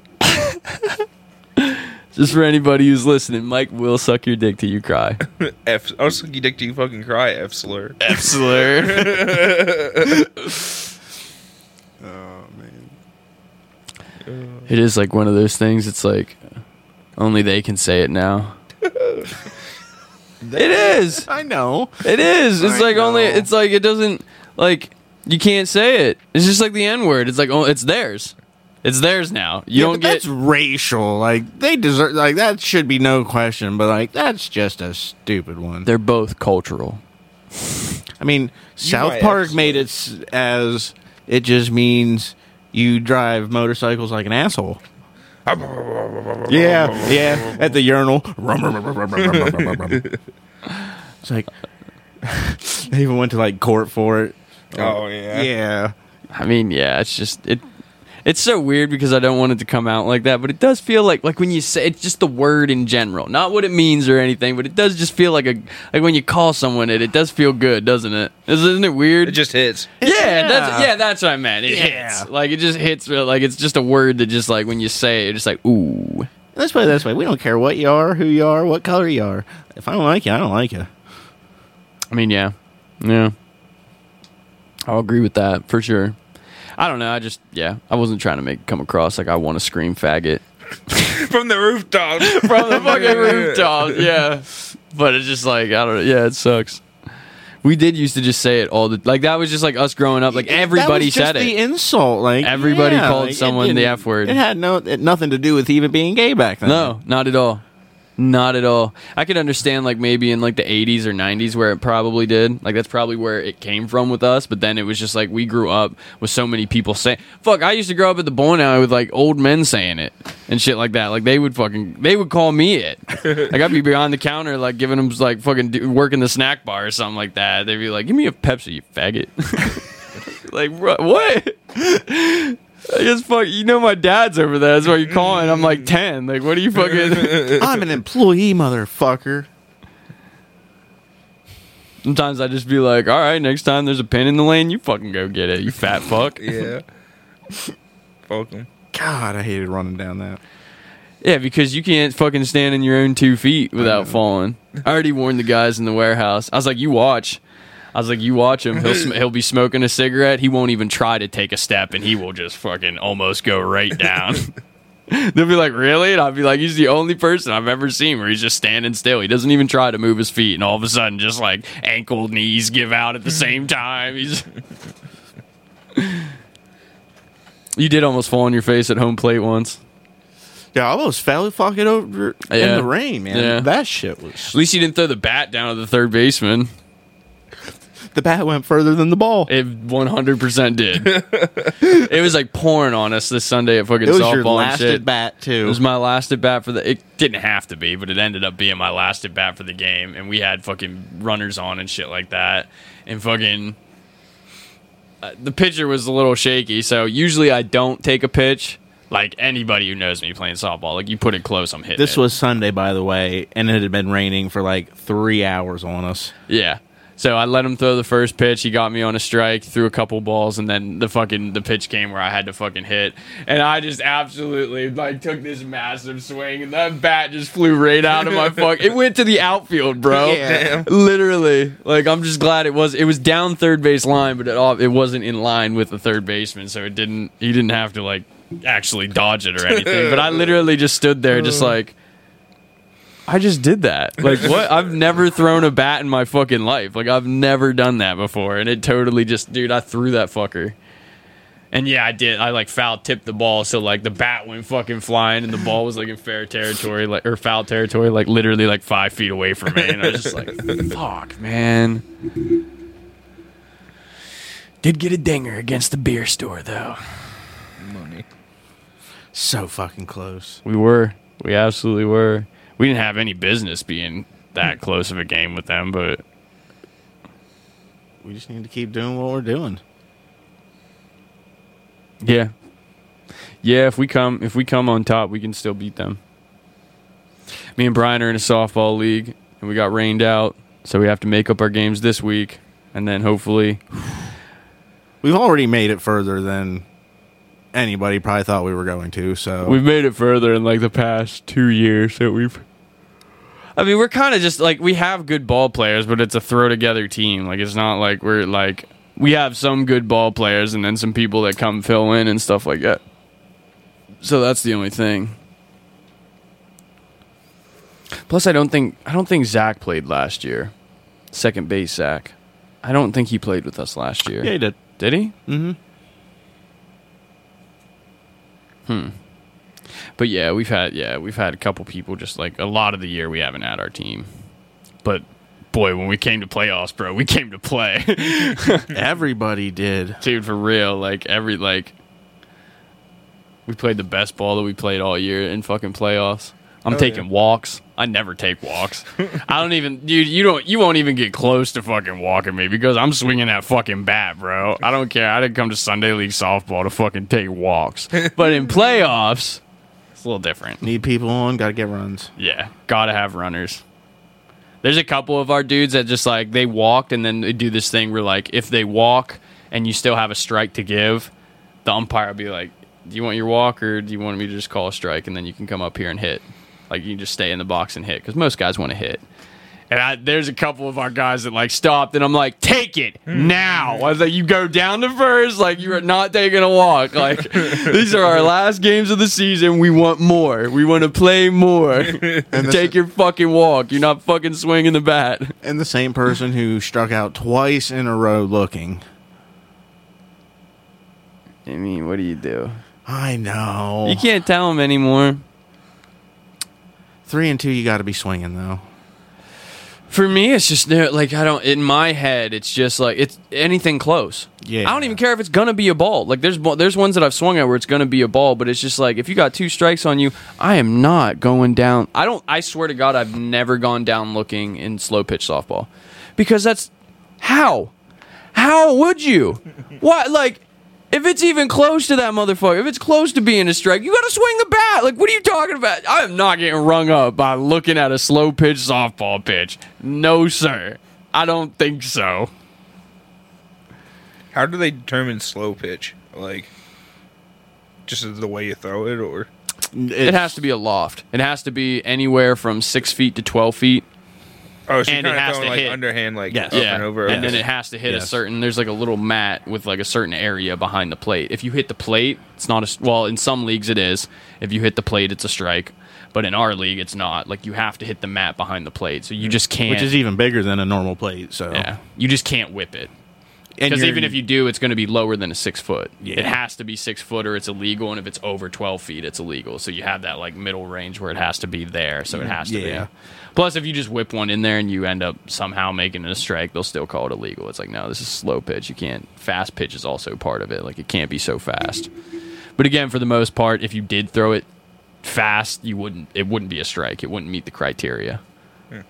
just for anybody who's listening, Mike will suck your dick till you cry. F. I'll suck your dick till you fucking cry. F slur. F slur. Oh man. It is like one of those things. It's like only they can say it now. it is. I know. It is. It's I like only. It's like it doesn't. Like you can't say it. It's just like the N word. It's like oh, it's theirs. It's theirs now. You Yeah, don't but get. that's racial. Like they deserve. Like that should be no question. But like that's just a stupid one. They're both cultural. I mean, South Park made it as it just means you drive motorcycles like an asshole. Yeah, yeah. At the urinal. it's like they even went to like court for it. Oh yeah. Yeah. I mean, yeah, it's just it. It's so weird because I don't want it to come out like that, but it does feel like like when you say it's just the word in general, not what it means or anything, but it does just feel like a like when you call someone it, it does feel good, doesn't it? Isn't it weird? It just hits. yeah, that's Yeah. yeah, that's what I meant. It Yeah. hits like it just hits like it's just a word that just like when you say it, it's just like ooh. Let's put it this way: we don't care what you are, who you are, what color you are. If I don't like you, I don't like you. I mean, yeah, yeah, I'll agree with that for sure. I don't know. I just yeah, I wasn't trying to make come across like I want to scream faggot. From the rooftop, from the fucking rooftop. Yeah, but it's just like I don't know. Yeah, it sucks. We did used to just say it all the like that was just like us growing up. Like everybody that was just said the insult. Like Everybody yeah, called like, it someone the F word. It had no it, nothing to do with even being gay back then. No, not at all. Not at all. I could understand like maybe in like the 80s or 90s where it probably did. Like that's probably where it came from with us. But then it was just like we grew up with so many people saying, "Fuck!" I used to grow up at the bowling alley with like old men saying it and shit like that. Like they would fucking they would call me it. like I'd be behind the counter like giving them like fucking working the snack bar or something like that. They'd be like, "Give me a Pepsi, you faggot." like what? I guess fuck. You know my dad's over there. That's why you're calling. I'm like mm. ten. Like what are you fucking? I'm an employee, motherfucker. Sometimes I just be like, all right, next time there's a pin in the lane, you fucking go get it, you fat fuck. yeah. Fuck 'em. God, I hated running down that. Yeah, because you can't fucking stand in your own two feet without falling. I already warned the guys in the warehouse. I was like, you watch. I was like, you watch him. He'll sm- he'll be smoking a cigarette. He won't even try to take a step, and he will just fucking almost go right down. They'll be like, really? And I'll be like, he's the only person I've ever seen where he's just standing still. He doesn't even try to move his feet, and all of a sudden, just like ankle knees give out at the same time. He's. you did almost fall on your face at home plate once. Yeah, I almost fell fucking over Yeah. in the rain, man. Yeah. That shit was. At least you didn't throw the bat down at the third baseman. The bat went further than the ball. It 100% did. it was like pouring on us this Sunday at fucking softball. It was softball your last at bat too. It was my last at bat for the. It didn't have to be, but it ended up being my last at bat for the game, and we had fucking runners on and shit like that, and fucking. Uh, the pitcher was a little shaky, so usually I don't take a pitch. Like anybody who knows me playing softball, like you put it close, I'm hitting. This it. was Sunday, by the way, and it had been raining for like three hours on us. Yeah. So I let him throw the first pitch. He got me on a strike, threw a couple balls, and then the fucking the pitch came where I had to fucking hit, and I just absolutely like took this massive swing, and that bat just flew right out of my fuck. It went to the outfield, bro. Yeah. Literally, like I'm just glad it was. It was down third base line, but it all it wasn't in line with the third baseman, so it didn't. He didn't have to like actually dodge it or anything. But I literally just stood there, just mm. like. I just did that. Like what? I've never thrown a bat in my fucking life. Like I've never done that before, and it totally just, dude. I threw that fucker. And yeah, I did. I like foul tipped the ball, so like the bat went fucking flying, and the ball was like in fair territory, like or foul territory, like literally like five feet away from me. And I was just like, "Fuck, man." Did get a dinger against the beer store though. Money. So fucking close. We were, we absolutely were. We didn't have any business being that close of a game with them, but We just need to keep doing what we're doing. Yeah. Yeah, if we come if we come on top, we can still beat them. Me and Brian are in a softball league and we got rained out, so we have to make up our games this week and then hopefully We've already made it further than anybody probably thought we were going to. So we've made it further in like the past 2 years that we've I mean, we're kind of just like we have good ball players, but it's a throw together team. Like it's not like we're like we have some good ball players and then some people that come fill in and stuff like that. So that's the only thing. Plus, I don't think I don't think Zach played last year. Second base Zach. I don't think he played with us last year. yeah, he did. Did he? Mm-hmm. But yeah, we've had yeah we've had a couple people just like a lot of the year we haven't had our team. But boy, when we came to playoffs, bro, we came to play, Everybody did. dude. For real, like every like we played the best ball that we played all year in fucking playoffs. I'm Oh, taking yeah. walks. I never take walks. I don't even, dude. You don't. You won't even get close to fucking walking me because I'm swinging that fucking bat, bro. I don't care. I didn't come to Sunday League softball to fucking take walks. But in playoffs, it's a little different. Need people on. Got to get runs. Yeah, gotta have runners. There's a couple of our dudes that just like they walked and then they do this thing where like if they walk and you still have a strike to give, the umpire will be like, "Do you want your walk or do you want me to just call a strike and then you can come up here and hit?" Like you can just stay in the box and hit because most guys want to hit. And I, there's a couple of our guys that like stopped, and I'm like, "Take it hmm. now!" I was like, "You go down to first, like you are not taking a walk. Like these are our last games of the season. We want more. We want to play more. And Take your fucking walk. You're not fucking swinging the bat." and the same person who struck out twice in a row looking. I mean, what do you do? I know. You can't tell them anymore. Three and two, you got to be swinging though. For me, it's just. Like I don't. In my head, it's just like it's anything close. Yeah. I don't even care if it's gonna be a ball. Like there's there's ones that I've swung at where it's gonna be a ball, but it's just like if you got two strikes on you, I am not going down. I don't. I swear to God, I've never gone down looking in slow pitch softball because that's how. How would you? What like? If it's even close to that motherfucker, if it's close to being a strike, you gotta swing the bat. Like, what are you talking about? I am not getting rung up by looking at a slow pitch softball pitch. No, sir. I don't think so. How do they determine slow pitch? Like, just the way you throw it, or It has to be a loft. It has to be anywhere from six feet to twelve feet. Oh, so And it has to like hit. underhand, like Yes. up and over. and okay. then it has to hit a certain. There's like a little mat with like a certain area behind the plate. If you hit the plate, it's not a well. In some leagues, it is. If you hit the plate, it's a strike. But in our league, it's not. Like you have to hit the mat behind the plate, so you just can't. which is even bigger than a normal plate. So yeah, you just can't whip it. Because even if you do, it's going to be lower than a six foot. Yeah. It has to be six foot or it's illegal, and if it's over twelve feet, it's illegal. So you have that like middle range where it has to be there. So it has to Yeah. be. Plus, if you just whip one in there and you end up somehow making it a strike, they'll still call it illegal. It's like no, this is slow pitch. You can't. Fast pitch is also part of it. Like it can't be so fast. But again, for the most part, if you did throw it fast, you wouldn't. It wouldn't be a strike. It wouldn't meet the criteria. yeah,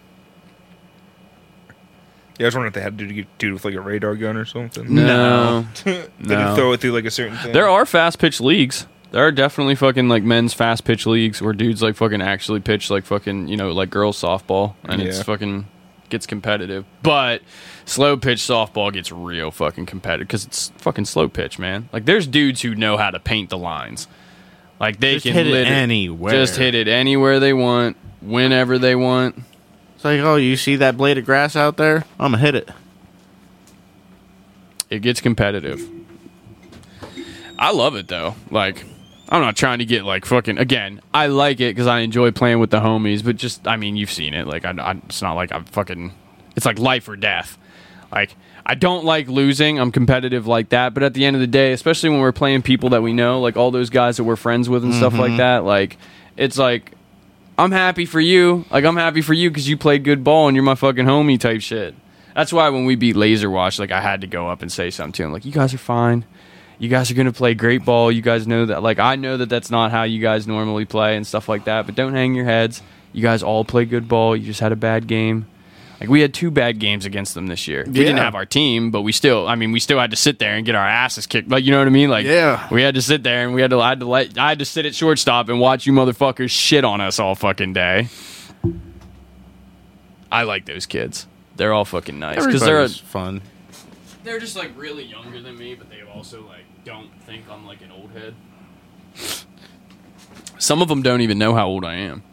I was wondering if they had to do, do with like a radar gun or something. No. they no. could throw it through like a certain thing. There are fast pitch leagues. There are definitely fucking like men's fast pitch leagues where dudes like fucking actually pitch like fucking you know like girls softball and it's fucking gets competitive. But slow pitch softball gets real fucking competitive because it's fucking slow pitch, man. Like there's dudes who know how to paint the lines. Like they Just can hit it anywhere. Just hit it anywhere they want, whenever they want. It's like, oh, you see that blade of grass out there? I'm gonna hit it. It gets competitive. I love it though. Like, I'm not trying to get like fucking. Again, I like it because I enjoy playing with the homies. But just, I mean, you've seen it. Like, I, I, it's not like I'm fucking. It's like life or death. Like I don't like losing. I'm competitive like that, but at the end of the day, especially when we're playing people that we know, like all those guys that we're friends with and stuff like mm-hmm. that, like it's like I'm happy for you. Like I'm happy for you because you played good ball and you're my fucking homie type shit. That's why when we beat Laser Wash, like I had to go up and say something to him, like you guys are fine. You guys are gonna play great ball. You guys know that. Like I know that that's not how you guys normally play and stuff like that. But don't hang your heads. You guys all play good ball. You just had a bad game. Like we had two bad games against them this year. We didn't have our team, but we still. I mean, we still had to sit there and get our asses kicked. Like you know what I mean? Like Yeah. we had to sit there and we had to. I had to let. I had to sit at shortstop and watch you motherfuckers shit on us all fucking day. I like those kids. They're all fucking nice because they're a, fun. they're just like really younger than me, but they also like don't think I'm like an old head. Some of them don't even know how old I am.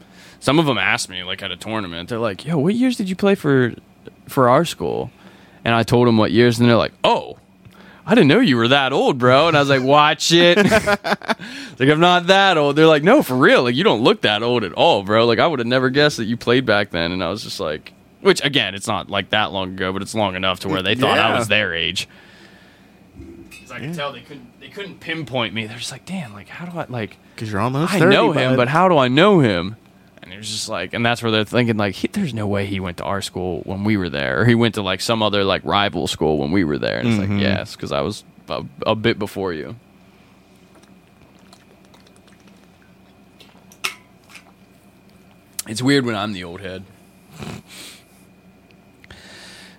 Some of them ask me like at a tournament. They're like, "Yo, what years did you play for for our school?" And I told them what years, and they're like, "Oh, I didn't know you were that old, bro." And I was like, "Watch it." like I'm not that old. They're like, "No, for real. Like you don't look that old at all, bro." Like I would have never guessed that you played back then. And I was just like, which again, it's not like that long ago, but it's long enough to where they thought I was their age. 'Cause I could tell they couldn't they couldn't pinpoint me. They're just like, "Damn, like how do I like?" Because you're almost I 30, know him, bud. but how do I know him? And it was just like, and that's where they're thinking like, he, there's no way he went to our school when we were there, or he went to like some other like rival school when we were there. And it's like, mm-hmm. yes, because I was a, a bit before you. It's weird when I'm the old head.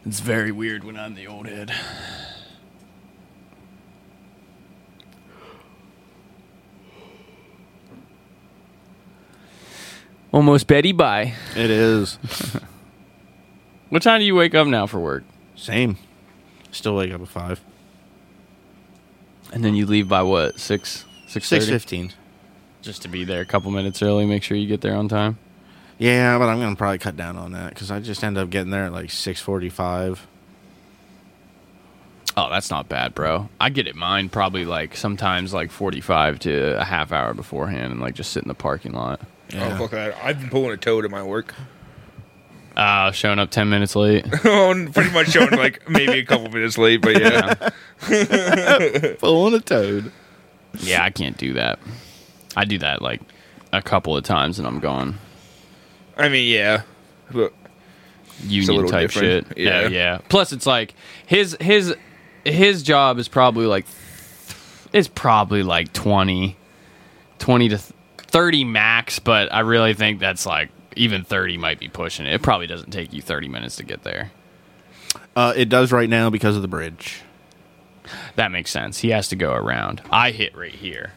It's very weird when I'm the old head. Almost Betty bye. It is. What time do you wake up now for work? Same. Still wake up at 5. And then you leave by what? Six? Six thirty? 6.15. Just to be there a couple minutes early. Make sure you get there on time. Yeah, but I'm going to probably cut down on that because I just end up getting there at like 6.45. Oh, that's not bad, bro. I get it mine probably like sometimes like forty five to a half hour beforehand and like just sit in the parking lot. Yeah. Oh fuck that! I've been pulling a toad at my work. Uh showing up ten minutes late. oh, pretty much showing like maybe a couple minutes late, but yeah. Pulling a toad. yeah, I can't do that. I do that like a couple of times and I'm gone. I mean, yeah. But union little type shit. Yeah. Yeah. yeah, Plus, it's like his his his job is probably like it's probably like 20, 20 to th- thirty max. But I really think that's like even thirty might be pushing it. It probably doesn't take you thirty minutes to get there. Uh, it does right now because of the bridge. That makes sense. He has to go around. I hit right here.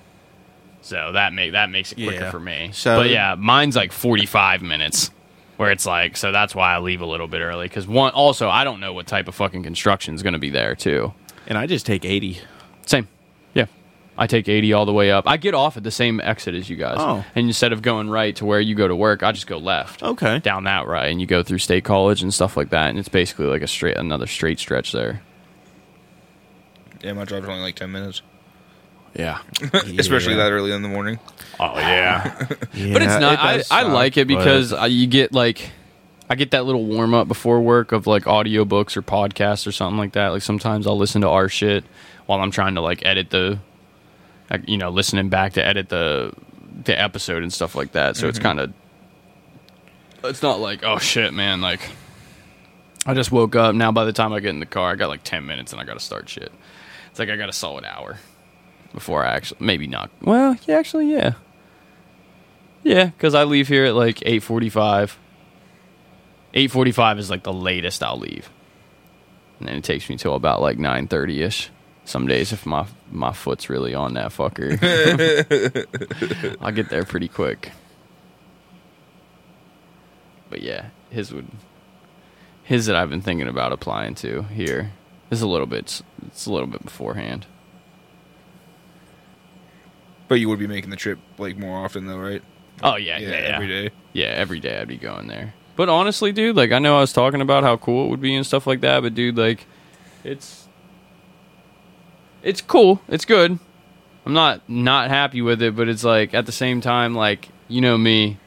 So that make that makes it quicker Yeah. for me. So- but yeah, mine's like 45 minutes where it's like so that's why I leave a little bit early cuz one also I don't know what type of fucking construction is going to be there too. And I just take 80. Same. Yeah. I take 80 all the way up. I get off at the same exit as you guys. Oh. And instead of going right to where you go to work, I just go left. Okay. Down that right and you go through State College and stuff like that and it's basically like a straight another straight stretch there. yeah, my drive's only like ten minutes, Yeah. especially Yeah. that early in the morning. Oh yeah. Yeah, but it's not. it I, does I suck, like it because you get like, I get that little warm up before work of like audiobooks or podcasts or something like that. Like sometimes I'll listen to our shit while I'm trying to like edit the, like, you know, listening back to edit the the episode and stuff like that. So it's mm-hmm. kind of, it's not like oh shit, man. Like, I just woke up. Now by the time I get in the car, I got like ten minutes and I got to start shit. It's like I got a solid hour before I actually maybe not. Well, yeah, actually, yeah. Yeah, because I leave here at like eight forty-five. Eight forty-five is like the latest I'll leave, and then it takes me till about like nine thirty ish. Some days, if my my foot's really on that fucker, I'll get there pretty quick. But yeah, his would his that I've been thinking about applying to here is a little bit it's a little bit beforehand. But you would be making the trip like more often, though, right? Oh yeah, yeah, yeah. every day. Yeah, every day I'd be going there. But honestly, dude, like I know I was talking about how cool it would be and stuff like that, but dude, like it's it's cool. It's good. I'm not not happy with it, but it's like at the same time like, you know me,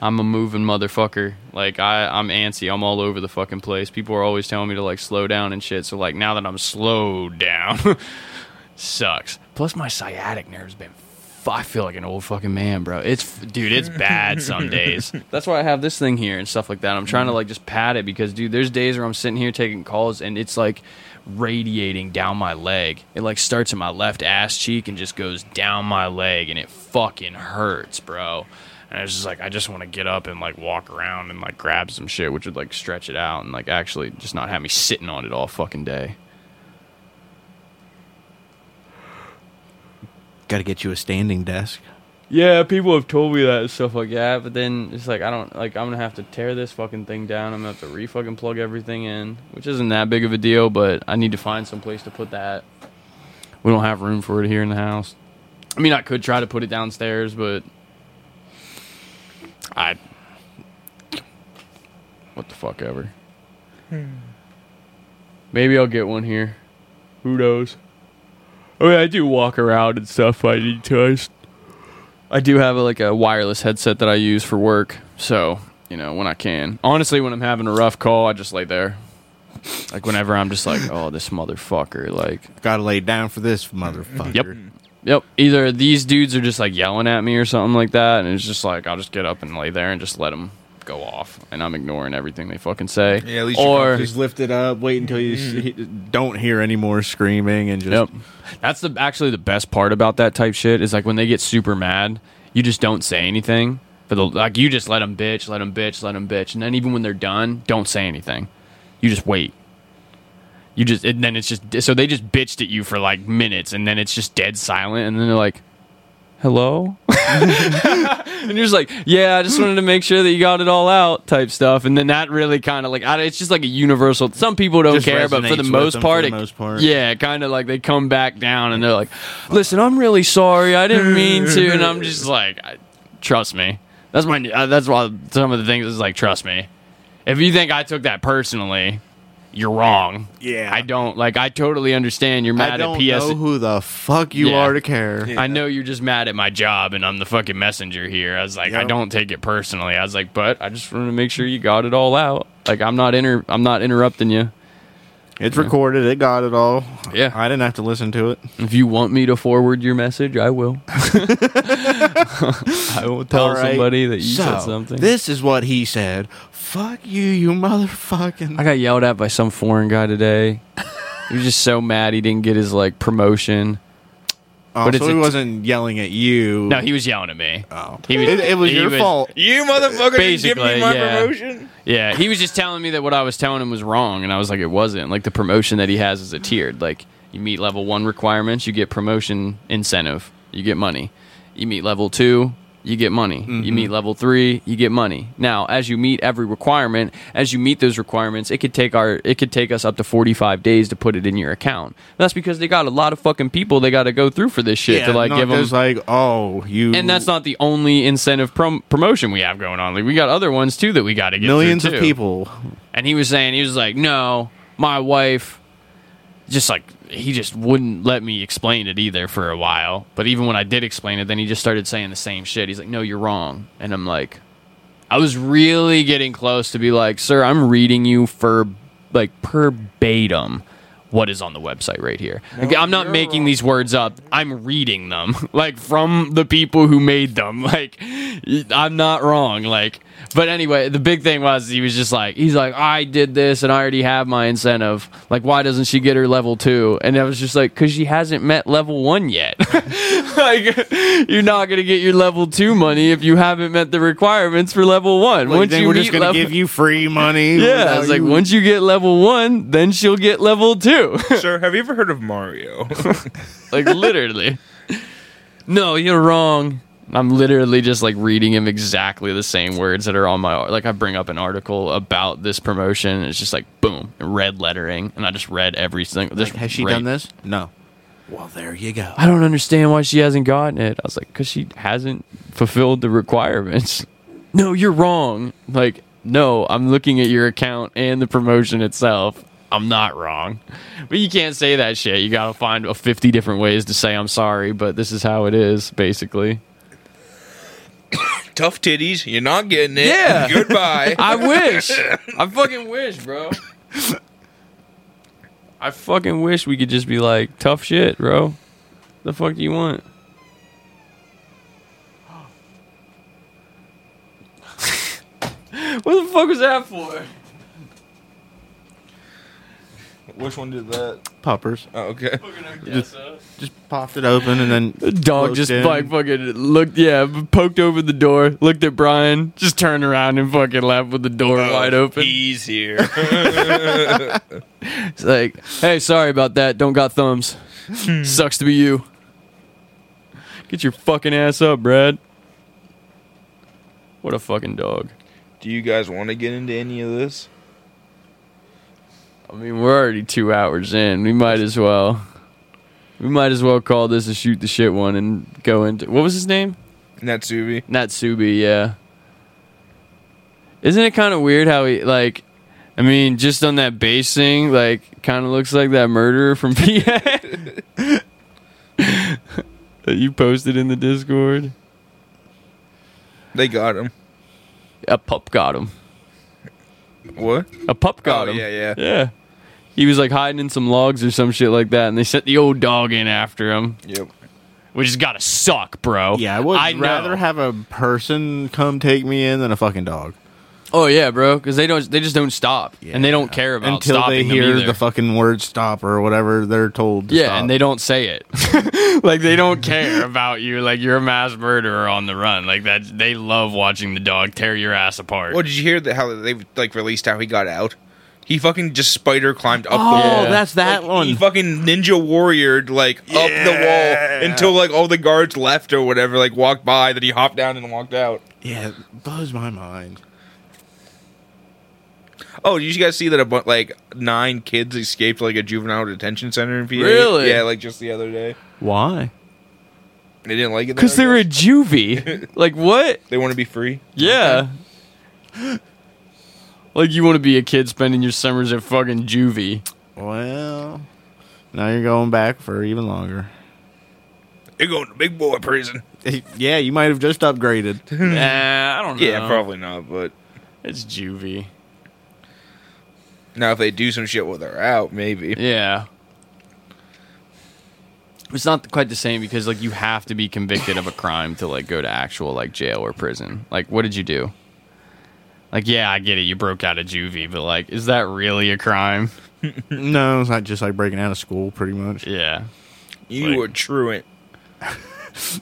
I'm a moving motherfucker. Like I, I'm antsy. I'm all over the fucking place. People are always telling me to like slow down and shit. So like now that I'm slowed down, sucks. Plus my sciatic nerve's been. f- I feel like an old fucking man, bro. It's dude, it's bad some days. That's why I have this thing here and stuff like that. I'm trying to like just pad it because dude, there's days where I'm sitting here taking calls and it's like radiating down my leg. It like starts in my left ass cheek and just goes down my leg and it fucking hurts, bro. And I was just like I just want to get up and like walk around and like grab some shit, which would like stretch it out and like actually just not have me sitting on it all fucking day. Got to get you a standing desk. Yeah, people have told me that and stuff like that, but then it's like I don't like I'm gonna have to tear this fucking thing down. I'm gonna have to re fucking plug everything in, which isn't that big of a deal, but I need to find some place to put that. We don't have room for it here in the house. I mean, I could try to put it downstairs, but I what the fuck ever. Hmm. Maybe I'll get one here. Who knows? I mean, I do walk around and stuff. I need to. I just I do have a, like a wireless headset that I use for work, so you know when I can. Honestly, when I'm having a rough call, I just lay there. Like whenever I'm just like, oh, this motherfucker. Like, Got to lay down for this motherfucker. Yep. yep. Either these dudes are just like yelling at me or something like that, and it's just like I'll just get up and lay there and just let them go off, and I'm ignoring everything they fucking say. Yeah, at least you're or Just lift it up. Wait until you mm-hmm. s- don't hear any more screaming and just. Yep. That's the actually the best part about that type shit is like when they get super mad, you just don't say anything. For the like, you just let them bitch, let them bitch, let them bitch, and then even when they're done, don't say anything. You just wait. You just and then it's just so they just bitched at you for like minutes, and then it's just dead silent, and then they're like, "Hello," and you're just like, "Yeah, I just wanted to make sure that you got it all out," type stuff, and then that really kind of like I, it's just like a universal. Some people don't Just care, but for the most part, for the most part. yeah, kind of like they come back down and they're like, "Listen, I'm really sorry. I didn't mean to." And I'm just like, "Trust me." That's my. Uh, that's why some of the things is like, "Trust me." If you think I took that personally, you're wrong. Yeah. I don't like. I totally understand. You're I mad don't at PS. know who the fuck you Yeah. are to care. I know you're just mad at my job and I'm the fucking messenger here. I was like, I Yep. don't take it personally. I was like, but I just want to make sure you got it all out. Like I'm not inter I'm not interrupting you. It's recorded. It got it all. Yeah. I didn't have to listen to it. If you want me to forward your message, I will. I will tell right. somebody that you so, said something. This is what he said. Fuck you, you motherfucking. I got yelled at by some foreign guy today. he was just so mad he didn't get his like promotion. Oh, but so he wasn't yelling at you. No, he was yelling at me. Oh. He was- it, it was he your was- fault. You motherfucker didn't give me Basically, my yeah. promotion. Yeah, he was just telling me that what I was telling him was wrong, and I was like, it wasn't. Like the promotion that he has is a tiered. Like you meet level one requirements, you get promotion incentive, you get money. You meet level two, you get money. You mm-hmm. meet level three, you get money. Now, as you meet every requirement, as you meet those requirements, it could take our it could take us up to forty five days to put it in your account. That's because they got a lot of fucking people they got to go through for this shit to like give them like, oh, you. and that's not the only incentive prom- promotion we have going on. Like we got other ones too that we got to get millions of people. And he was saying he was like, "No, my wife just like he just wouldn't let me explain it either for a while. But even when I did explain it, then he just started saying the same shit. He's like, "No, you're wrong." And I'm like I was really getting close to be like, "Sir, I'm reading you for like verbatim what is on the website right here. Like, I'm not making these words up. I'm reading them like from the people who made them. Like I'm not wrong. Like but anyway, the big thing was he was just like he's like I did this and I already have my incentive. Like why doesn't she get her level 2? And I was just like cuz she hasn't met level 1 yet. like you're not going to get your level 2 money if you haven't met the requirements for level 1. Like, Once then you we're just gonna level- give you free money. Yeah, without I was like you- once you get level 1, then she'll get level 2. Sir, have you ever heard of Mario? like literally. No, you're wrong. I'm literally just like reading him exactly the same words that are on my like I bring up an article about this promotion and it's just like boom, red lettering and I just read every single Like, has she right- done this? No. Well, there you go. I don't understand why she hasn't gotten it. I was like, because she hasn't fulfilled the requirements. No, you're wrong. Like, no, I'm looking at your account and the promotion itself. I'm not wrong. But you can't say that shit. You gotta find a 50 different ways to say I'm sorry, but this is how it is, basically. Tough titties. You're not getting it. Yeah. Goodbye. I wish. I fucking wish, bro. I fucking wish we could just be like tough shit, bro. The fuck do you want? what the fuck was that for? Which one did that? Poppers. Oh, okay. Just popped it open and then The dog looked just in. like fucking looked, yeah, poked over the door, looked at Brian, just turned around and fucking left with the door Oh, wide open. He's here. It's like, hey, sorry about that. Don't got thumbs. Hmm. Sucks to be you. Get your fucking ass up, Brad. What a fucking dog. Do you guys want to get into any of this? I mean, we're already two hours in. We might as well. We might as well call this a shoot the shit one and go into. What was his name? Natsubi. Natsubi, yeah. Isn't it kind of weird how he, like, I mean, just on that bass thing, like, kind of looks like that murderer from PA that you posted in the Discord? They got him. A pup got him. What? A pup got Oh, him. yeah, yeah. Yeah. He was like hiding in some logs or some shit like that, and they sent the old dog in after him, Yep. which has got to suck, bro. Yeah, I would know. rather have a person come take me in than a fucking dog. Oh yeah, bro, because they don't, they just don't stop, and they don't care about until they stopping them hear either. the fucking word "stop" or whatever they're told. To Yeah, stop. and they don't say it. like they don't care about you. Like you're a mass murderer on the run. Like that. They love watching the dog tear your ass apart. Well, did you hear that how they like released how he got out? He fucking just spider climbed up Oh, the wall. Yeah. that's that Like, one. He fucking ninja warriored like up the wall until like all the guards left or whatever, like walked by. Then he hopped down and walked out. yeah, it blows my mind. Oh, did you guys see that a bu- like nine kids escaped like a juvenile detention center in PA? Really? Yeah, like just the other day. Why? They didn't like it Because I they're a guess? juvie. like what? They want to be free. Yeah. like you want to be a kid spending your summers at fucking juvie. Well, now you're going back for even longer. You're going to big boy prison. yeah, you might have just upgraded. nah, I don't know. Yeah, probably not. But It's juvie. now if they do some shit while they're out, maybe. Yeah. It's not quite the same because like you have to be convicted of a crime to like go to actual like jail or prison. Like what did you do? Like yeah, I get it. You broke out of juvie, but like is that really a crime? no, it's not just like breaking out of school, pretty much. Yeah. You Like- were truant.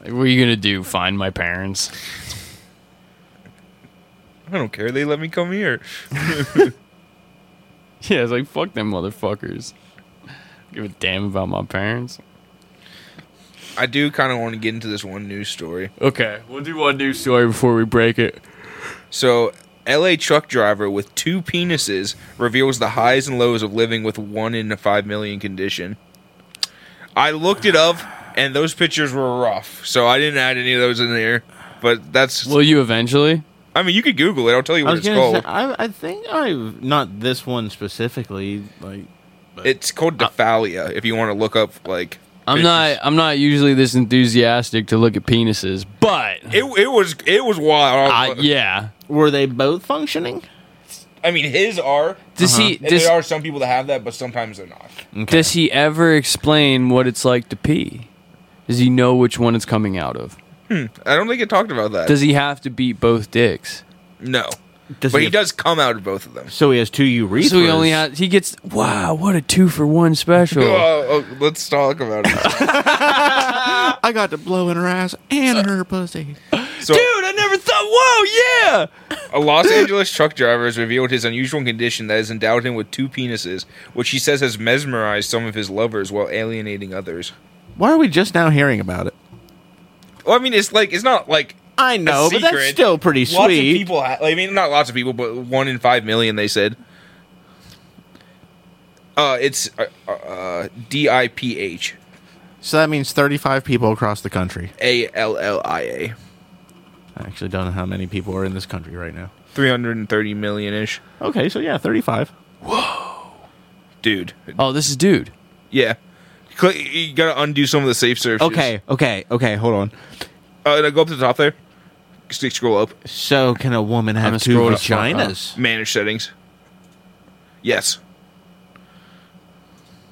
Like, what are you going to do? Find my parents? I don't care. They let me come here. Yeah, it's like fuck them motherfuckers. Give a damn about my parents. I do kind of want to get into this one news story. Okay, we'll do one news story before we break it. So, LA truck driver with two penises reveals the highs and lows of living with one in a five million condition. I looked it up, and those pictures were rough, so I didn't add any of those in there. But that's, Will you eventually? I mean, you could Google it. I'll tell you what it's called. say, I, I think I've not this one specifically. Like, It's called Diphallia. If you want to look up, like, I'm not. I'm not usually this enthusiastic to look at penises, but It, it was it was wild. I, yeah. were they both functioning? I mean, his are. Does he? Uh-huh. And Does, there are some people that have that, but sometimes they're not. does he ever explain what it's like to pee? Does he know which one it's coming out of? Hmm. I don't think it talked about that. Does he have to beat both dicks? no, Does but he he have- does come out of both of them. So he has two urethras. So he only has. He gets. Wow, what a two for one special. Oh, oh, let's talk about it. I got to blow in her ass and her pussy. So, Dude, I never thought. Whoa, yeah. a Los Angeles truck driver has revealed his unusual condition that has endowed him with two penises, which he says has mesmerized some of his lovers while alienating others. Why are we just now hearing about it? Well, I mean, it's like it's not like I know, but that's still pretty lots of people. Ha- I mean, not lots of people, but one in five million. They said. Uh, it's uh, uh, D I P H So that means 35 people across the country. A L L I A. I actually don't know how many people are in this country right now. 330 million ish. Okay, so yeah, 35. Whoa. Dude. Oh, this is dude. Yeah. Click, you gotta undo some of the safe searches. Okay, okay, okay, hold on. Uh, go up to the top there. Scroll up. So can a woman have gonna two scroll to vaginas? Manage settings. Yes.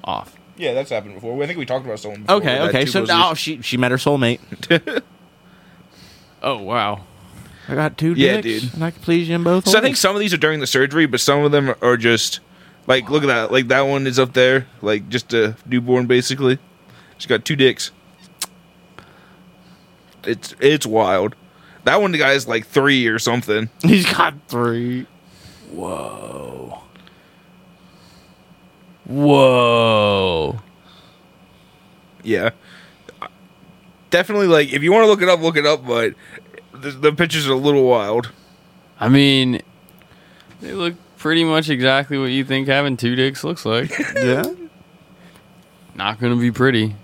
Off. Yeah, that's happened before. I think we talked about someone. Before Okay, okay. So was now loose. she she met her soulmate. Oh wow. I got two Yeah, dicks, dude. and I can please you in both. So I think some of these are during the surgery, but some of them are just like look at that. Like that one is up there, like just a newborn basically. She's got two dicks. It's it's wild. That one guy's like three or something. he's got three. Whoa. Whoa. Yeah, definitely. Like if you want to look it up, look it up. But the, the pictures are a little wild. I mean, they look pretty much exactly what you think having two dicks looks like. Yeah. Not gonna be pretty.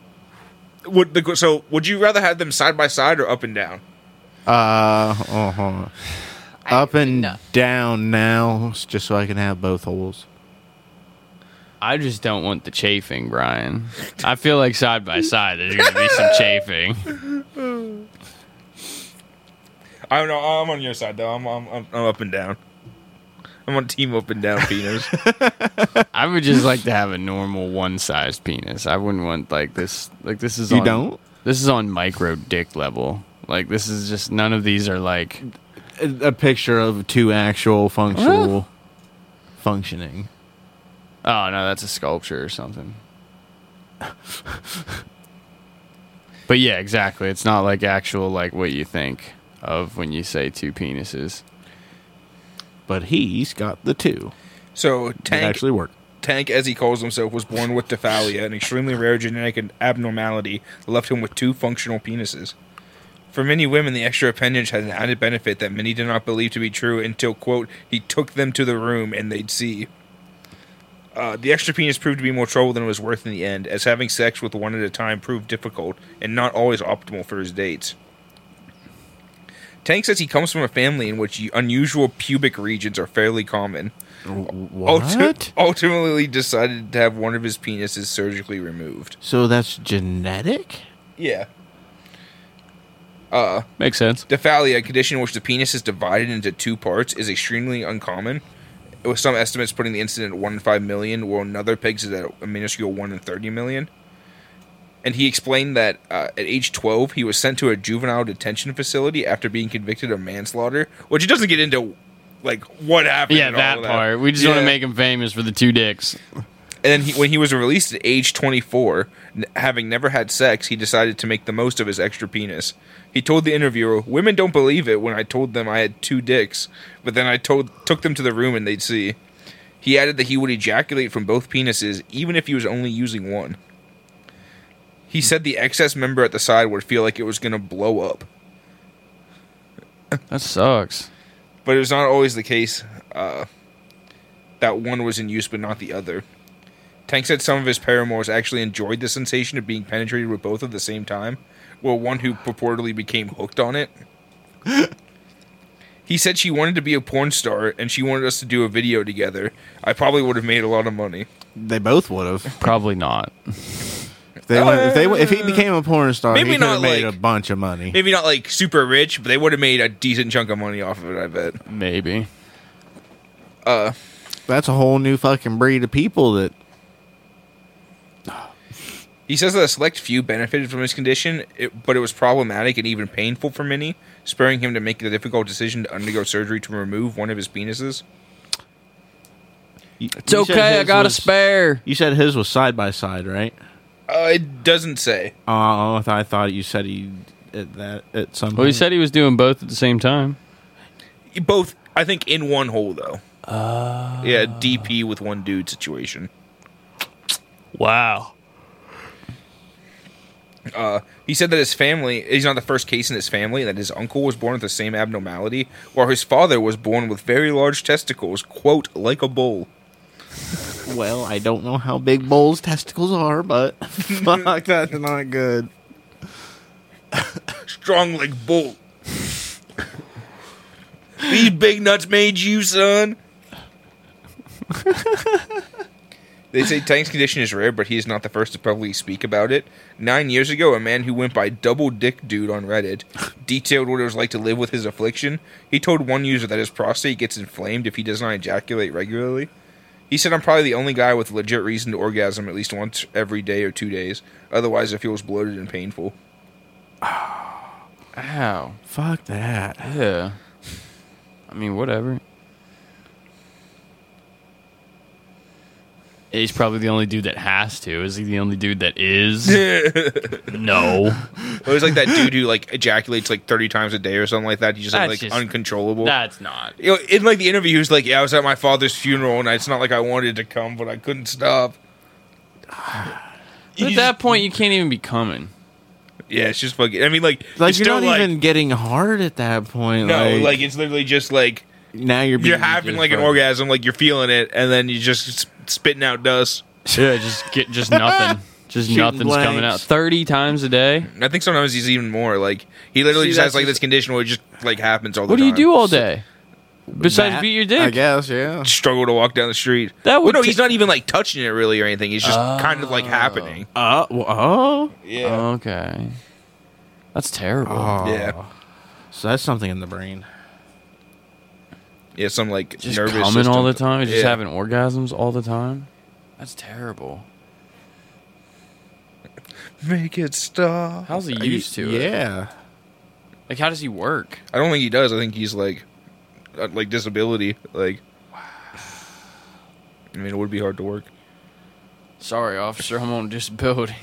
Would the so would you rather have them side by side or up and down? Uh, uh-huh. Up and no. down now, just so I can have both holes. I just don't want the chafing, Brian. I feel like side by side there's gonna be some chafing. I don't know. I'm on your side though. I'm I'm, I'm, I'm up and down. I'm on team up and down penis. I would just like to have a normal one-sized penis. I wouldn't want like this. Like this is You on, don't? This is on micro dick level. Like this is just none of these are like. A, a picture of two actual functional functioning. Oh no, that's a sculpture or something. but yeah, exactly. It's not like actual like what you think of when you say two penises. But he's got the two. So It Tank, actually work. Tank, as he calls himself, was born with diphallia, an extremely rare genetic abnormality that left him with two functional penises. For many women, the extra appendage had an added benefit that many did not believe to be true until, quote, he took them to the room and they'd see. Uh, the extra penis proved to be more trouble than it was worth in the end, as having sex with one at a time proved difficult and not always optimal for his dates. Tank says he comes from a family in which unusual pubic regions are fairly common. What? Ulti- ultimately decided to have one of his penises surgically removed. So that's genetic? Yeah. Uh, Makes sense. Diphallia, a condition in which the penis is divided into two parts, is extremely uncommon. With some estimates putting the incident at 1 in 5 million, while another pegs it at a minuscule 1 in 30 million. And he explained that uh, at age 12, he was sent to a juvenile detention facility after being convicted of manslaughter, which he doesn't get into, like, what happened. Yeah, all that part. We just want to make him famous for the two dicks. And then he, when he was released at age 24, n- having never had sex, he decided to make the most of his extra penis. He told the interviewer, "Women don't believe it when I told them I had two dicks, but then I told took them to the room and they'd see." He added that he would ejaculate from both penises even if he was only using one. He said the excess member at the side would feel like it was going to blow up, That sucks. but it was not always the case. Uh, that one was in use, but not the other. Tank said some of his paramours actually enjoyed the sensation of being penetrated with both at the same time, Well, one who purportedly became hooked on it. he said she wanted to be a porn star and she wanted us to do a video together. I probably would have made a lot of money. They both would have. Probably not. If they, went, if they if he became a porn star, Maybe he could have not, made like- a bunch of money. Maybe not like super rich, but they would have made a decent chunk of money off of it, I bet. Maybe. Uh That's a whole new fucking breed of people that He says that a select few benefited from his condition, it, but it was problematic and even painful for many, spurring him to make the difficult decision to undergo surgery to remove one of his penises. It's okay. I got a spare. You said his was side by side, right? Uh, it doesn't say. Oh, I thought, I thought you said he at that at some. Well, he point. said he was doing both at the same time. Both, I think, in one hole though. Uh, yeah, DP with one dude situation. Wow. Uh, he said that his family, he's not the first case in his family, and that his uncle was born with the same abnormality, while his father was born with very large testicles, quote, like a bull. Well, I don't know how big Bull's testicles are, but fuck, that's not good. Strong like bull. These big nuts made you, son. They say Tank's condition is rare, but he is not the first to publicly speak about it. Nine years ago, a man who went by Double Dick Dude on Reddit detailed what it was like to live with his affliction. He told one user that his prostate gets inflamed if he does not ejaculate regularly. He said, I'm probably the only guy with legit reason to orgasm at least once every day or two days. Otherwise, it feels bloated and painful. Ow. Fuck that. Yeah. I mean, whatever. He's probably the only dude that has to. Is he the only dude that is? no. It was like that dude who like ejaculates like 30 times a day or something like that. He's just like, That's like just- uncontrollable. That's not. You know, in like the interview, he was like, "Yeah, I was at my father's funeral, and it's not like I wanted to come, but I couldn't stop." At that point, you can't even be coming. yeah, it's just fucking. I mean, like, Like it's you're still not like, even getting hard at that point. no, like, like, it's literally just like now you're you're having just like an orgasm, like you're feeling it, and then you just s- spitting out dust. Yeah, just get just nothing. Just Shooting nothing's coming out. Thirty times a day. I think sometimes he's even more like he literally See, just has that's like just- this condition where it just like happens all the time. What do time. you do all day besides That, beat your dick? I guess, yeah. Struggle to walk down the street. That Well, would no, ta- he's not even like touching it really or anything. It's just kind of like happening. Uh, well, oh, Yeah. Okay. That's terrible. oh. Yeah. So that's something in the brain. Yeah, some like Just nervous coming system. all the time, just Yeah. having orgasms all the time. That's terrible. Make it stop. How's he used to it? Yeah. Like, how does he work? I don't think he does. I think he's like, uh, like disability. Like, wow. I mean, it would be hard to work. Sorry, officer, I'm on disability.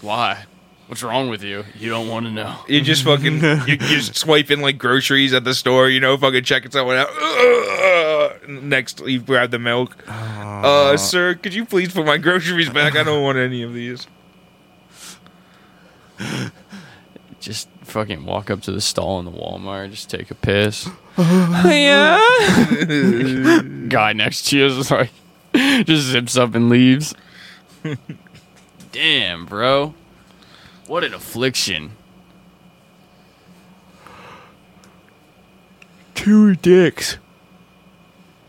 Why? What's wrong with you? You don't want to know. You just fucking, you, you just swiping like groceries at the store. You know, fucking checking someone out. Ugh. Next, you grab the milk. Uh, sir, could you please put my groceries back? I don't want any of these. Just fucking walk up to the stall in the Walmart, just take a piss. yeah. Guy next to you is like, just zips up and leaves. Damn, bro. What an affliction. Two dicks.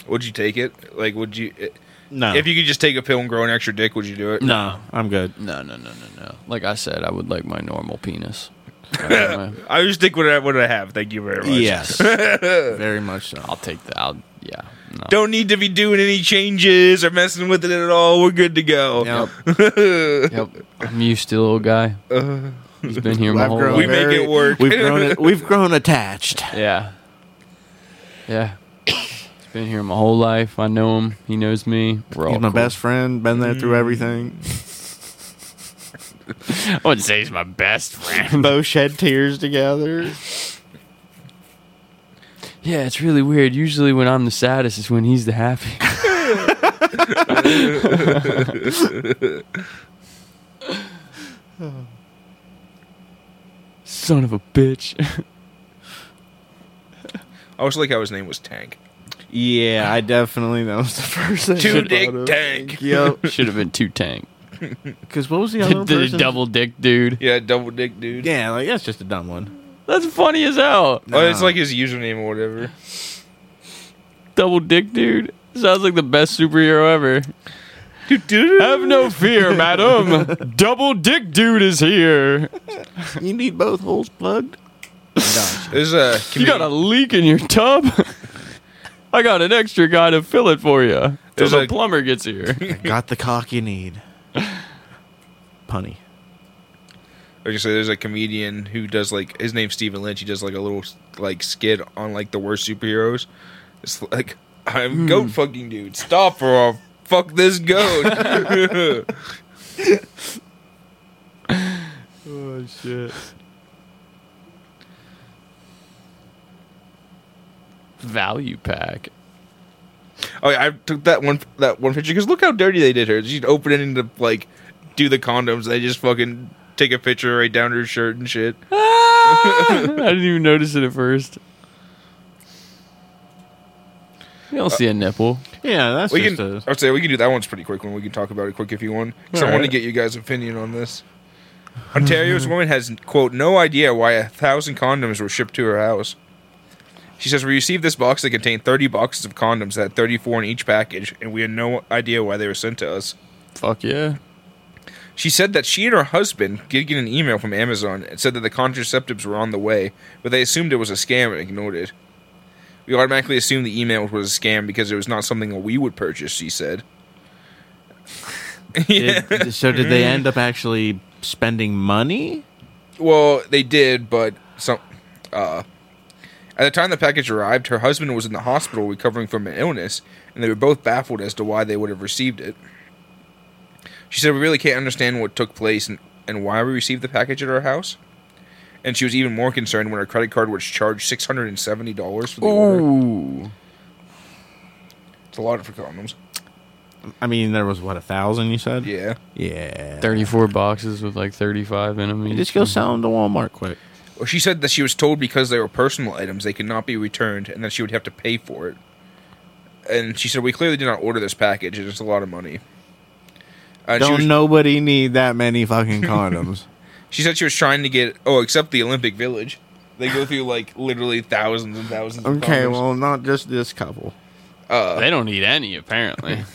Would you take it? Like, would you? Eh, no. If you could just take a pill and grow an extra dick, would you do it? No. I'm good. No, no, no, no, no. Like I said, I would like my normal penis. I just think what I what I have. Thank you very much. Yes. Very much so. I'll take the. I'll, yeah. No. Don't need to be doing any changes or messing with it at all. We're good to go. Yep. Yep. I'm used to the little guy. He's been here my whole grown We life. make it work. We've grown. We've grown attached. Yeah. Yeah. He's been here my whole life. I know him. He knows me. We're all He's my cool. best friend. Been there through mm. everything. I wouldn't say he's my best friend. Both shed tears together. Yeah, it's really weird. Usually when I'm the saddest is when he's the happy. Son of a bitch. I also like how his name was Tank. Yeah, I definitely that was the first thing. I Two thought dick of. tank. Yep. Should have been two tank. Because what was the other the person? double dick dude. Yeah, double dick dude. Yeah, like that's just a dumb one. That's funny as hell. Oh, it's like his username or whatever. Double dick dude. Sounds like the best superhero ever. Have no fear, madam. Double dick dude is here. You need both holes plugged. There's a You got a leak in your tub? I got an extra guy to fill it for you. Till There's the a- plumber gets here. Got the cock you need. Punny. Like I say, there's a comedian who does like his name's Stephen Lynch. He does like a little like skit on like the worst superheroes. It's like I'm hmm. goat fucking dude. Stop or I'll fuck this goat. Oh shit. Value pack. oh, yeah, I took that one that one picture because look how dirty they did her. She'd open it into like do the condoms. They just fucking take a picture right down to her shirt and shit. Ah! I didn't even notice it at first. You don't see a nipple. Yeah, that's We just can. a. I'd say we can do that one's pretty quick one. We can talk about it quick if you want. So I want to get you guys' opinion on this. Ontario's woman has quote no idea why a thousand condoms were shipped to her house. She says we received this box that contained 30 boxes of condoms that had 34 in each package, and we had no idea why they were sent to us. Fuck yeah. She said that she and her husband did get an email from Amazon and said that the contraceptives were on the way, but they assumed it was a scam and ignored it. We automatically assumed the email was a scam because it was not something that we would purchase, she said. yeah. Did- so did they end up actually spending money? Well, they did, but some. Uh, at the time the package arrived, her husband was in the hospital recovering from an illness, and they were both baffled as to why they would have received it. She said, We really can't understand what took place and, and why we received the package at our house. And she was even more concerned when her credit card was charged $670 for the order. Ooh. It's a lot of for condoms. I mean, there was what a thousand you said. Yeah. Yeah. 34 boxes with like 35 in them. You just go hmm. sell them to Walmart quick. Well, she said that she was told because they were personal items, they could not be returned, and that she would have to pay for it. And she said, "We clearly did not order this package. and It's a lot of money." Uh, Don't was- nobody need that many fucking condoms. she said she was trying to get. Oh, except the Olympic Village, they go through like literally thousands and thousands. Of okay, condoms. well, not just this couple. Uh, They don't need any, apparently.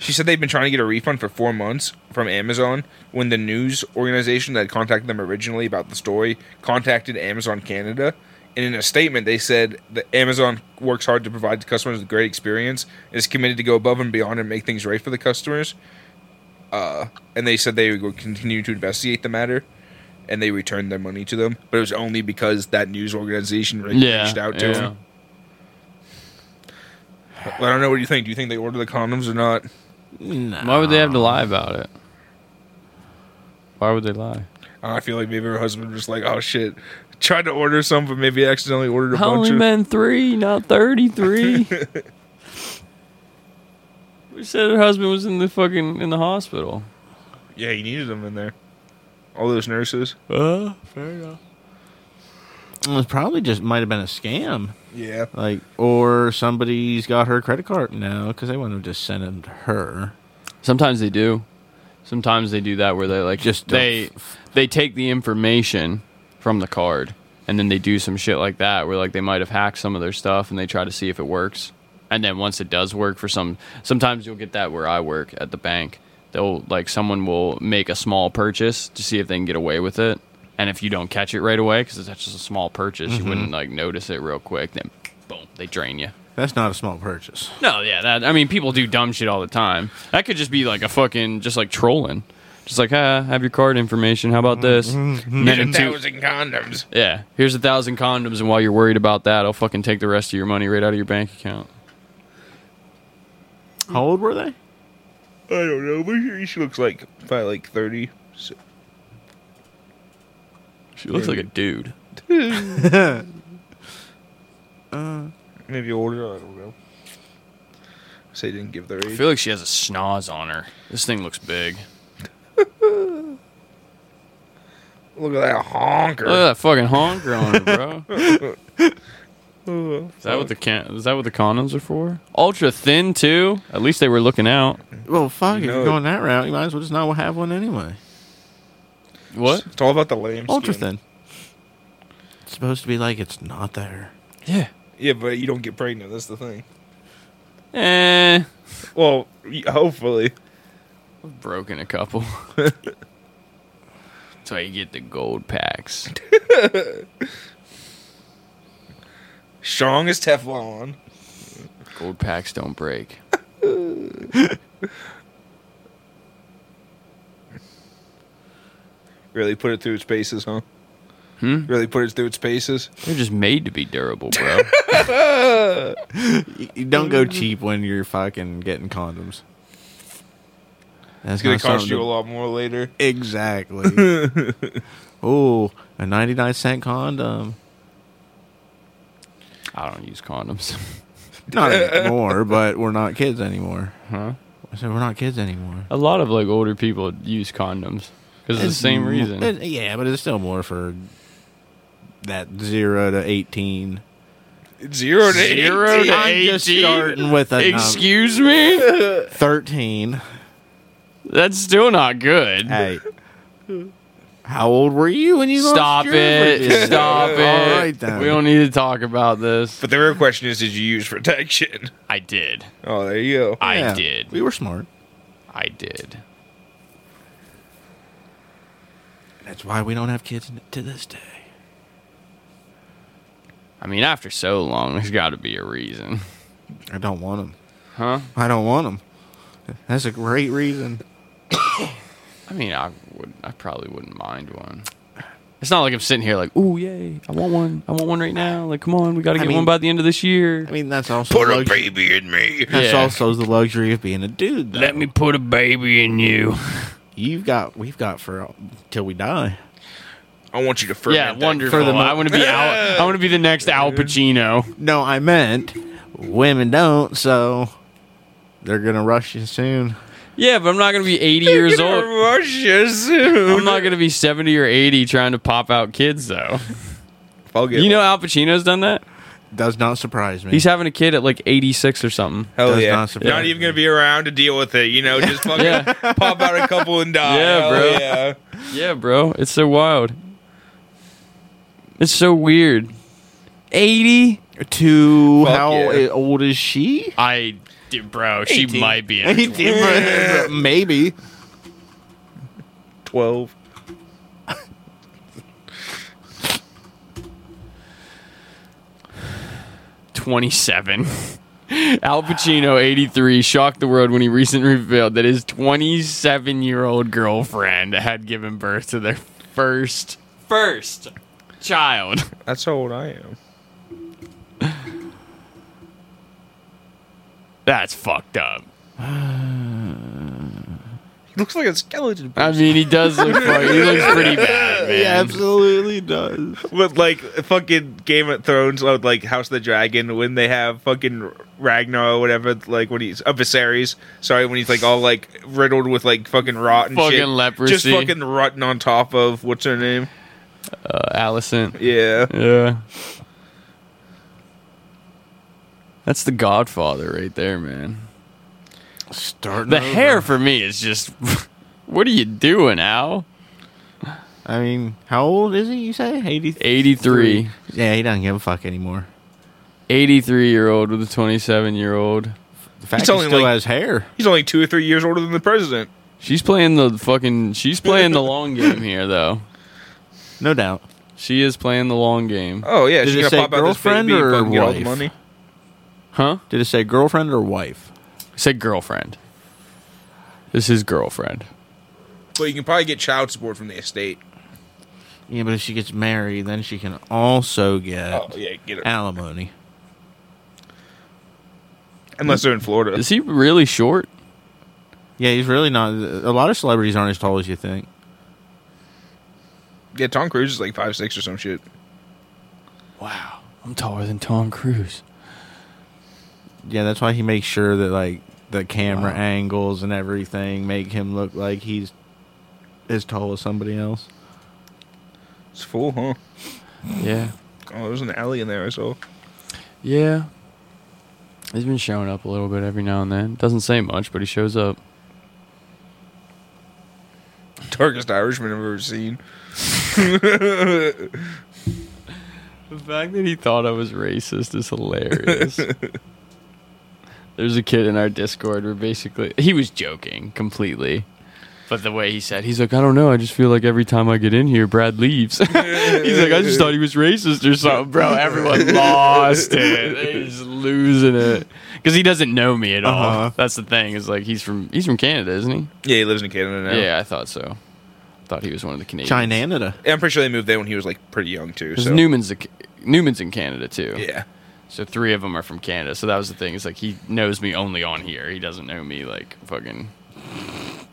She said they've been trying to get a refund for four months from Amazon when the news organization that contacted them originally about the story contacted Amazon Canada. And in a statement, they said that Amazon works hard to provide the customers with a great experience, is committed to go above and beyond and make things right for the customers. Uh, and they said they would continue to investigate the matter, and they returned their money to them. But it was only because that news organization re- yeah. reached out to yeah. them. But I don't know what you think. Do you think they ordered the condoms or not? Nah. Why would they have to lie about it? Why would they lie? I feel like maybe her husband was like, oh shit, tried to order some, but maybe accidentally ordered a I bunch only of. meant three, not 33. we said her husband was in the fucking in the hospital. Yeah, he needed them in there. All those nurses. Uh, fair enough. It was probably just might have been a scam. Yeah. Like, or somebody's got her credit card now because they wouldn't have just sent them to her. Sometimes they do. Sometimes they do that where they like Just just they they take the information from the card and then they do some shit like that where like they might have hacked some of their stuff and they try to see if it works. And then once it does work for some sometimes you'll get that where I work at the bank. They'll like someone will make a small purchase to see if they can get away with it. And if you don't catch it right away because it's just a small purchase, you wouldn't mm-hmm. like notice it real quick. Then boom, they drain you. That's not a small purchase. No, yeah, that I mean, people do dumb shit all the time. That could just be like a fucking, just like trolling. Just like, ah, have your card information. How about this? Mm-hmm, mm-hmm. And then Get a in two, thousand condoms. yeah, here's a thousand condoms, and while you're worried about that, I'll fucking take the rest of your money right out of your bank account. How old were they? I don't know, but she looks like probably like thirty. So, She looks like a dude. Uh. maybe older. I don't know. Say didn't give their age. I feel like she has a schnoz on her. This thing looks big. Look at that honker. Look at that fucking honker on her, bro. Is that what the can? Is that what the condoms are for? Ultra thin too. At least they were looking out. Well, fuck. You if know you're it. going that route, you might as well just not have one anyway. What? It's all about the lamb. Ultra skin. thin. It's supposed to be like it's not there. Yeah. Yeah, but you don't get pregnant. That's the thing. Eh. Well, y- hopefully. I've broken a couple. That's why you get the gold packs. Strong as Teflon. Gold packs don't break. Really put it through its paces, huh? Hmm? Really put it through its paces. They're just made to be durable, bro. You, don't go cheap when you're fucking getting condoms. That's It's gonna cost you to- a lot more later. Exactly. oh, a 99 cent condom. I don't use condoms. Not anymore, but we're not kids anymore. Huh? I said we're not kids anymore. A lot of like older people use condoms because it's the same m- reason. it- yeah, but it's still more for that zero to 18. Zero to Zero 18. to I'm just 18? starting with a num- Excuse me? 13. That's still not good. Hey. How old were you when you lost Stop your it! virginity? Stop it! All right then. We don't need to talk about this. But the real question is, did you use protection? I did. Oh, there you go. I Yeah, did. We were smart. I did. That's why we don't have kids to this day. I mean, after so long, there's got to be a reason, I don't want them. huh? I don't want them. That's a great reason. I mean, I would. I probably wouldn't mind one. It's not like I'm sitting here like, "Ooh, yay! I want one. I want one right now." Like, come on, we got to I get mean- one by the end of this year. I mean, that's also Put a lux- baby in me. That's Yeah. also the luxury of being a dude. Though. Let me put a baby in you. You've got. We've got for uh, till we die. I want you to ferment yeah, that wonderful. For the mo- I want to be Al. I want to be the next Al Pacino. No, I meant women don't. So they're gonna rush you soon. Yeah, but I'm not going to be 80 years Gonna old. rush you soon. I'm not going to be 70 or 80 trying to pop out kids though. I'll get You know one. Al Pacino's done that. Does not surprise me. He's having a kid at like 86 or something. Hell does yeah. not You're surprise not even me. gonna be around to deal with it. You know, just fucking Yeah. pop out a couple and die. Yeah, Hell bro. Yeah. Yeah, bro. It's so wild. It's so weird. 80? to Fuck how yeah. old is she? I, dude, bro, she 18. might be. In her tw- Maybe. Twelve. Twenty-seven. Al Pacino, 83, shocked the world when he recently revealed that his 27 year old girlfriend had given birth to their first, first child. That's how old I am. That's fucked up. He looks like a skeleton. I mean, he does look fuck, he looks pretty bad, man. He absolutely does. with like fucking Game of Thrones, or like House of the Dragon, when they have fucking Ragnar or whatever, like when he's uh, Viserys. Sorry, when he's like all like riddled with like fucking rot and Fucking shit, leprosy. just fucking rotting on top of what's her name? Uh, Allison. Yeah, Yeah. That's the Godfather right there, man. Starting The over. hair for me is just. what are you doing, Al? I mean, how old is he? You say 80? 83. Yeah, he doesn't give a fuck anymore. 83 year old with a 27 year old. The fact He's he only still like- has hair. he's only two or three years older than the president. She's playing the fucking. She's playing the long game here, though. No doubt. She is playing the long game. Oh yeah, Did she's it gonna say pop out this girlfriend baby or and get all the wife? money. Huh? Did it say girlfriend or wife? Said girlfriend. This is girlfriend. But you can probably get child support from the estate. Yeah, but if she gets married, then she can also get Oh yeah, get it. alimony. Unless they're in Florida. Is he really short? Yeah, he's really not. A lot of celebrities aren't as tall as you think. Yeah, Tom Cruise is like five six or some shit. Wow. I'm taller than Tom Cruise. Yeah, that's why he makes sure that like the camera Wow. angles and everything make him look like he's as tall as somebody else. It's full, huh? Yeah. Oh, there's an alley in there. I saw. Yeah. He's been showing up a little bit every now and then. Doesn't say much, but he shows up. Darkest Irishman I've ever seen. The fact that he thought I was racist is hilarious. There's a kid in our Discord where basically he was joking completely. But the way he said, he's like, I don't know. I just feel like every time I get in here, Brad leaves. he's like, I just thought he was racist or something, bro. Everyone lost it. They're just losing it because he doesn't know me at all. Uh-huh. That's the thing. Is like he's from he's from Canada, isn't he? Yeah, he lives in Canada now. Yeah, I thought so. Thought he was one of the Canadians. China. Yeah, I'm pretty sure they moved there when he was like pretty young too. So Newman's a, Newman's in Canada too. yeah, So three of them are from Canada. So that was the thing. Is like he knows me only on here. He doesn't know me like fucking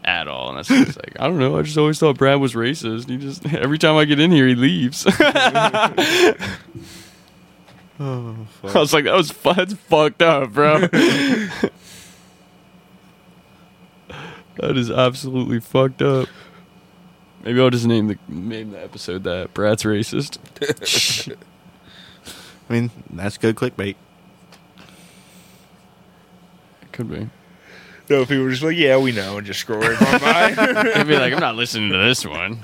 at all. And that's just like I don't know. I just always thought Brad was racist. He just every time I get in here, he leaves. oh, fuck. I was like, that was fu- that's fucked up, bro. that is absolutely fucked up. Maybe I'll just name the name the episode that Brad's racist. I mean, that's good clickbait. It could be. no, people were just like, yeah, we know, and just scroll right on by. I'd be like, I'm not listening to this one.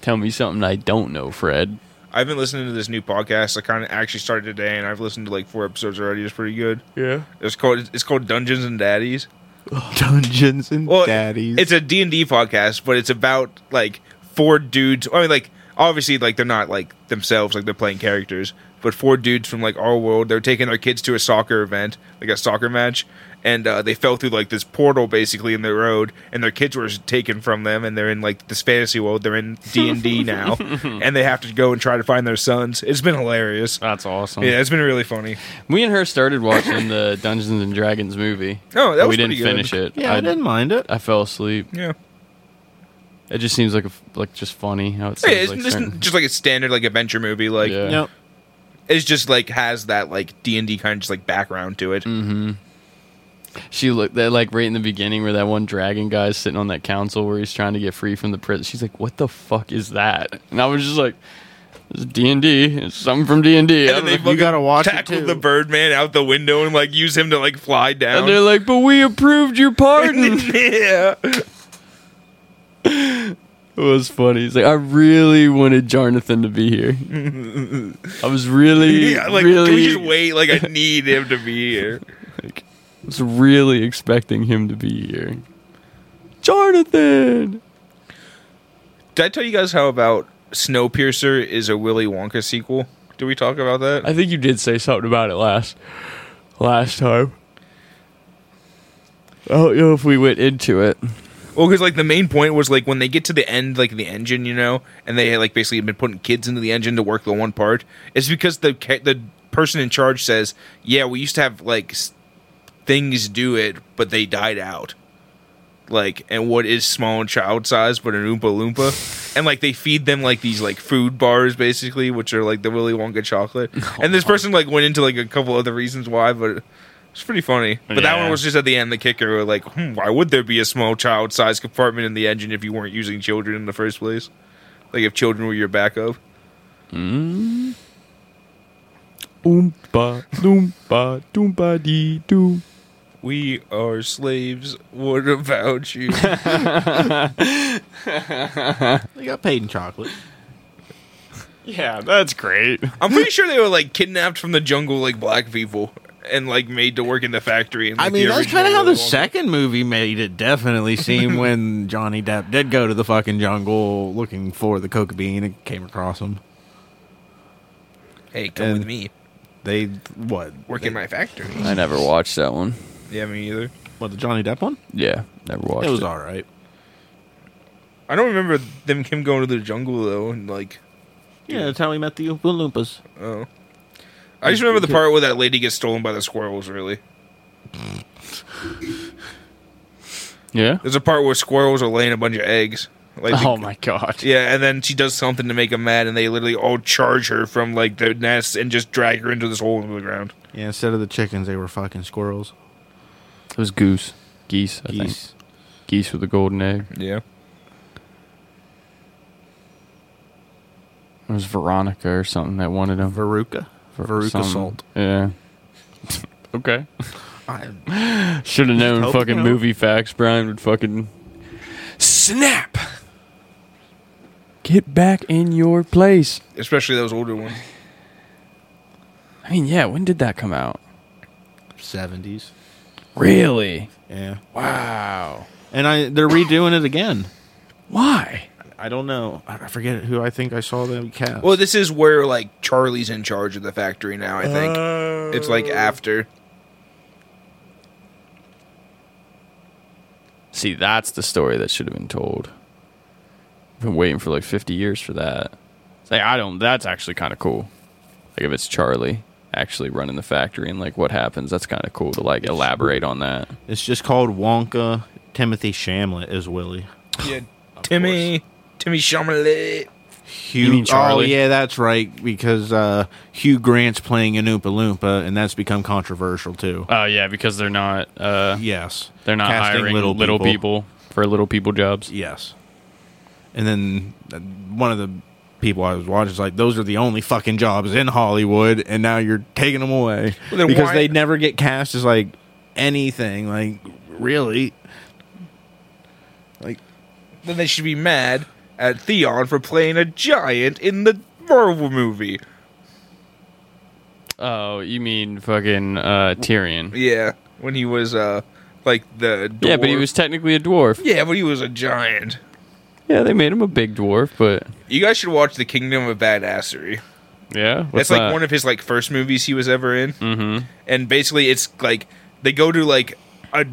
Tell me something I don't know, Fred. I've been listening to this new podcast. I kind of actually started today, and I've listened to like four episodes already. It's pretty good. Yeah. It's called it's called Dungeons and Daddies. Dungeons and Well, Daddies. It's a D and D podcast, but it's about like four dudes. I mean, like obviously, like they're not like themselves, like they're playing characters. But four dudes from like our world, they're taking their kids to a soccer event, like a soccer match, and uh, they fell through like this portal basically in the road, and their kids were taken from them, and they're in like this fantasy world. They're in D and D now, and they have to go and try to find their sons. It's been hilarious. That's awesome. Yeah, it's been really funny. We and her started watching the Dungeons and Dragons movie. Oh, that was we didn't good. finish it. yeah, I, didn't mind it. I fell asleep. Yeah, It just seems like a, f- like just funny how it yeah it's like just, certain- just like a standard like adventure movie. Like Yeah. Yep. it's just like has that like D and D kind of just like background to it. Mm. She looked that like right in the beginning where that one dragon guy's sitting on that council where he's trying to get free from the prison. She's like, "What the fuck is that?" And I was just like, "It's D and D. It's something from D and D." And then they gotta watch it, tackle too. the Birdman out the window and like use him to like fly down. And they're like, "But we approved your pardon." yeah, It was funny. He's like, I really wanted Jonathan to be here. I was really, yeah. Like, really, can we just wait? Like, I need him to be here. like, I was really expecting him to be here. Jonathan. Did I tell you guys how about Snowpiercer is a Willy Wonka sequel? Did we talk about that? I think you did say something about it last, last time. I don't know if we went into it. Well, because like the main point was like when they get to the end, like the engine, you know, and they like basically have been putting kids into the engine to work the one part. It's because the ca- the person in charge says, "Yeah, we used to have like things do it, but they died out." Like, and what is small and child size, but an Oompa Loompa, and like they feed them like these like food bars, basically, which are like the Willy Wonka chocolate. Oh and this person like went into like a couple other reasons why, but it's pretty funny. But that one was just at the end, the kicker. were Like, hmm, why would there be a small child size compartment in the engine if you weren't using children in the first place? Like, if children were your backup. Oompa, loompa, doompa dee doo. We are slaves. What about you? They got paid in chocolate. Yeah, that's great. I'm pretty sure they were like kidnapped from the jungle, like black people, and like made to work in the factory. And, I mean, that's kind of how the second movie made it definitely seem when Johnny Depp did go to the fucking jungle looking for the coca bean and came across him. Hey, come And- with me. They what Work in my factory. I never watched that one. Yeah, me either. what the Johnny Depp one? Yeah, never watched it it. was all right. I don't remember them him going to the jungle though, and like, Yeah, that's how he met the Oompa Loompas. oh. I just remember the part where that lady gets stolen by the squirrels. Really, Yeah. there's a part where squirrels are laying a bunch of eggs. Like, oh the- Oh my god. Yeah, and then she does something to make them mad, and they literally all charge her from like the nest and just drag her into this hole in the ground. Yeah, instead of the chickens, they were fucking squirrels. It was goose, geese. I think Geese. geese with a golden egg. Yeah, It was Veronica or something that wanted them. Veruca. For Veruca some- salt. Yeah. okay. I, Should have known hope, fucking you know. movie facts. Brian would fucking snap. Get back in your place. especially those older ones. I mean, yeah. When did that come out? 70s. Really? Yeah. Wow. And I they're redoing it again. Why? I don't know. I I forget who I think I saw them cast. Well, this is where like Charlie's in charge of the factory now. I think it's like oh. after. See, that's the story that should have been told. I've been waiting for like 50 years for that. It's like, I don't, that's actually kind of cool. Like, if it's Charlie actually running the factory and like what happens, that's kind of cool to like elaborate on that. it's just called Wonka. Timothy Chalamet is Willy. Yeah, Timmy, Timmy Chalamet. Hugh. mean Charlie? Oh yeah, that's right. Because uh, Hugh Grant's playing an Oompa Loompa, and that's become controversial too. Oh, yeah, because they're not, uh, yes, they're not Casting hiring little, people. for little people jobs. Yes. And then uh, one of the people I was watching is like, those are the only fucking jobs in Hollywood, and now you're taking them away Well, then because why- they never get cast as like anything. Like really, like Then they should be mad at Theon for playing a giant in the Marvel movie. Oh, you mean fucking uh, Tyrion? Yeah, when he was uh like the Yeah, but he was technically a dwarf. yeah, but he was a giant. Yeah, they made him a big dwarf, but You guys should watch The Kingdom of Badassery. yeah, That's like one of his like first movies he was ever in. Mm-hmm. and basically it's like they go to like a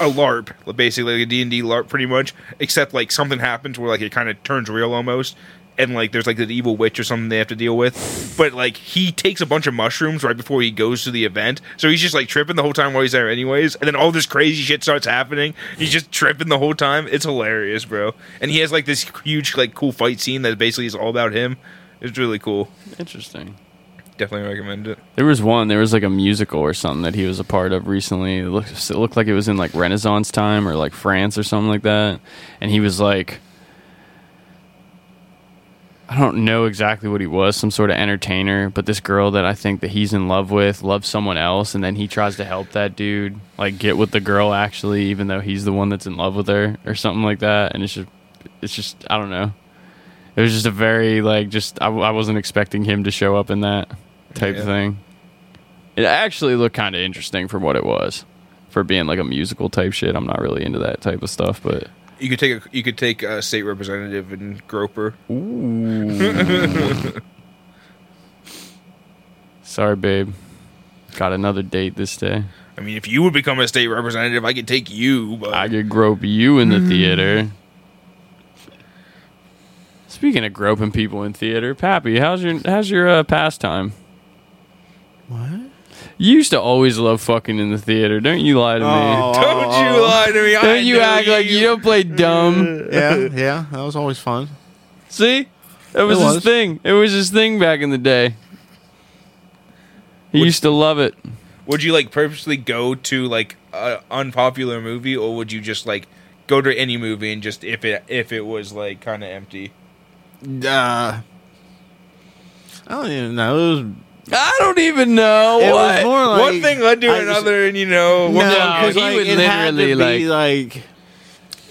a LARP, basically like a D and D LARP, pretty much. Except like something happens where like it kind of turns real almost, and like there's like an evil witch or something they have to deal with. But like he takes a bunch of mushrooms right before he goes to the event, so he's just like tripping the whole time while he's there, anyways. And then all this crazy shit starts happening. He's just tripping the whole time. It's hilarious, bro. And he has like this huge like cool fight scene that basically is all about him. It's really cool. Interesting. Definitely recommend it. There was one. There was like a musical or something that he was a part of recently. It looked, it looked like it was in like Renaissance time or like France or something like that. And he was like, I don't know exactly what he was, some sort of entertainer. But this girl that I think that he's in love with loves someone else, and then he tries to help that dude like get with the girl actually, even though he's the one that's in love with her or something like that. And it's just, it's just, I don't know. It was just a very like just I, I wasn't expecting him to show up in that type Yeah. thing. It actually looked kind of interesting for what it was, for being like a musical type shit. I'm not really into that type of stuff, but You could take a you could take a state representative and Groper. Ooh. Sorry, babe. Got another date this day. I mean, if you would become a state representative, I could take you. But I could grope you in the theater. Speaking of groping people in theater, Pappy, how's your how's your uh, pastime? What? You used to always love fucking in the theater. Don't you lie to me. Oh, don't you lie to me. I Don't you know act like you don't play dumb. yeah, yeah, that was always fun. See? That was It his was. thing. It was his thing back in the day. He Would- used to love it. Would you like purposely go to like an unpopular movie, or would you just like go to any movie and just if it if it was like kind of empty? Uh, I don't even know. It was, I don't even know. it what? was more like one thing led to I was- another, and you know, No, one- No, 'cause, he like, would it had to literally, be, like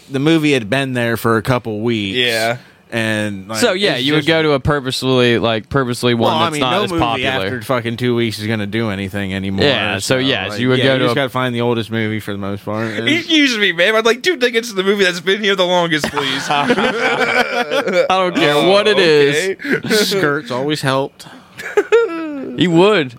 the movie had been there for a couple weeks. yeah. and like, so yeah, it's you would just- go to a purposefully like purposely one Well, that's I mean, not no as movie popular. after fucking two weeks is going to do anything anymore. Yeah, so yes, you would yeah, go you to just got to find the oldest movie for the most part. and- Excuse me, man. I'd like two tickets to the movie that's been here the longest, please. I don't care what it oh, is. Okay. skirts always helped. He would.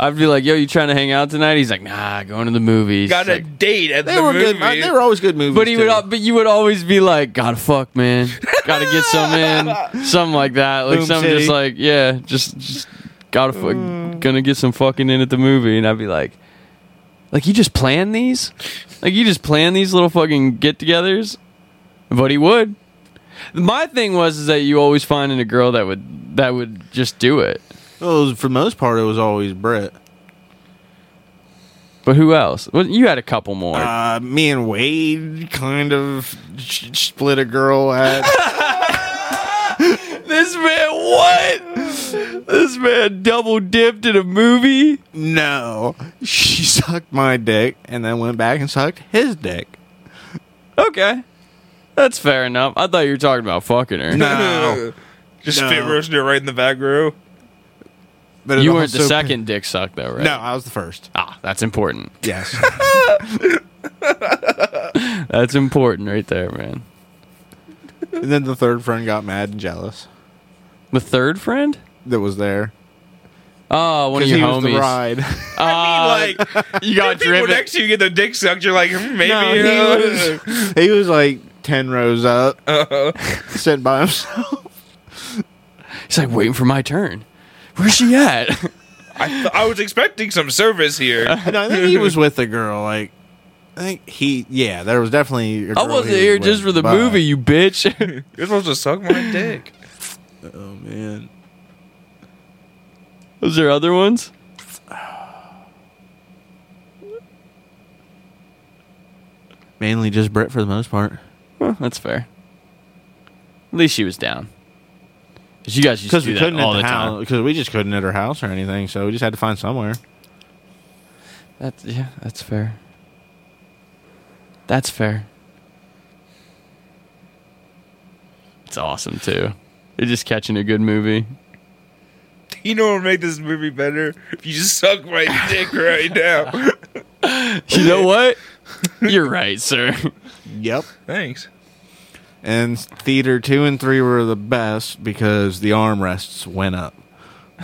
I'd be like, "Yo, you trying to hang out tonight?" He's like, "Nah, going to the movies." Got He's a like- date at They the were movie. good. They were always good movies. But he would, too. al- but you would always be like, "Gotta fuck, man. Gotta get some in, something like that, like Boom something City. just like, yeah, just, just gotta fuck, mm. gonna get some fucking in at the movie." And I'd be like, "Like you just plan these? Like you just plan these little fucking get-togethers?" But he would. My thing was is that you always finding a girl that would that would just do it. Well, was- for the most part, it was always Brett. But who else? Well, you had a couple more. Uh, me and Wade kind of sh- split a girl at. this man, what? This man double dipped in a movie. no, she sucked my dick and then went back and sucked his dick. Okay. That's fair enough. I thought you were talking about fucking her. No, Just No. spit roasting her right in the back row. But You weren't the second dick suck though, right? No, I was the first. Ah, that's important. Yes. That's important right there, man. and then the third friend got mad and jealous The third friend? that was there Oh, one of your he was the homies. ride. Uh, I mean, like you got people driven. next to you get their dick sucked. You're like, hmm, maybe. No, he uh, was he was like ten rows up, uh, sitting by himself. He's like waiting for my turn. Where's she at? I, th- I was expecting some service here. And I think he was with the girl. Like, I think he, yeah, there was definitely. a I girl wasn't he was here with, just for the but- movie, you bitch. You're supposed to suck my dick. Oh man, Was there other ones? mainly just Brett for the most part. Well, that's fair. At least she was down. 'Cause you guys used to Because do we that couldn't all at the the time. house. Because we just couldn't at her house or anything. So we just had to find somewhere. That's yeah, that's fair. That's fair. It's awesome too. You're just catching a good movie. You know what would make this movie better? If you just suck my dick right now. You know what? You're right, sir. Yep. Thanks. And theater two and three were the best because the armrests went up.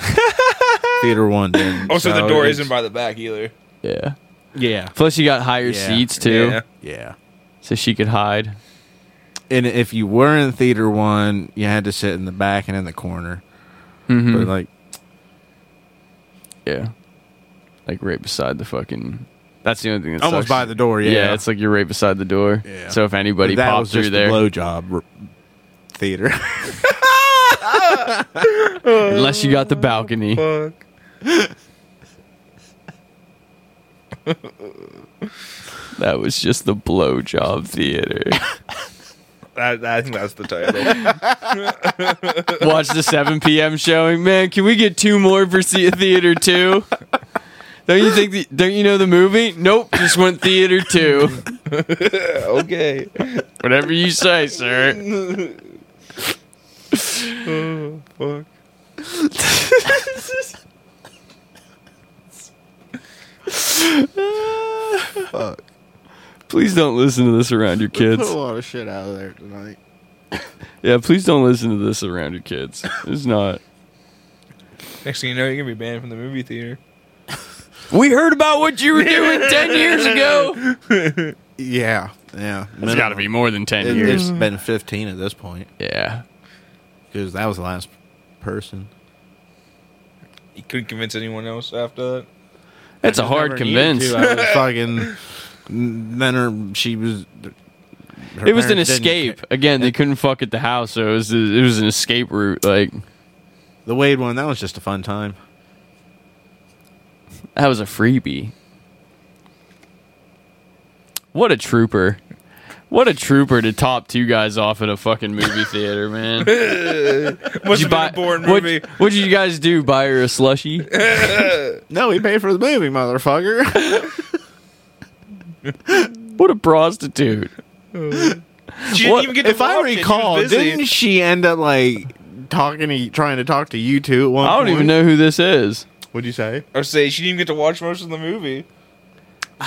theater one didn't. Also, the door it's- isn't by the back either. Yeah. Yeah. Plus, you got higher Yeah. seats too, Yeah. Yeah. so she could hide. And if you were in theater one, you had to sit in the back and in the corner. Mhm. But like, Yeah. Like right beside the fucking. That's the only thing that almost sucks. by the door. Yeah. Yeah. it's like you're right beside the door. Yeah. So if anybody that popped was through just there, the blowjob r- theater. unless you got the balcony, oh, Fuck. that was just the blowjob theater. That, I think that's the title. Watch the 7 p.m. showing. Man, can we get two more for se- theater two? Don't you think? The, don't you know the movie? Nope, just went theater two. okay. Whatever you say, sir. Oh, fuck. Fuck. Please don't listen to this around your kids. Put a lot of shit out of there tonight. Yeah, please don't listen to this around your kids. It's not. Next thing you know, you're gonna be banned from the movie theater. We heard about what you were doing ten years ago. Yeah. Yeah. It's got to be more than ten It, years. it's been 15 at this point Yeah. because that was the last person. You couldn't convince anyone else after that. It's a hard convince. to. I was fucking. Then her, she was. her It was an parents didn't escape. Again, they couldn't fuck at the house, so it was it was an escape route. Like The Wade one, that was just a fun time. That was a freebie. What a trooper! What a trooper to top two guys off at a fucking movie theater, man. Must have been a boring what, movie. What'd you guys do? Buy her a slushy? No, we paid for the movie, motherfucker. What a prostitute! She didn't What- even get to if I watch. She recall, didn't she end up like talking to trying to talk to you two? At one I don't point? even know who this is. What'd you say? Or say she didn't even get to watch most of the movie.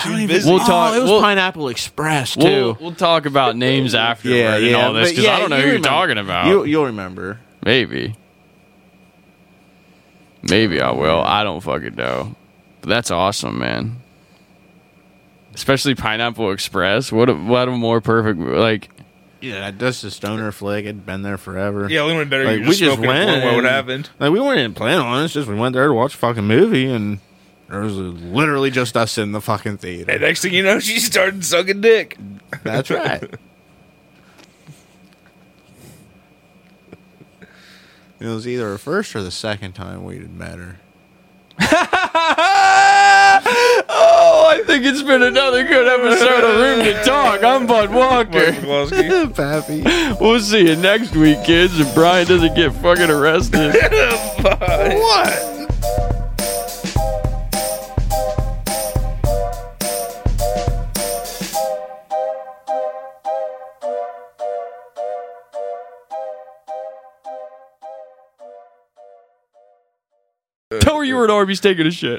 She was busy. We'll talk- Oh, it was we'll- Pineapple Express too. We'll, we'll talk about names afterward yeah, and yeah, all this because yeah, I don't know you who you're talking about. You, you'll remember. Maybe. Maybe I will. I don't fucking know. But that's awesome, man. Especially Pineapple Express. What a what a more perfect like Yeah, that's a stoner flick. It'd been there forever. yeah, only one better. Like, we just just went went. What and- happened? Like we weren't even planning on it. It's just we went there to watch a fucking movie, and there was literally just us in the fucking theater. And next thing you know, she started sucking dick. That's right. it was either the first or the second time we had met her. Oh, I think it's been another good episode of Room to Talk. I'm Budd Walker. Pappy. We'll see you next week, kids, if Brian doesn't get fucking arrested. what? Tell her you were at Arby's taking a shit.